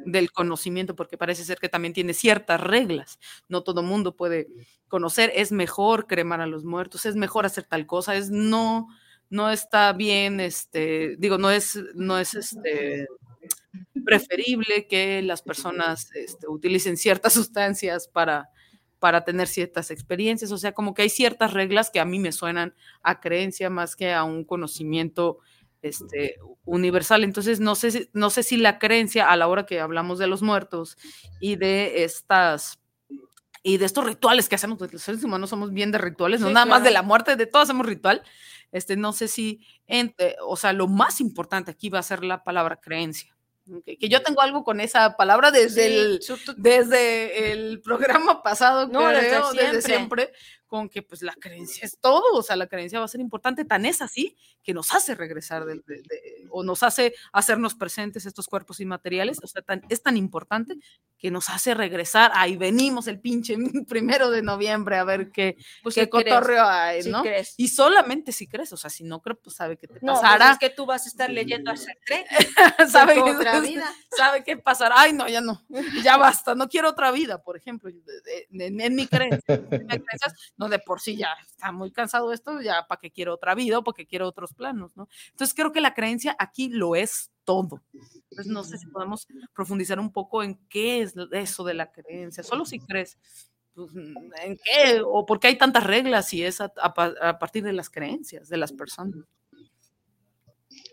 Speaker 7: del conocimiento, porque parece ser que también tiene ciertas reglas. No todo mundo puede conocer, es mejor cremar a los muertos, es mejor hacer tal cosa, es no, no está bien, este, digo, no es, no es este preferible que las personas este, utilicen ciertas sustancias para, para tener ciertas experiencias, o sea, como que hay ciertas reglas que a mí me suenan a creencia más que a un conocimiento este, universal. Entonces, no sé, si, no sé si la creencia a la hora que hablamos de los muertos y de estas y de estos rituales que hacemos, los seres humanos somos bien de rituales, no nada más de la muerte, de todo hacemos ritual. Este, no sé si, o sea, lo más importante aquí va a ser la palabra creencia. Que, yo tengo algo con esa palabra desde, el, desde el programa pasado, no, desde siempre con que pues la creencia es todo, o sea, la creencia va a ser importante, tan es así que nos hace regresar o nos hace hacernos presentes estos cuerpos inmateriales, o sea, tan, es tan importante que nos hace regresar, ahí venimos el pinche primero de noviembre a ver qué, pues, qué cotorreo hay, ¿no? y solamente si crees, o sea, si no crees, pues sabe que te
Speaker 5: no, pues,
Speaker 7: pasará.
Speaker 5: es que tú vas a estar leyendo a Sartre,
Speaker 7: sabe, otra vida. sabe qué pasará, ay no, ya no, ya basta, no quiero otra vida, por ejemplo, en, mi creencia, en mi creencia no de por sí ya está muy cansado esto, ya para qué quiero otra vida o para qué quiero otros planos, ¿no? Entonces creo que la creencia aquí lo es todo. Entonces no sé si podemos profundizar un poco en qué es eso de la creencia, solo si crees. Pues, ¿En qué? ¿O por qué hay tantas reglas y es a, partir de las creencias de las personas?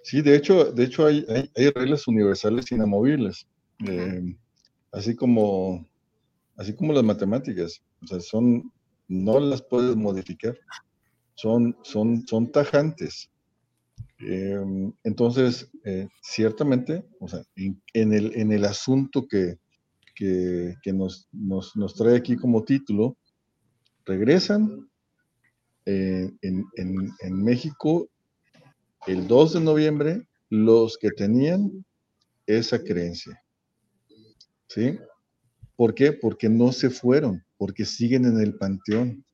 Speaker 6: Sí, de hecho, de hecho hay, hay, reglas universales inamovibles, eh, así como así como las matemáticas. O sea, son no las puedes modificar, son, son, son tajantes. Em, entonces, eh, ciertamente, o sea, en, el, en el asunto que, que, nos, nos, trae aquí como título, regresan eh, en, en México el 2 de noviembre los que tenían esa creencia. ¿Sí? ¿Por qué? Porque no se fueron porque siguen en el panteón,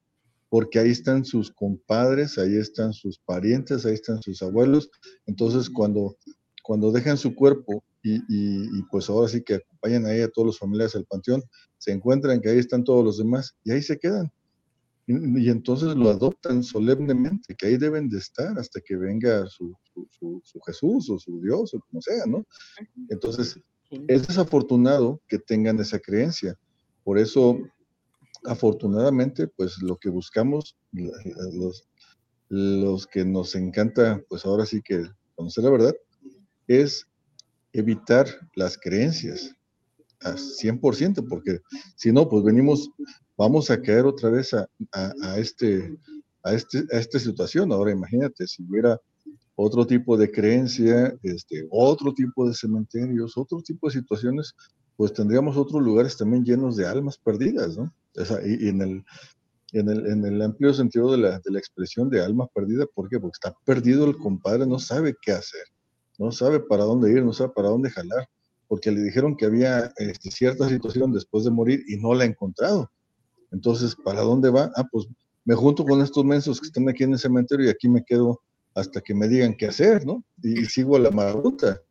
Speaker 6: porque ahí están sus compadres, ahí están sus parientes, ahí están sus abuelos. Entonces, cuando, cuando dejan su cuerpo y, pues ahora sí que acompañan ahí a todos los familiares al panteón, se encuentran que ahí están todos los demás y ahí se quedan. Y, entonces lo adoptan solemnemente, que ahí deben de estar hasta que venga su, su, su Jesús o su Dios o como sea, ¿no? Entonces, es desafortunado que tengan esa creencia. Por eso afortunadamente, pues lo que buscamos, los, los que nos encanta, pues ahora sí que conocer la verdad, es evitar las creencias a 100%, porque si no, pues venimos, vamos a caer otra vez a, este, a, este, a esta situación. Ahora imagínate, si hubiera otro tipo de creencia, este, otro tipo de cementerios, otro tipo de situaciones, pues tendríamos otros lugares también llenos de almas perdidas, ¿no? y, en, el, en, el, en el amplio sentido de la, de la expresión de alma perdida, ¿por qué? Porque está perdido el compadre, no sabe qué hacer, no sabe para dónde ir, no sabe para dónde jalar, porque le dijeron que había este, cierta situación después de morir y no la ha encontrado. Entonces, ¿para dónde va? Ah, pues me junto con estos mensos que están aquí en el cementerio y aquí me quedo hasta que me digan qué hacer, ¿no? Y, sigo a la marruta.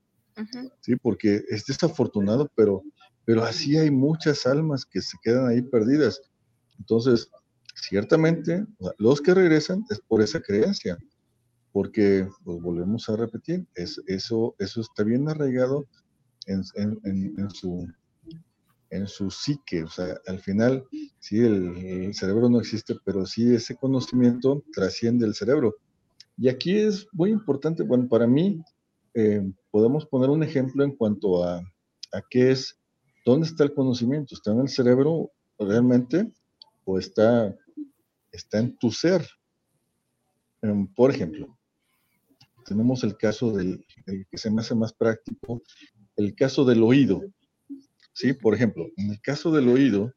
Speaker 6: Sí, porque es desafortunado, pero pero así hay muchas almas que se quedan ahí perdidas. Entonces, ciertamente, los que regresan es por esa creencia, porque, pues volvemos a repetir, es, eso, eso está bien arraigado en, su, en su psique, o sea, al final, sí, el, cerebro no existe, pero sí ese conocimiento trasciende el cerebro. Y aquí es muy importante, bueno, para mí, eh, podemos poner un ejemplo en cuanto a, a qué es ¿Dónde está el conocimiento? ¿Está en el cerebro realmente o está, está en tu ser? Em, por ejemplo, tenemos el caso del que se me hace más práctico, el caso del oído. ¿Sí? Por ejemplo, en el caso del oído,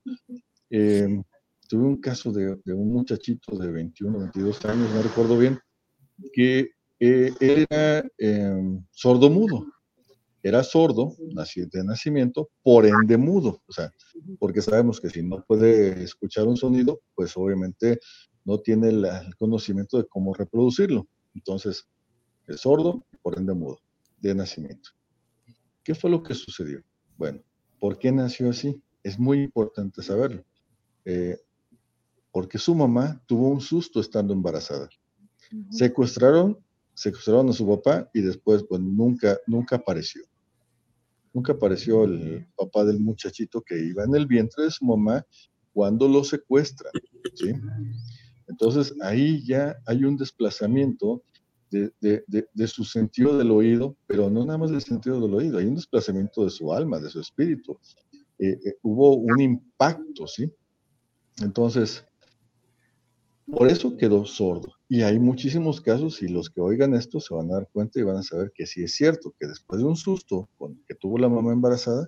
Speaker 6: em, tuve un caso de, un muchachito de 21, 22 años, no recuerdo bien, que eh, era em, sordo-mudo era sordo, de nacimiento, por ende mudo, o sea, porque sabemos que si no puede escuchar un sonido, pues obviamente no tiene el conocimiento de cómo reproducirlo. Entonces, es sordo, por ende mudo, de nacimiento. ¿Qué fue lo que sucedió? Bueno, ¿Por qué nació así? Es muy importante saberlo. Eh, porque su mamá tuvo un susto estando embarazada. Secuestraron, secuestraron a su papá y después pues nunca, nunca apareció. Nunca apareció el papá del muchachito que iba en el vientre de su mamá cuando lo secuestra. ¿sí? Entonces ahí ya hay un desplazamiento de, de, su sentido del oído, pero no nada más del sentido del oído, hay un desplazamiento de su alma, de su espíritu. Eh, eh, hubo un impacto, ¿sí? Entonces, por eso quedó sordo. Y hay muchísimos casos y los que oigan esto se van a dar cuenta y van a saber que sí es cierto, que después de un susto con que tuvo la mamá embarazada,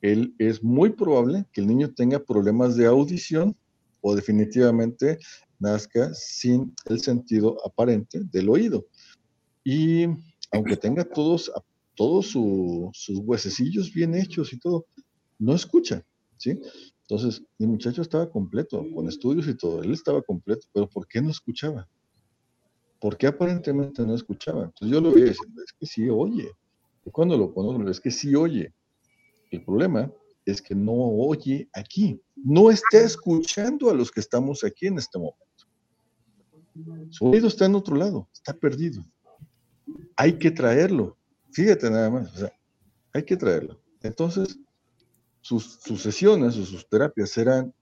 Speaker 6: él es muy probable que el niño tenga problemas de audición o definitivamente nazca sin el sentido aparente del oído. Y aunque tenga todos, todos sus huesecillos bien hechos y todo, no escucha, ¿sí? Entonces, mi muchacho estaba completo, con estudios y todo, él estaba completo, pero ¿por qué no escuchaba? ¿Por qué aparentemente no escuchaba? Entonces yo lo veía diciendo, es que sí oye. Y cuando lo conozco, es que sí oye. El problema es que no oye aquí, no está escuchando a los que estamos aquí en este momento. Su oído está en otro lado, está perdido. Hay que traerlo. Fíjate nada más, o sea, hay que traerlo. Entonces, sus, sesiones o sus terapias eran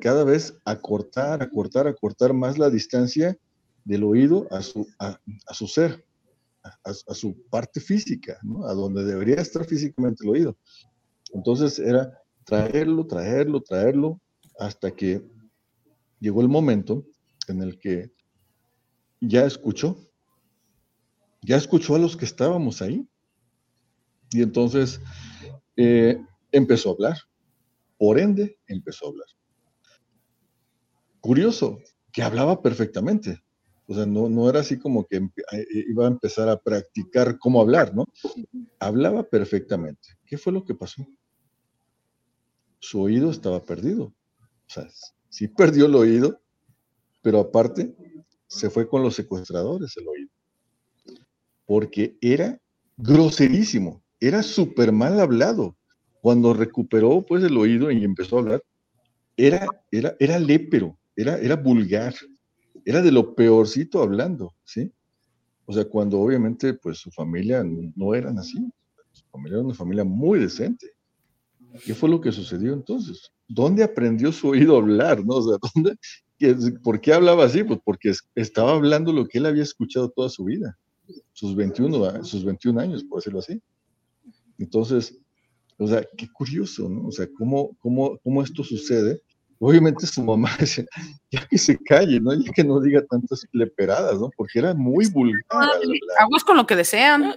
Speaker 6: cada vez acortar, acortar, acortar más la distancia del oído a su, a, su ser, a, su parte física, a donde debería estar físicamente el oído. Entonces era traerlo, traerlo, traerlo, hasta que llegó el momento en el que ya escuchó, ya escuchó a los que estábamos ahí. Y entonces eh, empezó a hablar. Por ende, empezó a hablar. Curioso, que hablaba perfectamente. O sea, no, no era así como que eh, iba a empezar a practicar cómo hablar, ¿no? Hablaba perfectamente. ¿Qué fue lo que pasó? Su oído estaba perdido. O sea, sí perdió el oído, pero aparte se fue con los secuestradores el oído. Porque era groserísimo, era súper mal hablado cuando recuperó pues el oído y empezó a hablar, era, era, era lépero, era, era vulgar, era de lo peorcito hablando, ¿sí? O sea, cuando obviamente pues su familia no eran así, su familia era una familia muy decente. ¿Qué fue lo que sucedió entonces? ¿Dónde aprendió su oído a hablar? ¿no? O sea, ¿dónde, ¿por qué hablaba así? Pues porque estaba hablando lo que él había escuchado toda su vida, sus 21, sus 21 años, por decirlo así. Entonces, o sea, qué curioso, ¿no? O sea, cómo, cómo, cómo esto sucede. Obviamente su mamá decía, ya que se calle, ¿no? Ya que no diga tantas leperadas, ¿no? Porque era muy vulgar.
Speaker 7: Aguas con lo que desean.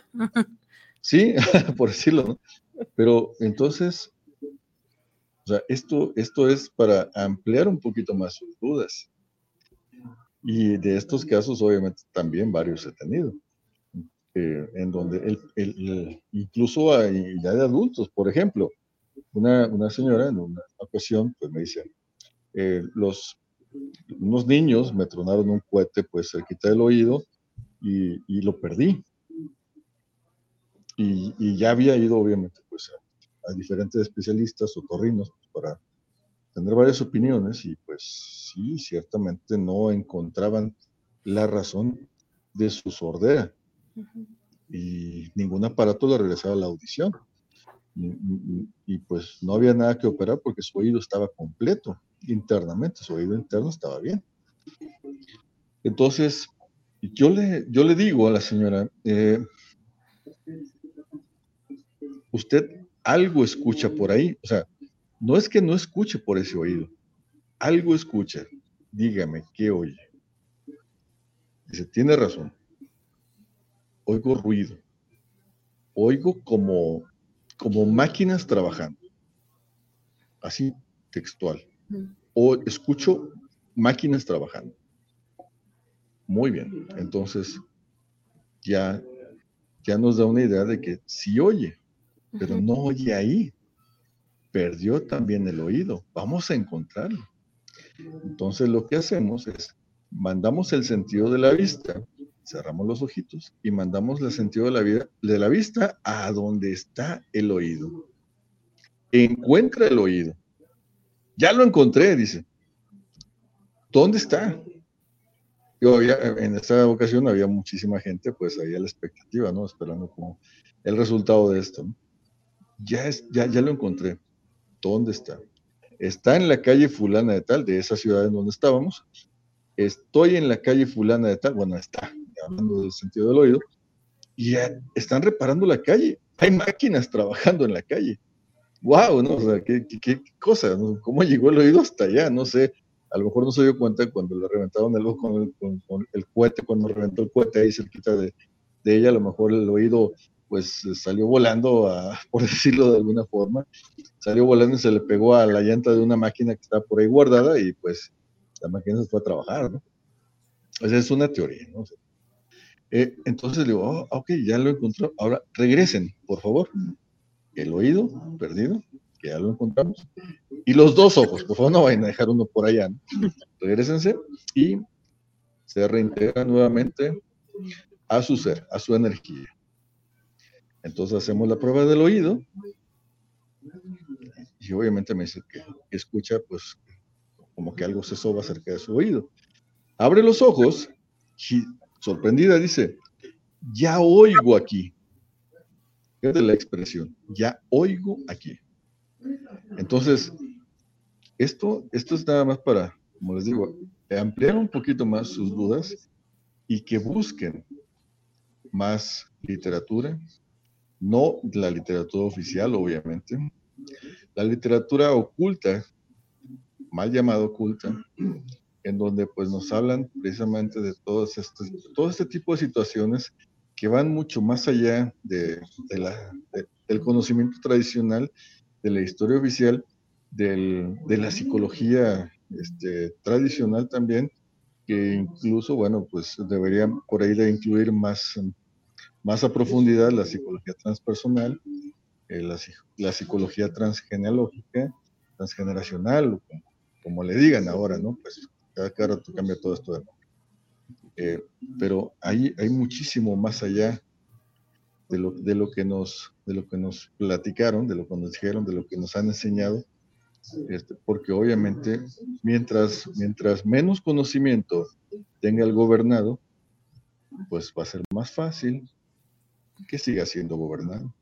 Speaker 6: Sí, por decirlo, ¿no? Pero entonces, o sea, esto, esto es para ampliar un poquito más sus dudas. Y de estos casos, obviamente, también varios he tenido. Eh, en donde el, incluso hay ya de adultos, por ejemplo, una, una señora en una ocasión pues me dice, eh, los, unos niños me tronaron un cohete pues cerquita del oído y, y lo perdí. Y, y, ya había ido obviamente pues a, diferentes especialistas o torrinos pues, para tener varias opiniones y pues sí, ciertamente no encontraban la razón de su sordera y ningún aparato le regresaba la audición. Y, pues no había nada que operar porque su oído estaba completo internamente, su oído interno estaba bien. Entonces, yo le, yo le digo a la señora, eh, usted algo escucha por ahí, o sea, no es que no escuche por ese oído, algo escucha, dígame, ¿qué oye? Dice, tiene razón, oigo ruido, oigo como, como máquinas trabajando, así textual, o escucho máquinas trabajando. Muy bien, entonces ya, ya nos da una idea de que sí oye, pero no oye ahí. Perdió también el oído. Vamos a encontrarlo. Entonces lo que hacemos es, mandamos el sentido de la vista cerramos los ojitos y mandamos el sentido de la, vida, de la vista a donde está el oído. encuentra el oído. Ya lo encontré, dice. ¿Dónde está? Yo en esta ocasión había muchísima gente, pues ahí a la expectativa, ¿no? Esperando como el resultado de esto. Ya, es, ya, ya lo encontré. ¿Dónde está? Está en la calle fulana de tal, de esa ciudad en donde estábamos. Estoy en la calle fulana de tal, bueno, está, hablando del sentido del oído, y están reparando la calle. Hay máquinas trabajando en la calle. ¡Wow! ¿no? O sea, qué, qué, cosa, ¿cómo llegó el oído hasta allá? No sé, a lo mejor no se dio cuenta cuando le reventaron el ojo con el, con, cohete, cuando reventó el cohete ahí cerquita de, de ella, a lo mejor el oído pues salió volando, por decirlo de alguna forma, salió volando y se le pegó a la llanta de una máquina que está por ahí guardada y pues la máquina se fue a trabajar, ¿no? Esa es una teoría, ¿no? Eh, entonces digo, oh, ok, ya lo encontró, ahora regresen, por favor. El oído perdido, que ya lo encontramos, y los dos ojos, por favor no vayan a dejar uno por allá, ¿no? Regrésense y se reintegra nuevamente a su ser, a su energía. Entonces hacemos la prueba del oído y obviamente me dice que, escucha pues como que algo se soba cerca de su oído. Abre los ojos sorprendida dice, ya oigo aquí. La expresión, ya oigo aquí. Entonces, esto, esto es nada más para, como les digo, ampliar un poquito más sus dudas y que busquen más literatura, no la literatura oficial, obviamente, la literatura oculta, mal llamada oculta, en donde pues nos hablan precisamente de todos estos, todo este tipo de situaciones que van mucho más allá de, la, del conocimiento tradicional, de la historia oficial, del, de la psicología este, tradicional también, que incluso, bueno, pues deberían por ahí de incluir más más a profundidad la psicología transpersonal, eh, la, psicología transgenealógica, transgeneracional, como, le digan ahora, ¿no? Pues cada, rato cambia todo esto de. Eh, pero hay, hay muchísimo más allá de lo, de, lo que nos, de lo que nos platicaron, de lo que nos dijeron, de lo que nos han enseñado, este, porque obviamente mientras, mientras menos conocimiento tenga el gobernado, pues va a ser más fácil que siga siendo gobernado.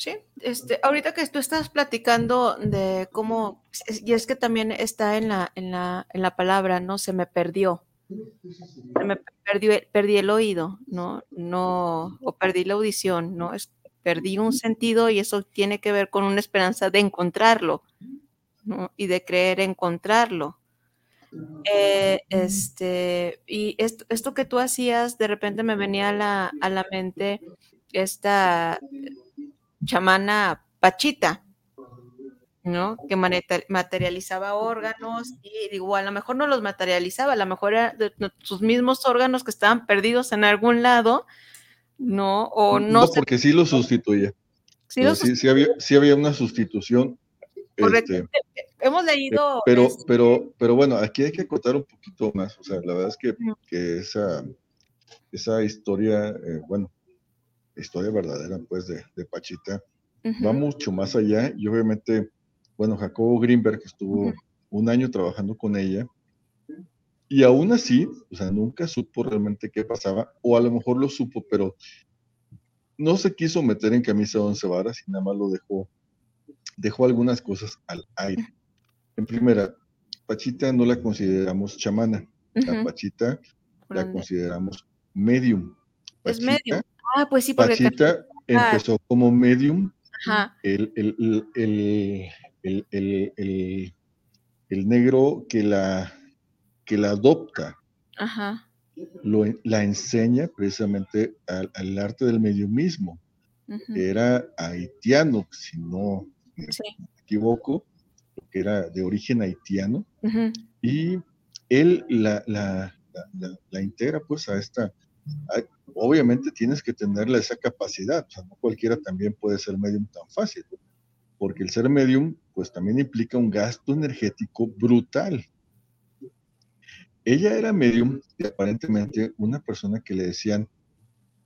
Speaker 5: Sí, este, ahorita que tú estás platicando de cómo, y es que también está en la, en la, en la palabra, ¿no? Se me perdió. Se me perdió, perdí el oído, ¿no? No, o perdí la audición, ¿no? Es, perdí un sentido y eso tiene que ver con una esperanza de encontrarlo, ¿no? Y de creer encontrarlo. Eh, este, y esto, esto, que tú hacías, de repente me venía a la, a la mente esta chamana Pachita, ¿no? Que materializaba órganos y digo, a lo mejor no los materializaba, a lo mejor eran sus mismos órganos que estaban perdidos en algún lado, ¿no? O no.
Speaker 6: No, porque sí los sustituye. Sí, sí, había, sí había una sustitución
Speaker 5: este, Hemos leído.
Speaker 6: Pero, pero, pero bueno, aquí hay que acotar un poquito más. O sea, la verdad es que, que esa, esa historia, eh, bueno, historia verdadera, pues, de, de Pachita, va mucho más allá. Y obviamente, bueno, Jacobo Greenberg estuvo un año trabajando con ella. Y aún así, o sea, nunca supo realmente qué pasaba, o a lo mejor lo supo, pero no se quiso meter en camisa de once varas y nada más lo dejó dejó algunas cosas al aire. En primera, Pachita no la consideramos chamana, la Pachita la consideramos medium.
Speaker 5: es medium. Ah, pues sí, porque
Speaker 6: Pachita empezó como medium. El, el, negro que la, que la adopta. Lo, la enseña precisamente al, arte del mediumismo. Era haitiano, si no me equivoco, que era de origen haitiano, y él la, la, la, integra pues a esta, obviamente tienes que tenerle esa capacidad, o sea, no cualquiera también puede ser medium tan fácil, porque el ser medium pues también implica un gasto energético brutal. Ella era medium y aparentemente una persona que le decían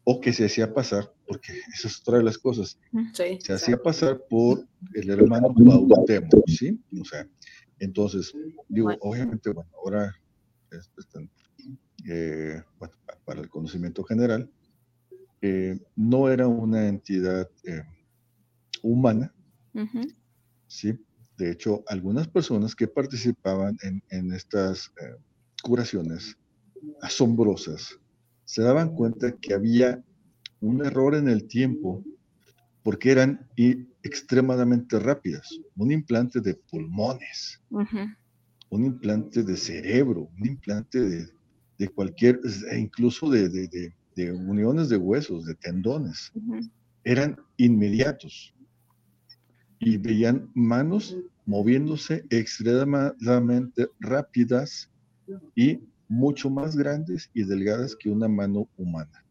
Speaker 6: o que se hacía pasar, porque esa es otra de las cosas, se hacía pasar por el hermano Cuauhtémoc, ¿sí? O sea, entonces, digo, obviamente, bueno, ahora, eh, bueno, para el conocimiento general, eh, no era una entidad eh, humana, ¿sí? De hecho, algunas personas que participaban en, en estas curaciones asombrosas, se daban cuenta que había un error en el tiempo porque eran extremadamente rápidas. Un implante de pulmones, un implante de cerebro, un implante de, cualquier, e incluso de, uniones de huesos, de tendones, eran inmediatos. Y veían manos moviéndose extremadamente rápidas y mucho más grandes y delgadas que una mano humana.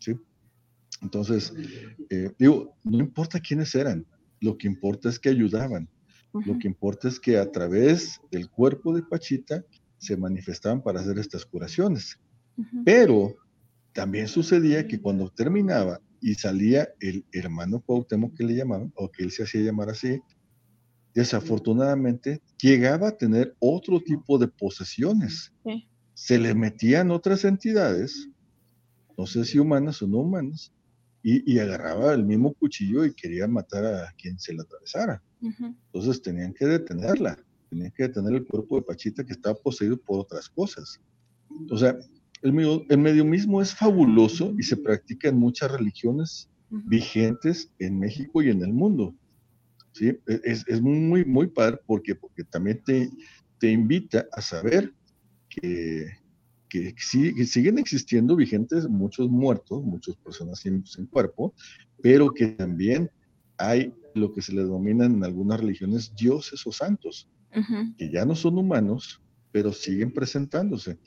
Speaker 6: ¿sí? Entonces, eh, digo, no importa quiénes eran, lo que importa es que ayudaban. Lo que importa es que a través del cuerpo de Pachita se manifestaban para hacer estas curaciones. Pero también sucedía que cuando terminaba y salía el hermano Cuauhtémoc que le llamaban, o que él se hacía llamar así, desafortunadamente llegaba a tener otro tipo de posesiones. Se le metían otras entidades, no sé si humanas o no humanas, y, agarraba el mismo cuchillo y quería matar a quien se le atravesara. Entonces tenían que detenerla, tenían que detener el cuerpo de Pachita que estaba poseído por otras cosas. O sea, el, medio, el mediumismo es fabuloso y se practica en muchas religiones vigentes en México y en el mundo. ¿sí? Es, es, muy, muy padre porque, porque también te, te invita a saber que, que, siguen existiendo vigentes muchos muertos, muchas personas sin, cuerpo, pero que también hay lo que se le denominan en algunas religiones dioses o santos, que ya no son humanos, pero siguen presentándose.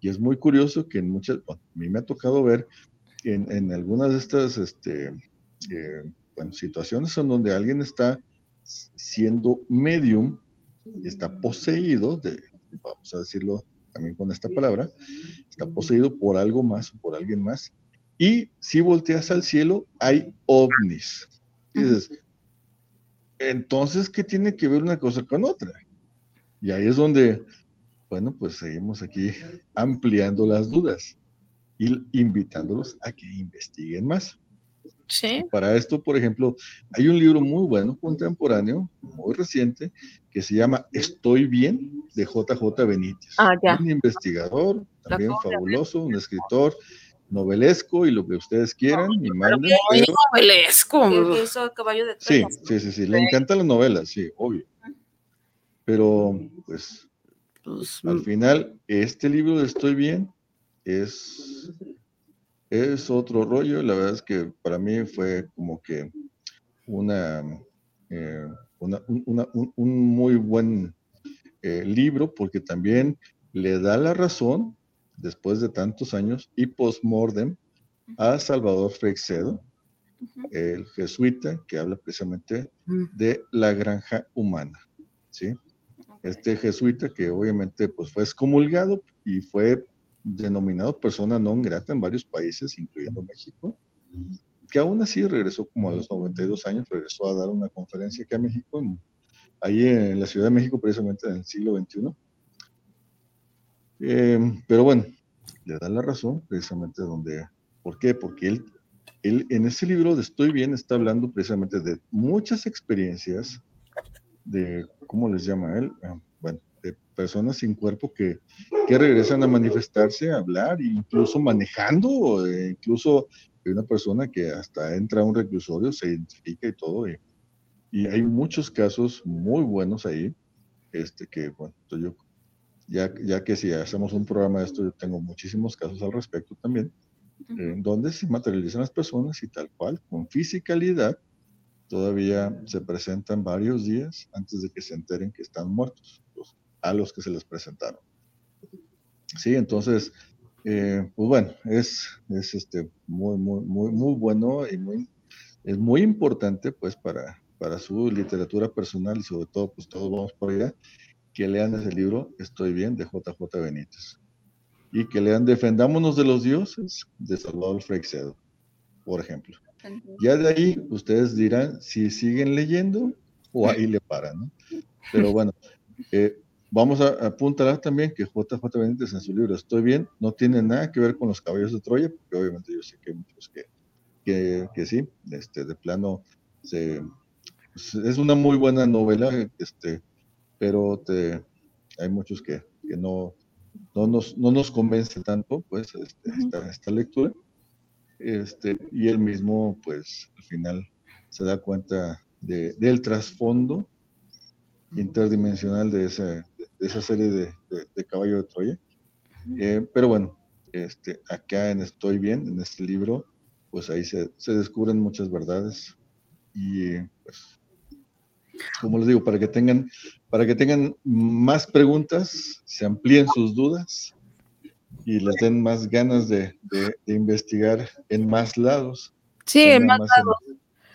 Speaker 6: Y es muy curioso que en muchas, a mí me ha tocado ver en, en algunas de estas este, eh, situaciones en donde alguien está siendo medium, está poseído, de, vamos a decirlo también con esta palabra, está poseído por algo más o por alguien más. Y si volteas al cielo, hay ovnis. dices, entonces, ¿qué tiene que ver una cosa con otra? Y ahí es donde, bueno, pues seguimos aquí ampliando las dudas y invitándolos a que investiguen más. Para esto, por ejemplo, hay un libro muy bueno, contemporáneo, muy reciente, que se llama Estoy bien, de JJ Benítez.
Speaker 5: Ah,
Speaker 6: un investigador, también fabuloso, un escritor novelesco y lo que ustedes quieran y manden.
Speaker 7: novelesco.
Speaker 5: caballo de
Speaker 6: sí, sí, sí, sí, le encantan las novelas, sí, obvio. Pero, pues, pues al mm. final, este libro de Estoy bien es es otro rollo. La verdad es que para mí fue como que una, eh, un, muy buen eh, libro porque también le da la razón, después de tantos años, y post-mortem, a Salvador Freixedo, el jesuita que habla precisamente mm. de la granja humana. ¿sí? Este jesuita que obviamente pues, fue excomulgado y fue denominado persona non grata en varios países, incluyendo México, que aún así regresó como a los 92 años, regresó a dar una conferencia aquí a México, ahí en la Ciudad de México, precisamente en el siglo XXI. Em, pero bueno, le da la razón, precisamente donde, ¿por qué? Porque él, él en ese libro de Estoy Bien está hablando precisamente de muchas experiencias de, ¿cómo les llama él? Ah, bueno, de personas sin cuerpo que, que regresan a manifestarse, a hablar, incluso manejando, eh, incluso hay una persona que hasta entra a un reclusorio, se identifica y todo, y, y hay muchos casos muy buenos ahí, este que, bueno, yo, ya, ya que si hacemos un programa de esto, yo tengo muchísimos casos al respecto también, en donde se materializan las personas y tal cual, con fisicalidad, todavía se presentan varios días antes de que se enteren que están muertos a los que se les presentaron. Sí, entonces, eh, pues bueno, es, es este, muy, muy, muy, muy bueno y muy, es muy importante pues para, para su literatura personal y sobre todo, pues todos vamos por allá, que lean ese libro, Estoy bien, de JJ Benítez. y que lean Defendámonos de los dioses de Salvador Freixedo, por ejemplo. Ya de ahí ustedes dirán si siguen leyendo o ahí le paran, ¿no? Pero bueno, eh, vamos a apuntar también que JJ Benítez en su libro Estoy bien no tiene nada que ver con los caballos de Troya, porque obviamente yo sé que muchos que, que, que sí, este, de plano se, es una muy buena novela, este, pero te, hay muchos que, que no, no, nos, no nos convence tanto pues este, esta, esta, lectura. Este, y él mismo, pues al final se da cuenta de, del trasfondo interdimensional de esa, de esa serie de, de, Caballo de Troya. Eh, pero bueno, este, acá en Estoy Bien, en este libro, pues ahí se, se descubren muchas verdades y pues como les digo, para que tengan, para que tengan más preguntas, se amplíen sus dudas y les den más ganas de, investigar en más lados.
Speaker 5: Sí, en más, lados.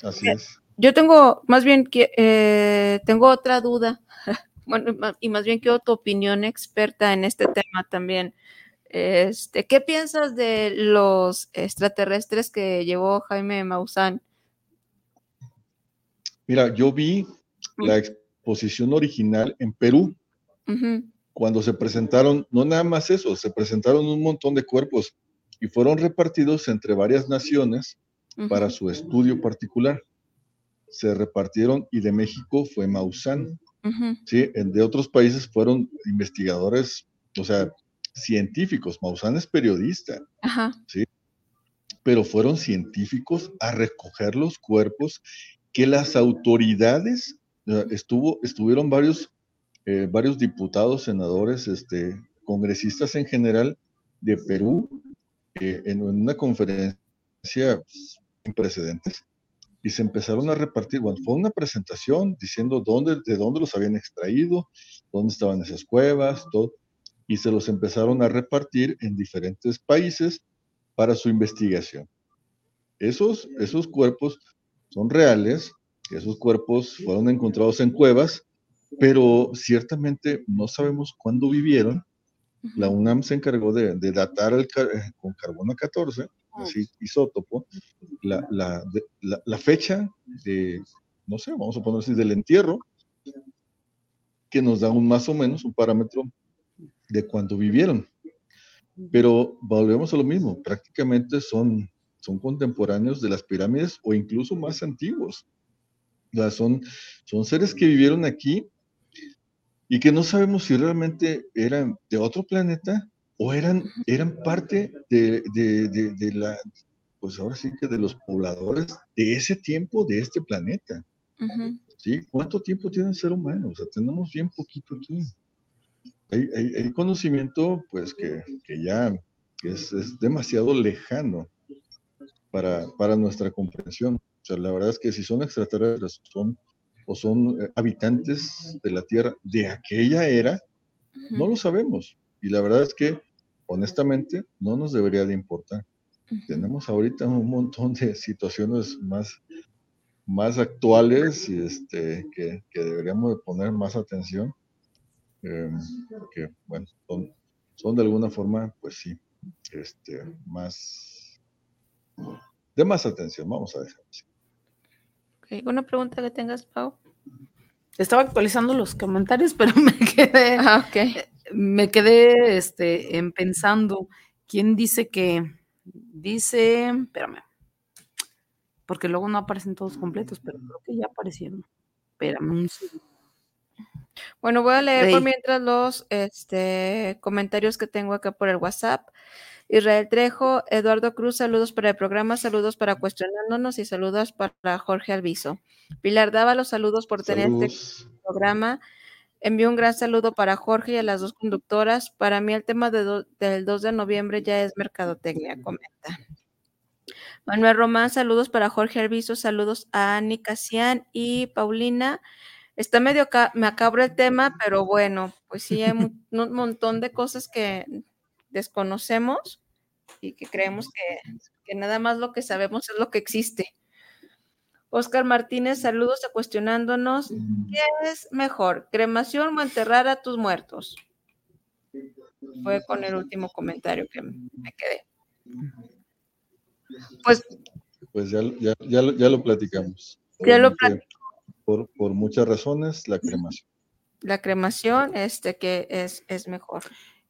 Speaker 5: así es. Yo tengo, más bien, eh, tengo otra duda, bueno, y más bien quiero tu opinión experta en este tema también. Este, ¿Qué piensas de los extraterrestres que llevó Jaime Maussan?
Speaker 6: Mira, yo vi la exposición original en Perú, cuando se presentaron, no nada más eso, se presentaron un montón de cuerpos y fueron repartidos entre varias naciones para su estudio particular. Se repartieron y de México fue Maussan. ¿sí? De otros países fueron investigadores, o sea, científicos. Maussan es periodista, ¿sí? pero fueron científicos a recoger los cuerpos que las autoridades estuvo, estuvieron varios, eh, varios diputados, senadores, este, congresistas en general de Perú eh, en una conferencia pues, sin precedentes y se empezaron a repartir, bueno, fue una presentación diciendo dónde, de dónde los habían extraído, dónde estaban esas cuevas, todo, y se los empezaron a repartir en diferentes países para su investigación. Esos, esos cuerpos son reales, esos cuerpos fueron encontrados en cuevas, pero ciertamente no sabemos cuándo vivieron. La UNAM se encargó de, datar el, eh, con carbono 14, así, isótopo, la, la, la, fecha de, no sé, vamos a poner así, del entierro, que nos da un más o menos un parámetro de cuándo vivieron. Pero volvemos a lo mismo, prácticamente son, son contemporáneos de las pirámides o incluso más antiguos son, son seres que vivieron aquí y que no sabemos si realmente eran de otro planeta o eran, eran parte de, la, pues ahora sí que de los pobladores de ese tiempo, de este planeta. ¿Sí? ¿Cuánto tiempo tiene el ser humano? O sea, tenemos bien poquito aquí. Hay, conocimiento, pues, que, ya es, es, demasiado lejano para, para nuestra comprensión. O sea, la verdad es que si son extraterrestres son, o son eh, habitantes de la Tierra de aquella era, no lo sabemos. Y la verdad es que, honestamente, no nos debería de importar. Tenemos ahorita un montón de situaciones más, más actuales y este, que, deberíamos de poner más atención. Em, que, bueno, son, son de alguna forma, pues sí, este, más de más atención, vamos a dejar así.
Speaker 5: ¿Alguna pregunta que tengas, Pau?
Speaker 7: Estaba actualizando los comentarios, pero me quedé, ah, me quedé este, en pensando, ¿quién dice que? Dice, espérame, porque luego no aparecen todos completos, pero creo que ya aparecieron. Espérame un segundo.
Speaker 5: Bueno, voy a leer por mientras los este, comentarios que tengo acá por el WhatsApp. Israel Trejo, Eduardo Cruz, saludos para el programa, saludos para Cuestionándonos y saludos para Jorge Alviso. Pilar Dávalos, saludos por tener este programa. Envío un gran saludo para Jorge y a las dos conductoras. Para mí el tema del 2 de noviembre ya es mercadotecnia, comenta. Manuel Román, saludos para Jorge Alviso, saludos a Ani Casian y Paulina. Está medio macabro el tema, pero bueno, pues sí, hay un montón de cosas que desconocemos y que creemos que, nada más lo que sabemos es lo que existe. Oscar Martínez, saludos a cuestionándonos, ¿qué es mejor, cremación o enterrar a tus muertos? fue con el último comentario que me quedé. Pues,
Speaker 6: pues ya, ya, ya, lo, ya lo platicamos.
Speaker 5: Ya lo platicamos.
Speaker 6: Por, por, muchas razones, la cremación.
Speaker 5: La cremación, este, que es, es mejor.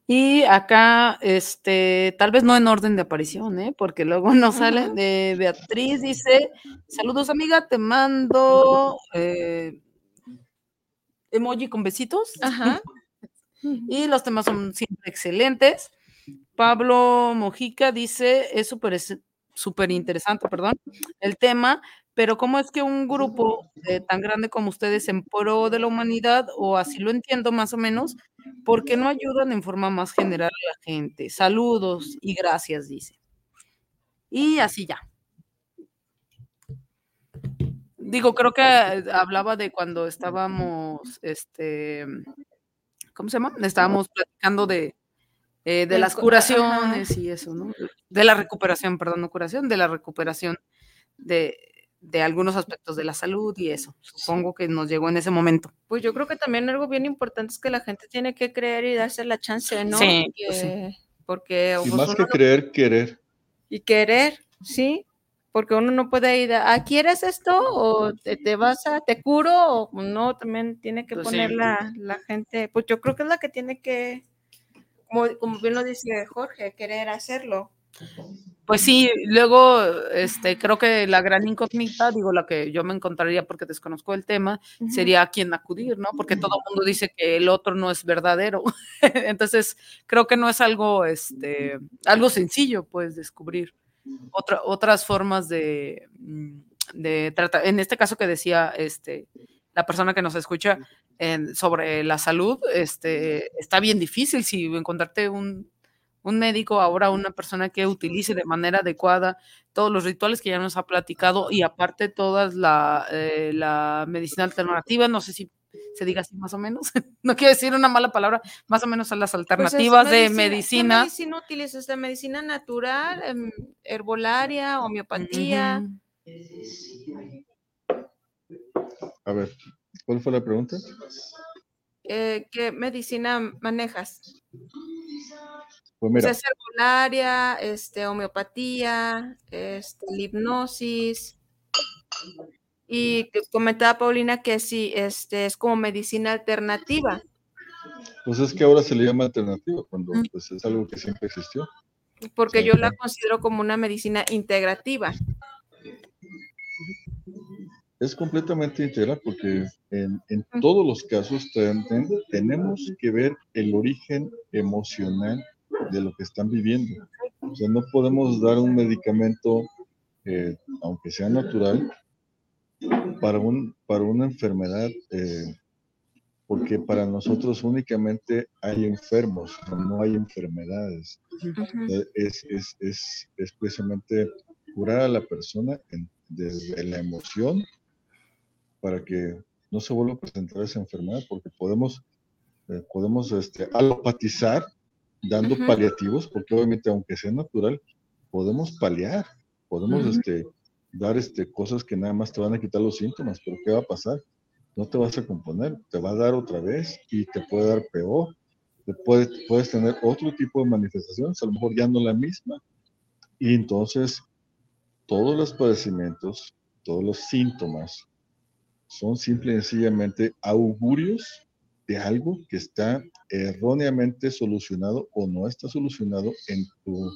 Speaker 7: Y acá, este, tal vez no en orden de aparición, ¿eh? porque luego no sale. De Beatriz dice: Saludos, amiga, te mando eh, emoji con besitos.
Speaker 5: Ajá.
Speaker 7: y los temas son siempre excelentes. Pablo Mojica dice: Es súper súper interesante, perdón, el tema, pero ¿cómo es que un grupo eh, tan grande como ustedes en pro de la humanidad, o así lo entiendo más o menos, ¿por qué no ayudan en forma más general a la gente? Saludos y gracias, dice. Y así ya. Digo, creo que hablaba de cuando estábamos, este, ¿cómo se llama? Estábamos platicando de, eh, de las curaciones y eso, ¿no? De la recuperación, perdón, no curación, de la recuperación de, de algunos aspectos de la salud y eso. Supongo que nos llegó en ese momento.
Speaker 5: Pues yo creo que también algo bien importante es que la gente tiene que creer y darse la chance, ¿no?
Speaker 7: Sí, pues
Speaker 5: porque,
Speaker 6: y más que creer, querer.
Speaker 5: Y querer, sí, porque uno no puede ir a, ¿quieres esto? O te, vas a, te curo, o no, también tiene que
Speaker 7: Pues
Speaker 5: poner
Speaker 7: sí.
Speaker 5: la, la gente, pues yo creo que es la que tiene que, como, como bien lo dice Jorge, querer hacerlo.
Speaker 7: Pues sí, luego, este, creo que la gran incógnita, digo, la que yo me encontraría porque desconozco el tema, sería a quién acudir, ¿no? Porque todo el mundo dice que el otro no es verdadero. Entonces, creo que no es algo, este, algo sencillo, pues, descubrir otra, otras formas de, mm, de tratar. En este caso que decía, este, la persona que nos escucha en- sobre la salud, este, está bien difícil si encontrarte un un médico, ahora una persona que utilice de manera adecuada todos los rituales que ya nos ha platicado y aparte todas la, eh, la medicina alternativa, no sé si se diga así más o menos, no quiero decir una mala palabra, más o menos a las
Speaker 5: Pues es
Speaker 7: alternativas de
Speaker 5: ¿Qué
Speaker 7: medicina.
Speaker 5: medicina utilizas? ¿De medicina natural, em, herbolaria, homeopatía?
Speaker 6: A ver, ¿cuál fue la pregunta?
Speaker 5: Eh, ¿Qué medicina manejas?
Speaker 6: Pues
Speaker 5: O
Speaker 6: mira,
Speaker 5: sea, es herbolaria, este, homeopatía, este, hipnosis. Y comentaba Paulina que sí, este, es como medicina alternativa,
Speaker 6: pues es que ahora se le llama alternativa, cuando
Speaker 5: Mm.
Speaker 6: pues, es algo que siempre existió.
Speaker 5: porque
Speaker 6: Sí,
Speaker 5: yo la considero como una medicina integrativa.
Speaker 6: Es completamente integral porque en, en todos los casos ten- ten- tenemos que ver el origen emocional de lo que están viviendo. O sea, no podemos dar un medicamento, eh, aunque sea natural, para, un, para una enfermedad, eh, porque para nosotros únicamente hay enfermos, no hay enfermedades. Eh, es, es, es, es precisamente curar a la persona en- desde la emoción para que no se vuelva a presentar esa enfermedad, porque podemos, eh, podemos este, alopatizar dando paliativos, porque obviamente aunque sea natural, podemos paliar, podemos este, dar este, cosas que nada más te van a quitar los síntomas, pero ¿qué va a pasar? No te vas a componer, te va a dar otra vez y te puede dar peor te puede- puedes tener otro tipo de manifestaciones, a lo mejor ya no la misma. Y entonces, todos los padecimientos, todos los síntomas, son simple y sencillamente augurios de algo que está erróneamente solucionado o no está solucionado en tu,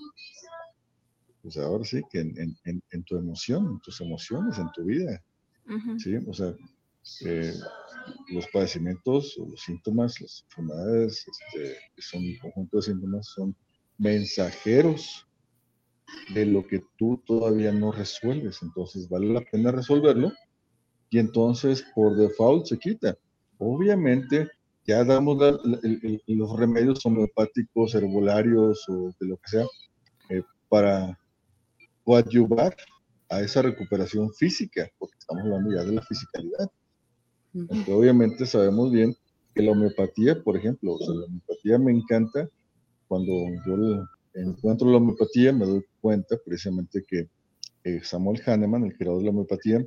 Speaker 6: pues ahora sí, que en, en- en- tu emoción, en tus emociones, en tu vida. ¿sí? O sea, eh, los padecimientos, o los síntomas, las enfermedades, este, son un conjunto de síntomas, son mensajeros de lo que tú todavía no resuelves. Entonces vale la pena resolverlo y entonces por default se quita. Obviamente ya damos la- la- el- el- los remedios homeopáticos, herbolarios o de lo que sea eh, para coadyuvar a esa recuperación física, porque estamos hablando ya de la fisicalidad. Porque obviamente sabemos bien que la homeopatía, por ejemplo, o sea, la homeopatía me encanta cuando yo encuentro la homeopatía, me doy cuenta precisamente que eh, Samuel Hahnemann, el creador de la homeopatía,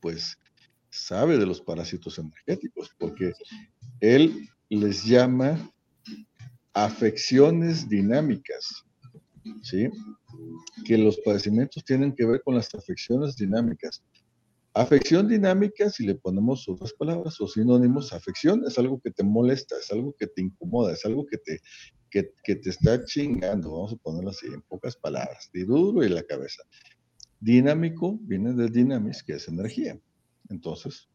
Speaker 6: pues sabe de los parásitos energéticos, porque él les llama afecciones dinámicas, ¿sí? Que los padecimientos tienen que ver con las afecciones dinámicas. Afección dinámica, si le ponemos otras palabras o sinónimos, afección es algo que te molesta, es algo que te incomoda, es algo que te, que, te está chingando, vamos a ponerlo así, en pocas palabras, de duro y la cabeza. Dinámico viene de dinamis, que es energía. Entonces,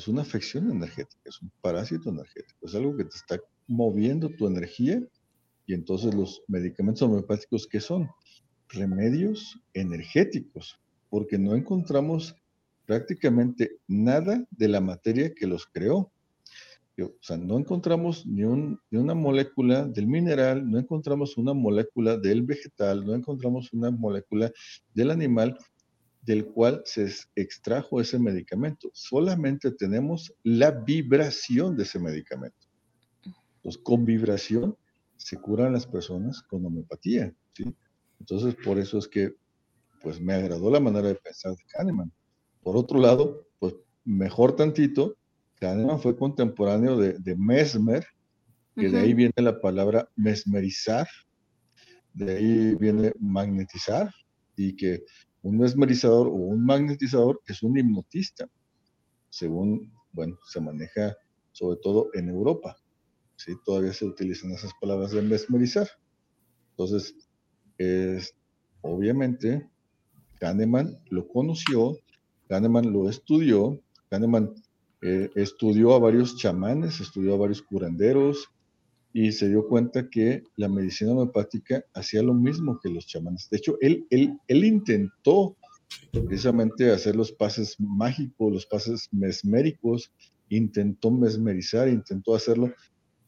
Speaker 6: es una afección energética, es un parásito energético, es algo que te está moviendo tu energía y entonces los medicamentos homeopáticos, ¿qué son? Remedios energéticos, porque no encontramos prácticamente nada de la materia que los creó. O sea, no encontramos ni, ni, una molécula del mineral, no encontramos una molécula del vegetal, no encontramos una molécula del animal del cual se extrajo ese medicamento. Solamente tenemos la vibración de ese medicamento. Entonces, con vibración se curan las personas con homeopatía, ¿sí? Entonces, por eso es que, pues, me agradó la manera de pensar de Kahneman. Por otro lado, pues, mejor tantito, Kahneman fue contemporáneo de, Mesmer, que de ahí viene la palabra mesmerizar, de ahí viene magnetizar, y que un mesmerizador o un magnetizador es un hipnotista, según, bueno, se maneja sobre todo en Europa. ¿sí? Todavía se utilizan esas palabras de mesmerizar. Entonces, es, obviamente, Kahneman lo conoció, Kahneman lo estudió, Kahneman eh, estudió a varios chamanes, estudió a varios curanderos, y se dio cuenta que la medicina homeopática hacía lo mismo que los chamanes. De hecho, él, él, él intentó precisamente hacer los pases mágicos, los pases mesméricos, intentó mesmerizar, intentó hacerlo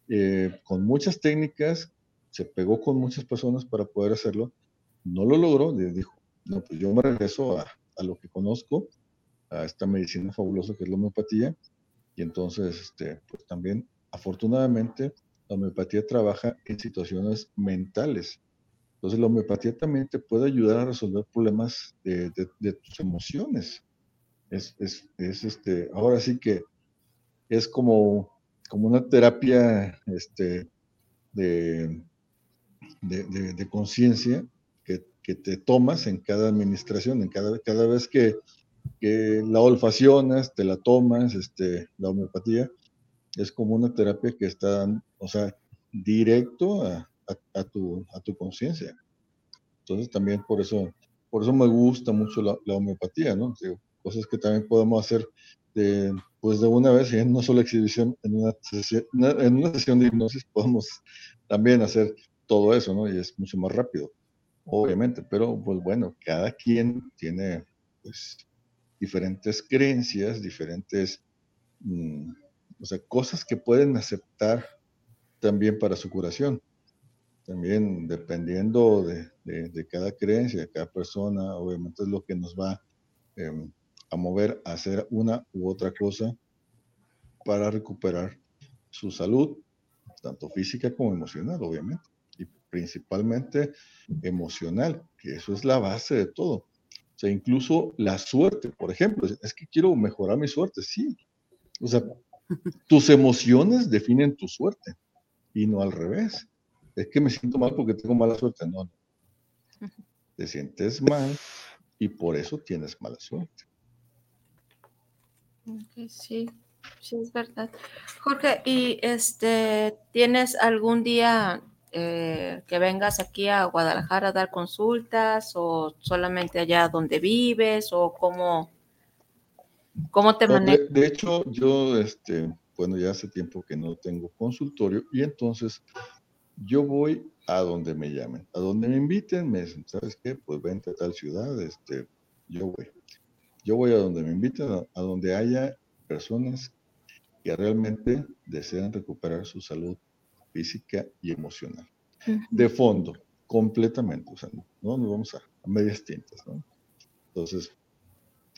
Speaker 6: eh, con muchas técnicas, se pegó con muchas personas para poder hacerlo, no lo logró, le dijo, no, pues yo me regreso a, a lo que conozco, a esta medicina fabulosa que es la homeopatía, y entonces, este, pues también, afortunadamente, la homeopatía trabaja en situaciones mentales. Entonces la homeopatía también te puede ayudar a resolver problemas de, tus emociones. Es, este, ahora sí que es como, como una terapia este, de, de, conciencia que, te tomas en cada administración, en cada, cada vez que, que la olfacionas, te la tomas, este, la homeopatía, es como una terapia que está, o sea, directo a, tu, a tu conciencia. Entonces también por eso, por eso me gusta mucho la, homeopatía, ¿no? cosas que también podemos hacer de, pues de una vez en una sola exhibición, en una, sesión, en una sesión de hipnosis podemos también hacer todo eso, ¿no? Y es mucho más rápido, obviamente, pero pues bueno, cada quien tiene pues diferentes creencias, diferentes mm, o sea, cosas que pueden aceptar también para su curación. También dependiendo de, cada creencia, de cada persona, obviamente es lo que nos va em, a mover a hacer una u otra cosa para recuperar su salud, tanto física como emocional, obviamente, y principalmente emocional, que eso es la base de todo. O sea, incluso la suerte, por ejemplo, es que quiero mejorar mi suerte, sí. O sea, tus emociones definen tu suerte y no al revés. Es que me siento mal porque tengo mala suerte. No, no. Te sientes mal y por eso tienes mala suerte.
Speaker 5: sí, sí es verdad. Jorge, ¿y este tienes algún día eh, que vengas aquí a Guadalajara a dar consultas o solamente allá donde vives o cómo, ¿Cómo te manejas?
Speaker 6: De, hecho, yo, este, bueno, ya hace tiempo que no tengo consultorio y entonces yo voy a donde me llamen, a donde me inviten, me dicen, ¿sabes qué? Pues vente a tal ciudad, este, yo voy. Yo voy a donde me inviten, a, donde haya personas que realmente desean recuperar su salud física y emocional. De fondo, completamente, o sea, no nos vamos a, a medias tintas, ¿no? Entonces,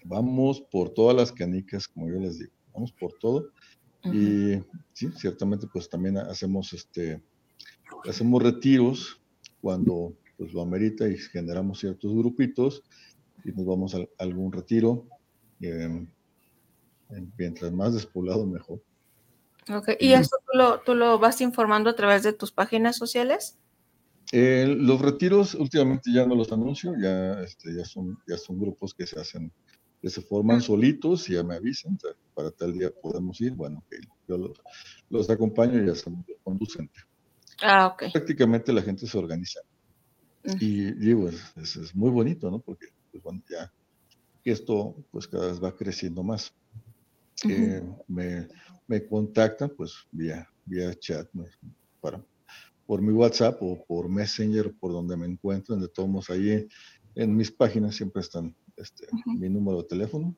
Speaker 6: vamos por todas las canicas, como yo les digo, vamos por todo. Y sí, ciertamente pues también hacemos este, hacemos retiros cuando pues lo amerita y generamos ciertos grupitos y nos vamos a, algún retiro. Em, mientras más despoblado, mejor.
Speaker 5: Okay. ¿Y esto tú lo, tú lo vas informando a través de tus páginas sociales?
Speaker 6: Eh, los retiros últimamente ya no los anuncio, ya, este, ya, son, ya son grupos que se hacen, que se forman solitos y ya me avisan, para tal día podemos ir, bueno, yo los, los, acompaño y ya se conducente.
Speaker 5: Ah, ok.
Speaker 6: Prácticamente la gente se organiza. Y digo, es, es, muy bonito, ¿no? Porque, pues, bueno, ya esto pues cada vez va creciendo más. Eh, me, me, contactan pues vía, vía chat para, por mi WhatsApp o por Messenger, por donde me encuentren, de todos ahí en mis páginas siempre están este, mi número de teléfono,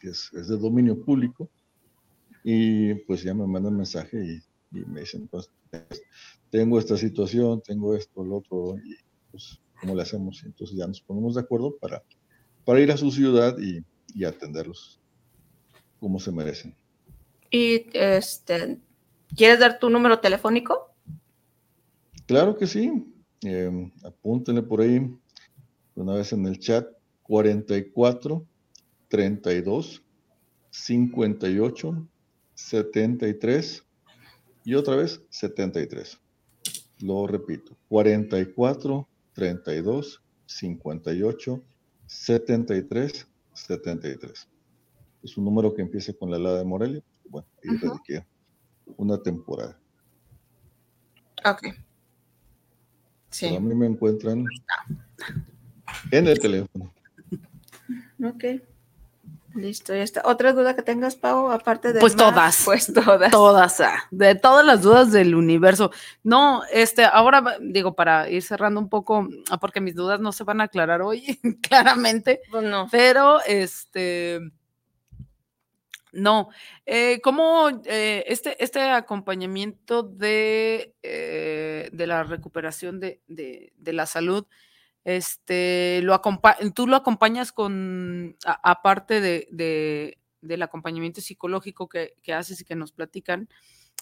Speaker 6: que es, es, de dominio público, y pues ya me mandan mensaje y, me dicen, pues tengo esta situación, tengo esto, lo otro, y pues cómo le hacemos, entonces ya nos ponemos de acuerdo para, para ir a su ciudad y, y atenderlos como se merecen.
Speaker 5: ¿Y este, quieres dar tu número telefónico?
Speaker 6: Claro que sí. Eh, apúntenle por ahí, una vez en el chat, 44 32 58 73 y otra vez 73. Lo repito, 44 32 58 73 73. Es un número que empieza con la helada de Morelia. Bueno, y uh una temporada.
Speaker 5: Ok.
Speaker 6: Sí. a mí me encuentran en el teléfono.
Speaker 5: Ok. Listo, ya está. ¿Otra duda que tengas, Pau, aparte de...
Speaker 7: Pues todas.
Speaker 5: Pues todas.
Speaker 7: Todas, ah, de todas las dudas del universo. No, este, ahora digo, para ir cerrando un poco, ah, porque mis dudas no se van a aclarar hoy, claramente.
Speaker 5: Pues no.
Speaker 7: Pero, este... No, eh, ¿cómo eh, este, este acompañamiento de, eh, de la recuperación de, de, de la salud este, lo tú lo acompañas con, aparte de, del acompañamiento psicológico que, haces y que nos platican,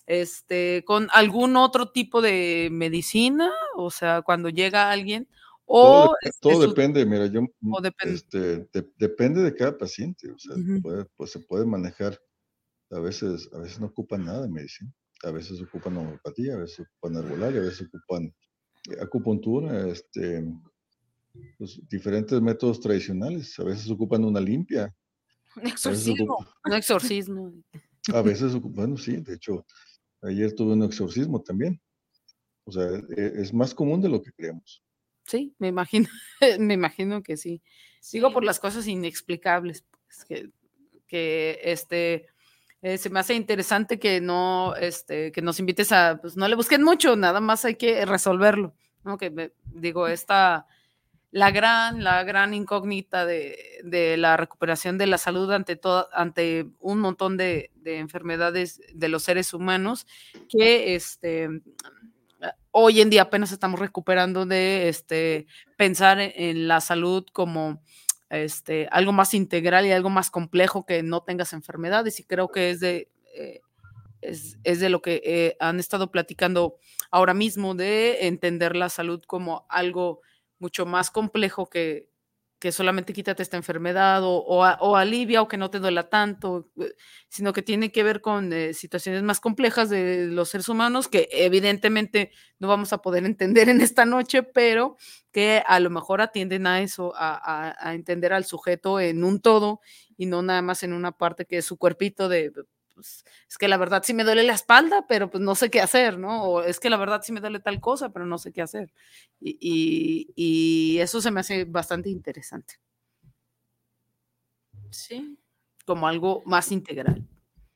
Speaker 7: este, con algún otro tipo de medicina, o sea, cuando llega alguien, o...
Speaker 6: Todo, este, depende, mira, yo, Este, depende de cada paciente, o sea, pues se puede manejar, a veces, a veces no ocupan nada de medicina, a veces ocupan homeopatía, a veces ocupan herbolaria, a veces ocupan acupuntura, este, los diferentes métodos tradicionales. A veces ocupan una limpia.
Speaker 5: Un exorcismo.
Speaker 7: Un exorcismo.
Speaker 6: A veces ocupan, bueno, sí, de hecho, ayer tuve un exorcismo también. O sea, e, es más común de lo que creemos.
Speaker 7: Sí, me imagino, me imagino que sí. Sigo por las cosas inexplicables, pues, que, que este, eh, se me hace interesante que no, este, que nos invites a, pues no le busquen mucho, nada más hay que resolverlo, ¿no? Que me, digo, esta, la gran, la gran incógnita de, la recuperación de la salud ante, todo, ante un montón de, enfermedades de los seres humanos que este, hoy en día apenas estamos recuperando de este, pensar en, la salud como este, algo más integral y algo más complejo que no tengas enfermedades. Y creo que es de... Eh, es, de lo que eh, han estado platicando ahora mismo, de entender la salud como algo mucho más complejo que, que solamente quítate esta enfermedad o, o, alivia o que no te duela tanto, eh, sino que tiene que ver con eh, situaciones más complejas de los seres humanos que evidentemente no vamos a poder entender en esta noche, pero que a lo mejor atienden a eso, a, a entender al sujeto en un todo y no nada más en una parte que es su cuerpito de pues, es que la verdad sí me duele la espalda, pero pues no sé qué hacer, ¿no? O es que la verdad sí me duele tal cosa, pero no sé qué hacer. Y, eso se me hace bastante interesante.
Speaker 5: Sí.
Speaker 7: Como algo más integral.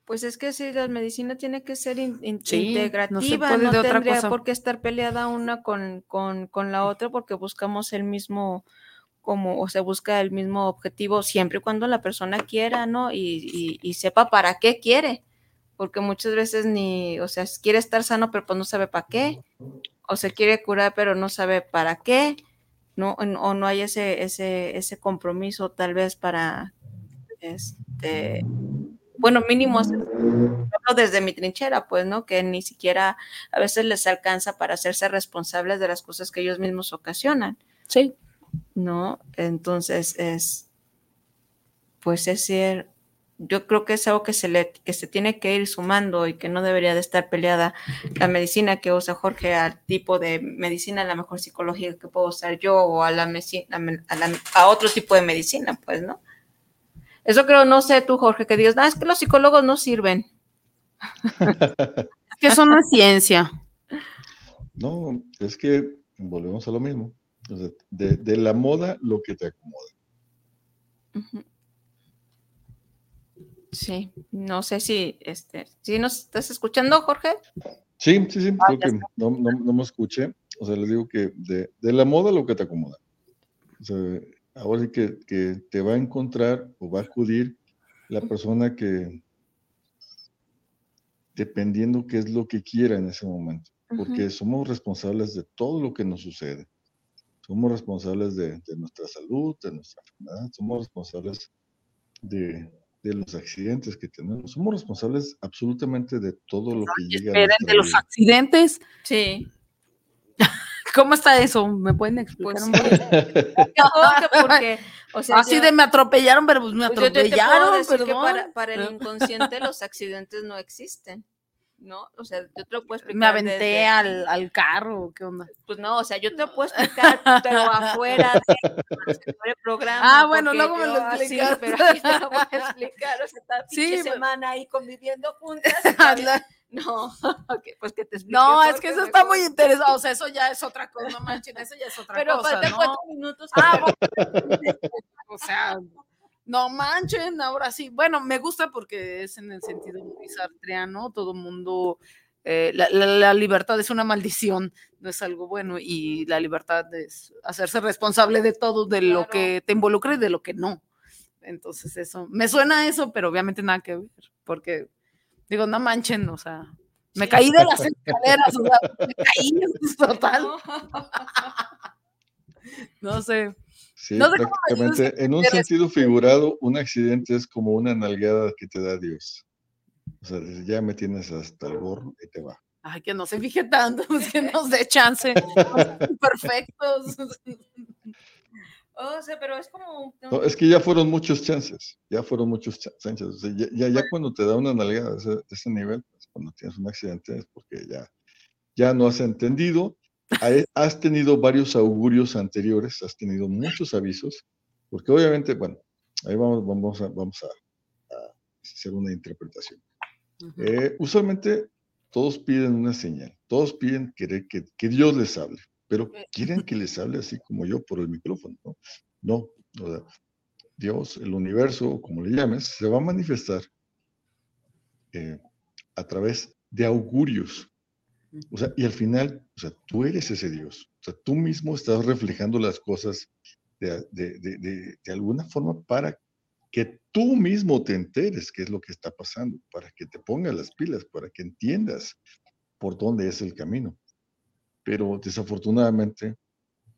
Speaker 5: Pues es que si la medicina tiene que ser integrativa, no, se puede de otra cosa. por qué estar peleada una con, con la otra porque buscamos el mismo como o se busca el mismo objetivo siempre y cuando la persona quiera, ¿no? Y, sepa para qué quiere, porque muchas veces ni, o sea, quiere estar sano, pero pues no sabe para qué, o se quiere curar, pero no sabe para qué, ¿no? O no hay ese, ese, ese compromiso tal vez para, este, bueno, mínimo desde mi trinchera, pues, ¿no? Que ni siquiera a veces les alcanza para hacerse responsables de las cosas que ellos mismos ocasionan.
Speaker 7: Sí.
Speaker 5: ¿No? Entonces es, pues es ser yo creo que es algo que se le que se tiene que ir sumando y que no debería de estar peleada la medicina que usa Jorge al tipo de medicina, a la mejor psicología que puedo usar yo o a la, a, otro tipo de medicina, pues, ¿no? Eso creo, no sé tú, Jorge, que digas, no, es que los psicólogos no sirven.
Speaker 7: es que no es ciencia.
Speaker 6: No, es que volvemos a lo mismo. De, la moda, lo que te acomoda.
Speaker 5: Sí, no sé si, este, si nos estás escuchando, Jorge.
Speaker 6: Sí, sí, sí, ah, creo que no, no, me escuché. O sea, les digo que de, la moda lo que te acomoda. O sea, ahora sí que, que, te va a encontrar o va a acudir la persona que, dependiendo qué es lo que quiera en ese momento, porque somos responsables de todo lo que nos sucede. Somos responsables de, de nuestra salud, de nuestra enfermedad, somos responsables de, de los accidentes que tenemos. Somos responsables absolutamente de todo lo que llega.
Speaker 7: Esperen, de los accidentes.
Speaker 5: Sí.
Speaker 7: ¿Cómo está eso? ¿Me pueden explicar un poco?
Speaker 5: porque,
Speaker 7: o sea, así de me atropellaron, pero pues me pues atropellaron,
Speaker 5: para, para el inconsciente los accidentes no existen. ¿No? O sea, yo te lo puedo explicar.
Speaker 7: Me aventé al, al, carro, ¿qué onda?
Speaker 5: Pues no, o sea, yo te lo puedo explicar, pero afuera del programa.
Speaker 7: Ah, bueno, luego me lo explicas.
Speaker 5: pero aquí te lo voy a explicar, o sea, esta sí, semana ahí conviviendo juntas. no, pues que te explique.
Speaker 7: No, es que eso está muy interesante, o sea, eso ya es otra cosa, no manchen, eso ya es otra
Speaker 5: pero
Speaker 7: cosa,
Speaker 5: Pero faltan cuatro minutos. Ah,
Speaker 7: bueno. o sea no manchen, ahora sí. Bueno, me gusta porque es en el sentido muy sartreano, todo mundo, eh, la, libertad es una maldición, no es algo bueno, y la libertad es hacerse responsable de todo, de lo que te involucra y de lo que no. Entonces eso, me suena eso, pero obviamente nada que ver, porque digo, no manchen, o sea, me caí de las escaleras, o sea, me caí, total. no sé.
Speaker 6: Sí, prácticamente, en un sentido figurado, un accidente es como una nalgada que te da Dios. O sea, ya me tienes hasta el gorro y te va.
Speaker 7: Ay, que no se fije tanto, que nos dé chance. Perfectos.
Speaker 5: O sea, pero es como...
Speaker 6: es que ya fueron muchos chances, ya fueron muchos chances. O sea, ya, ya, cuando te da una nalgada de ese, ese nivel, pues, cuando tienes un accidente es porque ya, ya no has entendido has tenido varios augurios anteriores, has tenido muchos avisos, porque obviamente, bueno, ahí vamos, vamos, a, vamos a, hacer una interpretación. Eh, usualmente todos piden una señal, todos piden que, que, Dios les hable, pero quieren que les hable así como yo por el micrófono, ¿no? No, Dios, el universo, como le llames, se va a manifestar eh, a través de augurios, o sea, y al final, o sea, tú eres ese Dios. O sea, tú mismo estás reflejando las cosas de, de, de, de, alguna forma para que tú mismo te enteres qué es lo que está pasando, para que te pongas las pilas, para que entiendas por dónde es el camino. Pero desafortunadamente,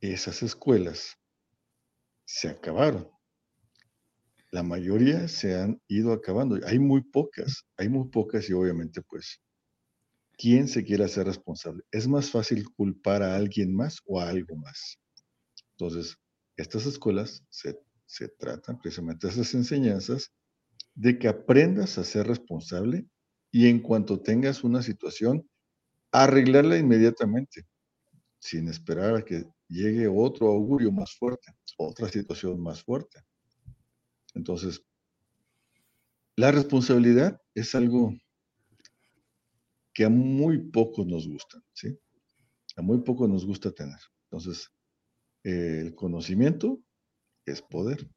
Speaker 6: esas escuelas se acabaron. La mayoría se han ido acabando. Hay muy pocas, hay muy pocas y obviamente pues quién se quiere hacer responsable. Es más fácil culpar a alguien más o a algo más. Entonces, estas escuelas se, tratan precisamente de esas enseñanzas de que aprendas a ser responsable y en cuanto tengas una situación, arreglarla inmediatamente, sin esperar a que llegue otro augurio más fuerte, otra situación más fuerte. Entonces, la responsabilidad es algo que a muy pocos nos gustan, ¿sí? A muy pocos nos gusta tener. Entonces, el conocimiento es poder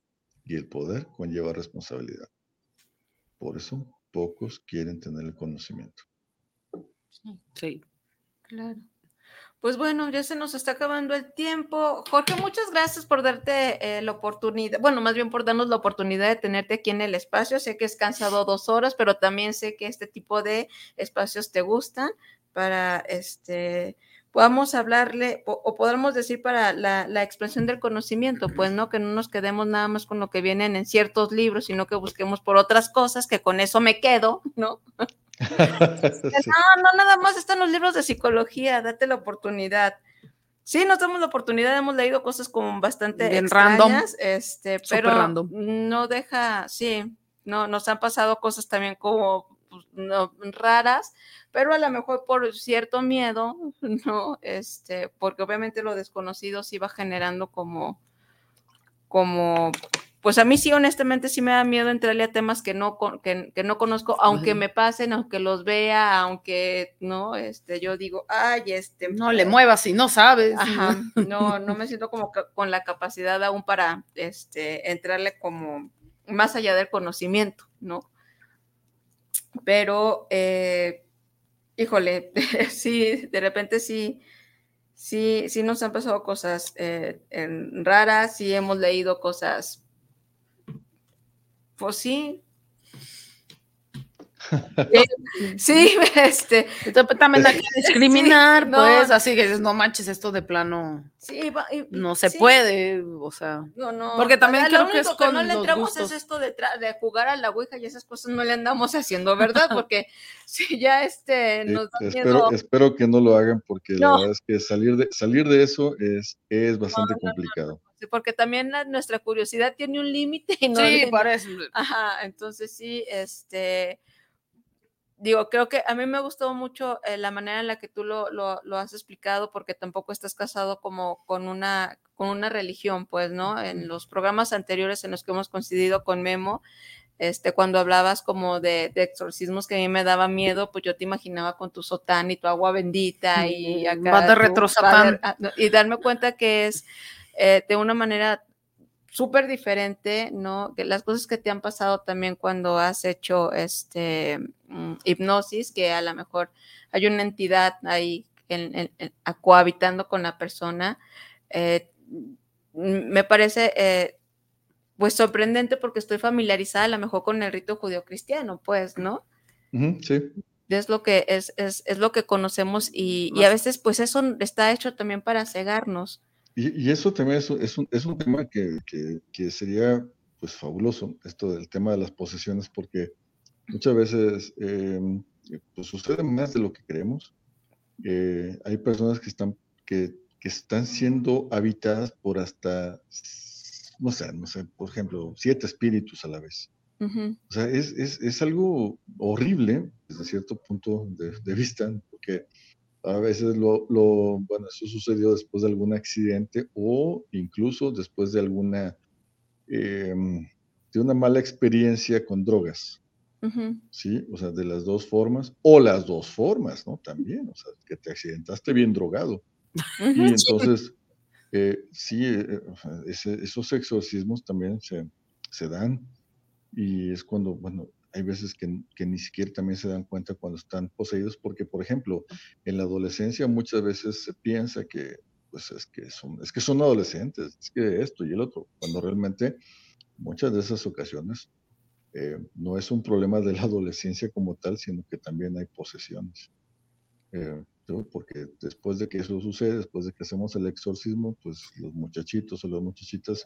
Speaker 6: y el poder conlleva responsabilidad. Por eso, pocos quieren tener el conocimiento.
Speaker 7: Sí,
Speaker 5: claro. Pues bueno, ya se nos está acabando el tiempo. Jorge, muchas gracias por darte eh, la oportunidad, bueno, más bien por darnos la oportunidad de tenerte aquí en el espacio. Sé que es cansado dos horas, pero también sé que este tipo de espacios te gustan para este podamos hablarle o, podemos decir para la, la, expresión del conocimiento, pues no que no nos quedemos nada más con lo que vienen en ciertos libros, sino que busquemos por otras cosas, que con eso me quedo, ¿no? No, no, nada más están los libros de psicología, date la oportunidad. Sí, nos damos la oportunidad, hemos leído cosas como bastante
Speaker 7: Bien random.
Speaker 5: este, pero no deja, sí, no, nos han pasado cosas también como pues, no, raras, pero a lo mejor por cierto miedo, ¿no? Este, porque obviamente lo desconocido sí va generando como, como pues a mí sí, honestamente, sí me da miedo entrarle a temas que no, que, no conozco, aunque me pasen, aunque los vea, aunque, ¿no? Este, yo digo, ay, este.
Speaker 7: No le muevas si no sabes.
Speaker 5: Ajá, no, no me siento como con la capacidad aún para, este, entrarle como más allá del conocimiento, ¿no? Pero, eh, híjole, sí, de repente sí, sí, sí nos han pasado cosas eh, raras, sí hemos leído cosas pues sí. sí, este.
Speaker 7: También hay que discriminar, pues, así que no manches, esto de plano.
Speaker 5: Sí,
Speaker 7: no se puede, o sea.
Speaker 5: No, no.
Speaker 7: Porque también creo que es con
Speaker 5: no le entramos
Speaker 7: es
Speaker 5: esto de, de, jugar a la Ouija y esas cosas no le andamos haciendo, ¿verdad? Porque si ya este nos
Speaker 6: espero, espero, que no lo hagan porque la verdad es que salir de, salir de eso es, es bastante complicado
Speaker 5: porque también nuestra curiosidad tiene un límite no
Speaker 7: sí, parece.
Speaker 5: Ajá, entonces sí, este, digo, creo que a mí me gustó mucho eh, la manera en la que tú lo, lo, has explicado, porque tampoco estás casado como con una, con una religión, pues, ¿no? En los programas anteriores en los que hemos coincidido con Memo, este, cuando hablabas como de, exorcismos que a mí me daba miedo, pues yo te imaginaba con tu sotán y tu agua bendita y acá.
Speaker 7: de retro
Speaker 5: Y darme cuenta que es eh, de una manera súper diferente, ¿no? Que las cosas que te han pasado también cuando has hecho este mm, hipnosis, que a lo mejor hay una entidad ahí en, cohabitando con la persona, eh, me parece eh, pues sorprendente porque estoy familiarizada a lo mejor con el rito judío cristiano, pues, ¿no?
Speaker 6: sí.
Speaker 5: Es lo que es, es, es lo que conocemos y, y, a veces pues eso está hecho también para cegarnos.
Speaker 6: Y, eso también es, es, un, es un tema que, que, sería pues fabuloso, esto del tema de las posesiones, porque muchas veces em, pues sucede más de lo que creemos. Eh, hay personas que están, que, que, están siendo habitadas por hasta, no sé, no sé, por ejemplo, siete espíritus a la vez. O sea, es, es, es, algo horrible desde cierto punto de, de vista, porque a veces lo, lo, bueno, eso sucedió después de algún accidente o incluso después de alguna, em, de una mala experiencia con drogas. Sí, o sea, de las dos formas, o las dos formas, ¿no? También, o sea, que te accidentaste bien drogado. Y entonces, eh, sí, eh, esos exorcismos también se, se dan y es cuando, bueno, hay veces que, ni siquiera también se dan cuenta cuando están poseídos, porque, por ejemplo, en la adolescencia muchas veces se piensa que, pues, es que son, es que son adolescentes, es que esto y el otro, cuando realmente muchas de esas ocasiones eh, no es un problema de la adolescencia como tal, sino que también hay posesiones. Eh, porque después de que eso sucede, después de que hacemos el exorcismo, pues los muchachitos o las muchachitas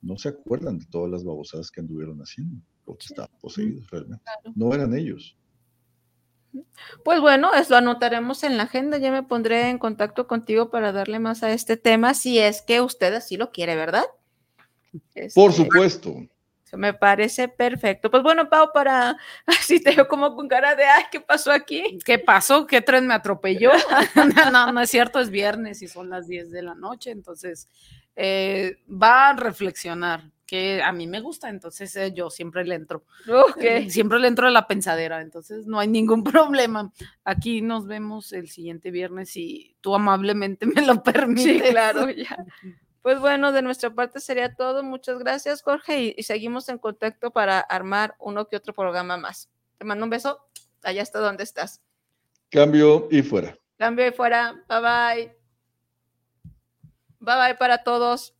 Speaker 6: no se acuerdan de todas las babosadas que anduvieron haciendo porque estaban poseídos realmente. No eran ellos.
Speaker 5: Pues bueno, eso lo anotaremos en la agenda. Ya me pondré en contacto contigo para darle más a este tema, si es que usted así lo quiere, ¿verdad?
Speaker 6: Por este, supuesto.
Speaker 5: Me parece perfecto. Pues bueno, Pau, para así te veo como con cara de ay, ¿qué pasó aquí?
Speaker 7: ¿Qué pasó? ¿Qué tren me atropelló? no, no es cierto, es viernes y son las 10 de la noche, entonces eh, va a reflexionar que a mí me gusta, entonces eh, yo siempre le entro.
Speaker 5: Okay.
Speaker 7: Siempre le entro a la pensadera, entonces no hay ningún problema. Aquí nos vemos el siguiente viernes si tú amablemente me lo permites.
Speaker 5: Sí, claro, ya. Pues bueno, de nuestra parte sería todo. Muchas gracias, Jorge, y, seguimos en contacto para armar uno que otro programa más. Te mando un beso. Allá está donde estás.
Speaker 6: Cambio y fuera.
Speaker 5: Cambio y fuera. Bye bye. Bye bye para todos.